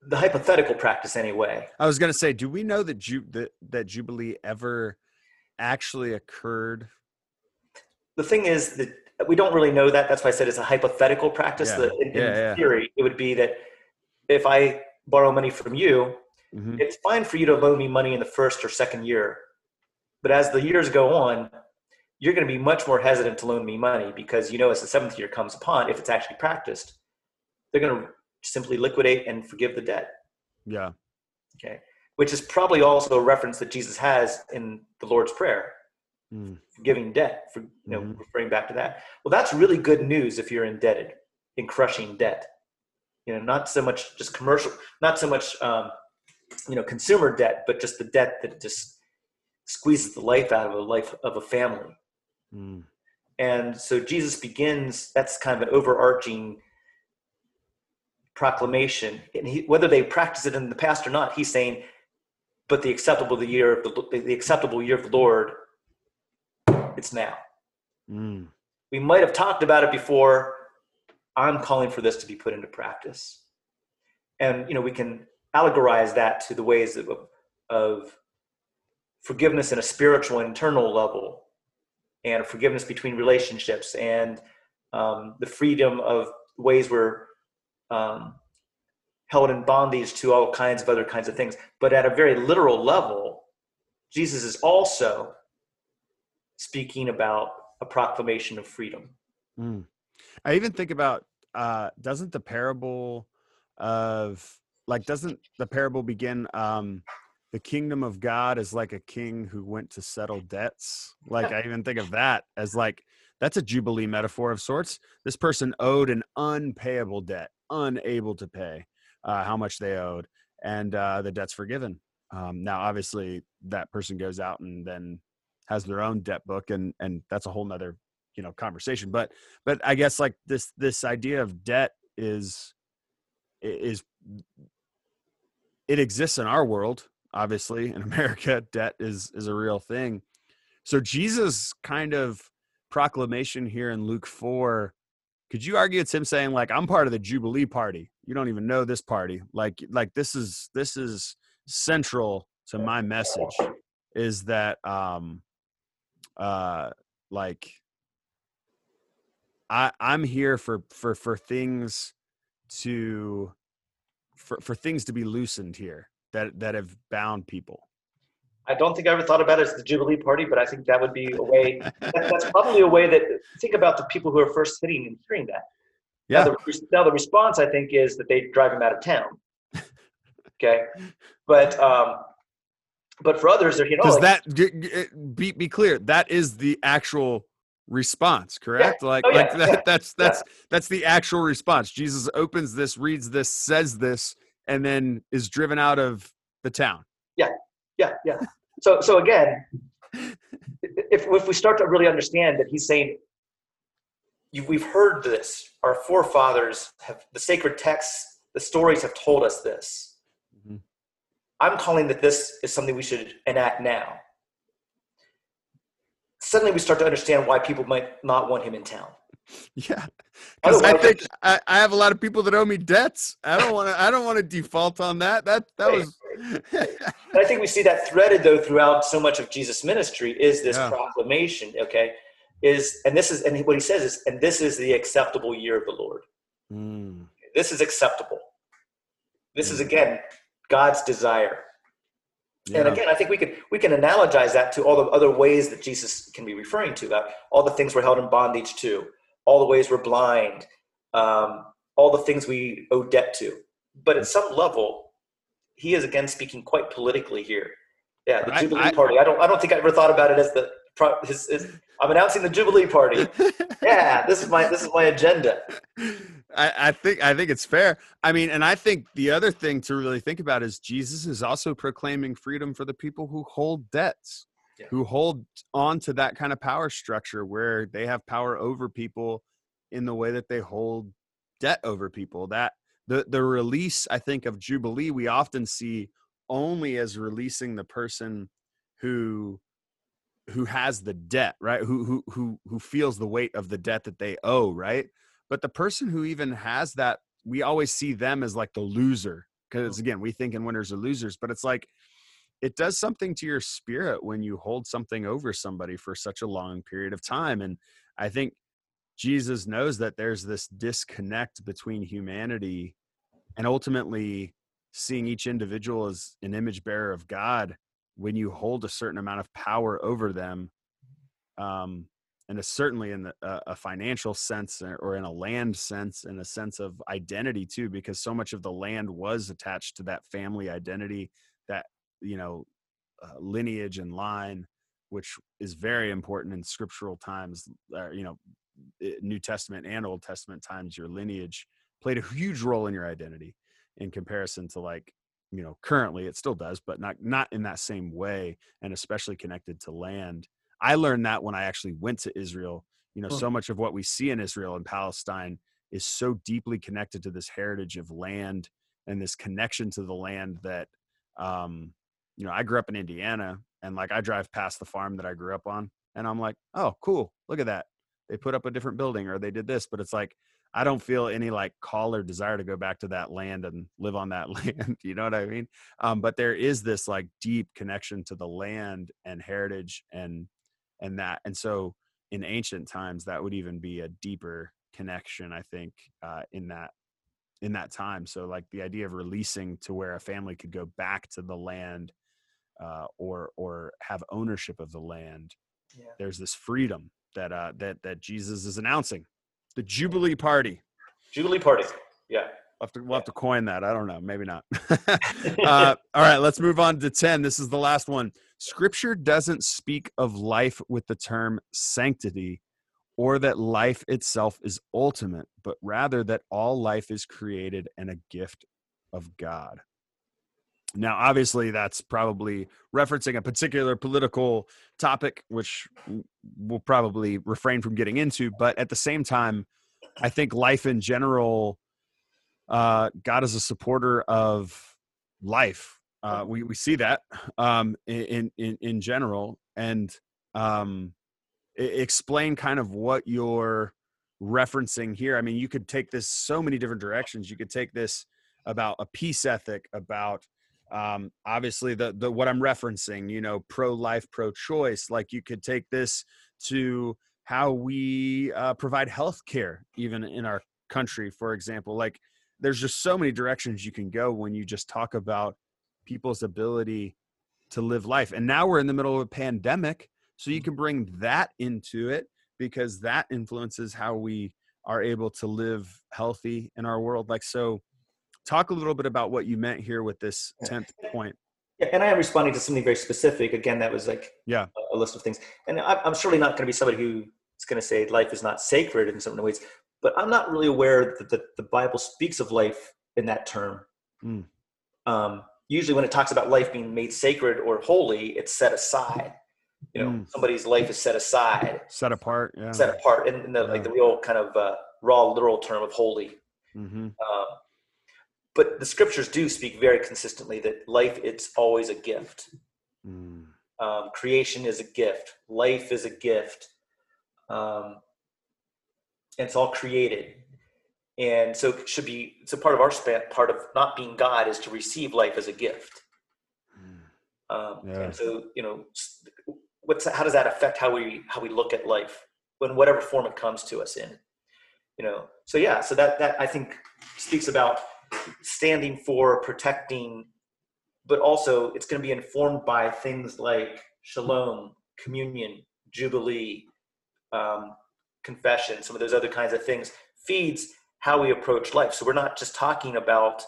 Speaker 2: the hypothetical practice anyway.
Speaker 1: I was going to say, do we know that, Ju- that that Jubilee ever actually occurred?
Speaker 2: The thing is that we don't really know that. That's why I said it's a hypothetical practice.
Speaker 1: Yeah.
Speaker 2: That in,
Speaker 1: yeah,
Speaker 2: in theory, it would be that if I borrow money from you, mm-hmm. it's fine for you to loan me money in the first or second year. But as the years go on, you're going to be much more hesitant to loan me money because you know as the seventh year comes upon, if it's actually practiced, they're going to simply liquidate and forgive the debt.
Speaker 1: Yeah.
Speaker 2: Okay. Which is probably also a reference that Jesus has in the Lord's Prayer, mm. forgiving debt, for you know, mm-hmm. referring back to that. Well, that's really good news if you're indebted in crushing debt. You know, not so much just commercial, not so much um, you know consumer debt, but just the debt that just squeezes the life out of a life of a family. Mm. And so Jesus begins. That's kind of an overarching proclamation, and he, whether they practice it in the past or not, he's saying, "But the acceptable the year of the, the acceptable year of the Lord, it's now." Mm. We might have talked about it before. I'm calling for this to be put into practice, and you know we can allegorize that to the ways of, of forgiveness in a spiritual internal level, and forgiveness between relationships, and um, the freedom of ways where um, held in bondage to all kinds of other kinds of things. But at a very literal level, Jesus is also speaking about a proclamation of freedom. Mm.
Speaker 1: I even think about uh, doesn't the parable of like doesn't the parable begin um, the kingdom of God is like a king who went to settle debts. Like I even think of that as like that's a jubilee metaphor of sorts. This person owed an unpayable debt unable to pay uh, how much they owed, and uh, the debt's forgiven. Um, now, obviously, that person goes out and then has their own debt book, and and that's a whole nother you know conversation. But but I guess like this this idea of debt is is it exists in our world. Obviously, in America, debt is is a real thing. So Jesus kind of proclamation here in Luke 4 could you argue it's him saying like i'm part of the jubilee party you don't even know this party like like this is this is central to my message is that um uh like i i'm here for for for things to for for things to be loosened here that that have bound people
Speaker 2: I don't think I ever thought about it as the Jubilee Party, but I think that would be a way. that, that's probably a way that think about the people who are first hitting and hearing that.
Speaker 1: Yeah.
Speaker 2: Now the, now the response I think is that they drive him out of town. Okay, but um, but for others, they're you know
Speaker 1: does like, that eh, be be clear? That is the actual response correct
Speaker 2: yeah.
Speaker 1: like
Speaker 2: oh, yeah.
Speaker 1: like that,
Speaker 2: yeah.
Speaker 1: that's that's that's the actual response jesus opens this reads this says this and then is driven out of the town
Speaker 2: yeah yeah, yeah. So, so again, if if we start to really understand that he's saying, we've heard this. Our forefathers have the sacred texts, the stories have told us this. I'm calling that this is something we should enact now. Suddenly, we start to understand why people might not want him in town.
Speaker 1: Yeah, because I think I, I, have a lot of people that owe me debts. I don't want to. I don't want to default on that. That that right. was
Speaker 2: I think we see that threaded though throughout so much of Jesus' ministry is this yeah. proclamation. Okay, is and this is and what he says is and this is the acceptable year of the Lord. Mm. This is acceptable. This mm. is again God's desire. Yeah. And again, I think we can we can analogize that to all the other ways that Jesus can be referring to that. All the things we're held in bondage to, all the ways we're blind, um, all the things we owe debt to. But at some level, he is again speaking quite politically here. Yeah, the Jubilee I, Party. I don't I don't think I ever thought about it as the his, his, I'm announcing the Jubilee Party. yeah, this is my this is my agenda.
Speaker 1: I, I, think I think it's fair. I mean, and I think the other thing to really think about is Jesus is also proclaiming freedom for the people who hold debts, yeah. who hold on to that kind of power structure where they have power over people in the way that they hold debt over people. That the the release, I think, of Jubilee, we often see only as releasing the person who who has the debt, right? Who who who who feels the weight of the debt that they owe, right? But the person who even has that, we always see them as like the loser because again, we think in winners are losers, but it's like it does something to your spirit when you hold something over somebody for such a long period of time. And I think Jesus knows that there's this disconnect between humanity and ultimately seeing each individual as an image bearer of God when you hold a certain amount of power over them um, and certainly in the, uh, a financial sense or in a land sense in a sense of identity too because so much of the land was attached to that family identity that you know uh, lineage and line which is very important in scriptural times uh, you know new testament and old testament times your lineage played a huge role in your identity in comparison to like you know currently it still does but not not in that same way and especially connected to land I learned that when I actually went to Israel. You know, so much of what we see in Israel and Palestine is so deeply connected to this heritage of land and this connection to the land that, um, you know, I grew up in Indiana and like I drive past the farm that I grew up on and I'm like, oh, cool. Look at that. They put up a different building or they did this. But it's like, I don't feel any like call or desire to go back to that land and live on that land. you know what I mean? Um, but there is this like deep connection to the land and heritage and and that and so in ancient times that would even be a deeper connection i think uh, in that in that time so like the idea of releasing to where a family could go back to the land uh, or or have ownership of the land yeah. there's this freedom that uh that that jesus is announcing the jubilee party
Speaker 2: jubilee party yeah
Speaker 1: We'll have, to, we'll have to coin that. I don't know. Maybe not. uh, all right, let's move on to 10. This is the last one. Scripture doesn't speak of life with the term sanctity or that life itself is ultimate, but rather that all life is created and a gift of God. Now, obviously, that's probably referencing a particular political topic, which we'll probably refrain from getting into. But at the same time, I think life in general, uh, God is a supporter of life uh, we we see that um, in in in general, and um, explain kind of what you're referencing here. I mean, you could take this so many different directions. You could take this about a peace ethic, about um, obviously the the what I'm referencing. You know, pro life, pro choice. Like you could take this to how we uh, provide health care, even in our country, for example. Like there's just so many directions you can go when you just talk about people's ability to live life. And now we're in the middle of a pandemic, so you mm. can bring that into it because that influences how we are able to live healthy in our world. Like, so talk a little bit about what you meant here with this 10th point.
Speaker 2: Yeah, and I am responding to something very specific. Again, that was like
Speaker 1: yeah
Speaker 2: a list of things. And I'm surely not going to be somebody who is going to say life is not sacred in certain ways, but I'm not really aware that the, the Bible speaks of life in that term. Mm. Um, usually when it talks about life being made sacred or holy, it's set aside. You know, mm. somebody's life is set aside,
Speaker 1: set apart, yeah.
Speaker 2: set apart, in, in the yeah. like the real kind of uh, raw literal term of holy. Mm-hmm. Um, but the scriptures do speak very consistently that life it's always a gift. Mm. Um, creation is a gift. Life is a gift. Um, it's all created and so it should be so part of our span part of not being god is to receive life as a gift hmm. um, yeah. and so you know what's how does that affect how we how we look at life when whatever form it comes to us in you know so yeah so that that i think speaks about standing for protecting but also it's going to be informed by things like shalom, communion, jubilee, um, confession, some of those other kinds of things, feeds how we approach life. So we're not just talking about,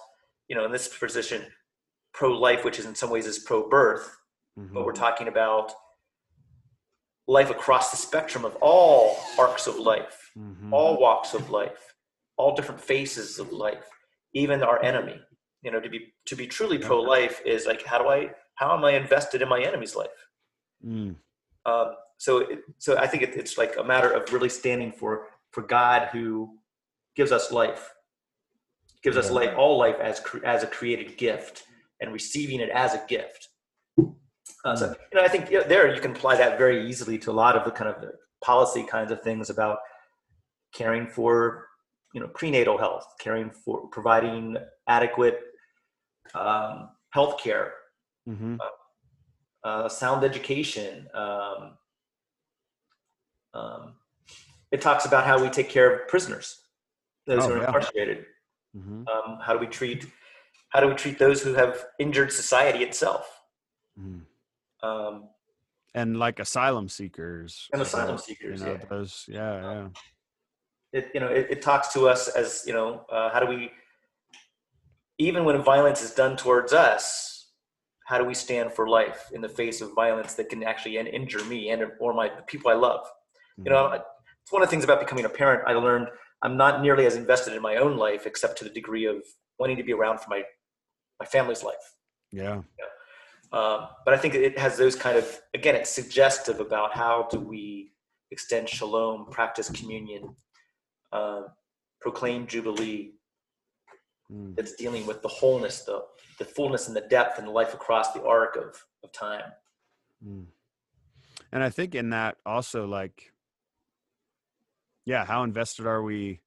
Speaker 2: you know, in this position, pro-life, which is in some ways is pro-birth, mm-hmm. but we're talking about life across the spectrum of all arcs of life, mm-hmm. all walks of life, all different faces of life, even our enemy. You know, to be to be truly pro-life is like, how do I, how am I invested in my enemy's life? Mm. Um, so, it, so I think it, it's like a matter of really standing for for God who gives us life, gives us life, all life as as a created gift, and receiving it as a gift. Uh, so, you know, I think you know, there you can apply that very easily to a lot of the kind of the policy kinds of things about caring for, you know, prenatal health, caring for providing adequate um, health care, mm-hmm. uh, uh, sound education. Um, um, it talks about how we take care of prisoners, those oh, who are yeah. incarcerated. Mm-hmm. Um, how do we treat how do we treat those who have injured society itself? Mm.
Speaker 1: Um, and like asylum seekers
Speaker 2: and asylum seekers,
Speaker 1: you know, yeah. Those, yeah, um, yeah.
Speaker 2: It you know it, it talks to us as you know uh, how do we even when violence is done towards us, how do we stand for life in the face of violence that can actually injure me and or my the people I love? Mm-hmm. You know, mm-hmm. it's one of the things about becoming a parent. I learned I'm not nearly as invested in my own life, except to the degree of wanting to be around for my my family's life.
Speaker 1: Yeah.
Speaker 2: yeah. Um, but I think it has those kind of again, it's suggestive about how do we extend shalom, practice communion, uh, proclaim jubilee. Mm. That's dealing with the wholeness, the the fullness and the depth and the life across the arc of of time. Mm.
Speaker 1: And I think in that also like, yeah, how invested are we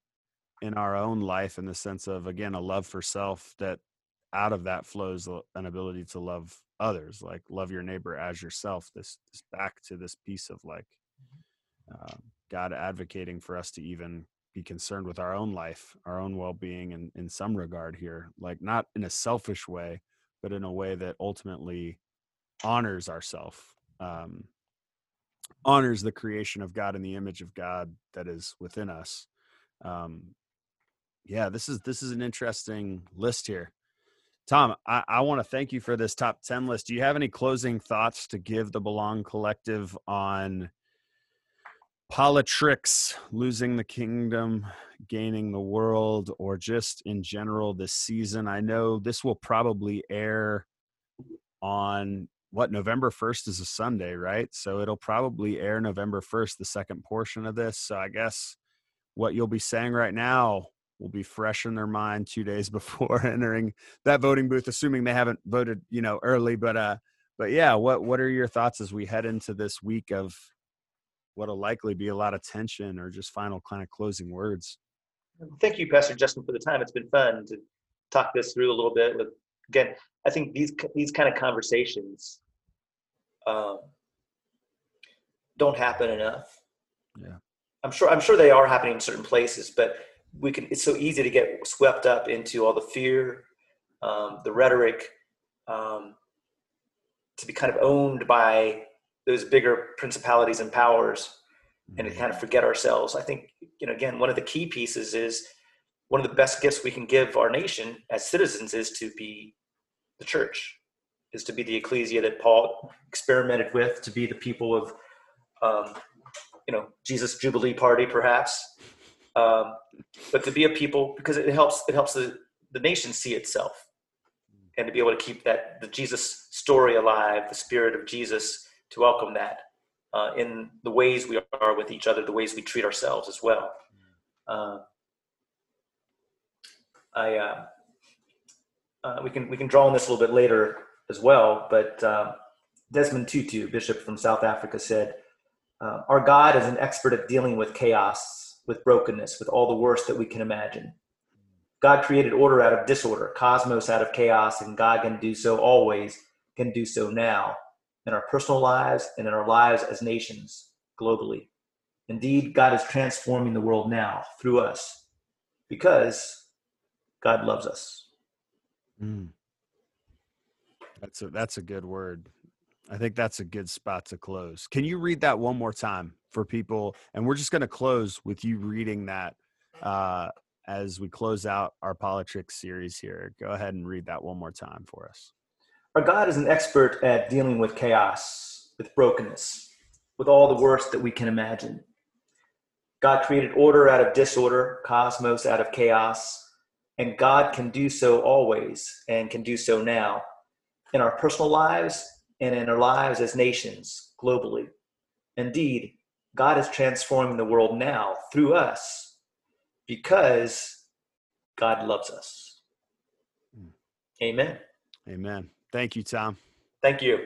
Speaker 1: in our own life in the sense of again a love for self that out of that flows an ability to love others like love your neighbor as yourself this, this back to this piece of like uh, god advocating for us to even be concerned with our own life our own well-being in, in some regard here like not in a selfish way but in a way that ultimately honors ourself um, honors the creation of god and the image of god that is within us um, yeah this is this is an interesting list here Tom, I, I want to thank you for this top 10 list. Do you have any closing thoughts to give the Belong Collective on politricks, losing the kingdom, gaining the world, or just in general this season? I know this will probably air on what November 1st is a Sunday, right? So it'll probably air November 1st, the second portion of this. So I guess what you'll be saying right now will be fresh in their mind two days before entering that voting booth, assuming they haven't voted, you know, early. But uh, but yeah, what what are your thoughts as we head into this week of what'll likely be a lot of tension or just final kind of closing words?
Speaker 2: Thank you, Pastor Justin, for the time. It's been fun to talk this through a little bit. With again, I think these these kind of conversations um, don't happen enough.
Speaker 1: Yeah,
Speaker 2: I'm sure I'm sure they are happening in certain places, but we can it's so easy to get swept up into all the fear um, the rhetoric um, to be kind of owned by those bigger principalities and powers and to kind of forget ourselves. I think you know again one of the key pieces is one of the best gifts we can give our nation as citizens is to be the church is to be the ecclesia that paul experimented with to be the people of um, you know jesus jubilee party perhaps. Um, but to be a people because it helps it helps the, the nation see itself and to be able to keep that the jesus story alive the spirit of jesus to welcome that uh, in the ways we are with each other the ways we treat ourselves as well. Uh, i uh, uh we can we can draw on this a little bit later as well but um, desmond tutu bishop from south africa said uh, our god is an expert at dealing with chaos with brokenness, with all the worst that we can imagine. God created order out of disorder, cosmos out of chaos, and God can do so always, can do so now in our personal lives and in our lives as nations globally. Indeed, God is transforming the world now through us because God loves us. Mm.
Speaker 1: That's a that's a good word. I think that's a good spot to close. Can you read that one more time for people? And we're just going to close with you reading that uh, as we close out our politics series here. Go ahead and read that one more time for us.
Speaker 2: Our God is an expert at dealing with chaos, with brokenness, with all the worst that we can imagine. God created order out of disorder, cosmos out of chaos, and God can do so always and can do so now in our personal lives and in our lives as nations globally. Indeed, God is transforming the world now through us because God loves us. Hmm. Amen.
Speaker 1: Amen. Thank you, Tom.
Speaker 2: Thank you.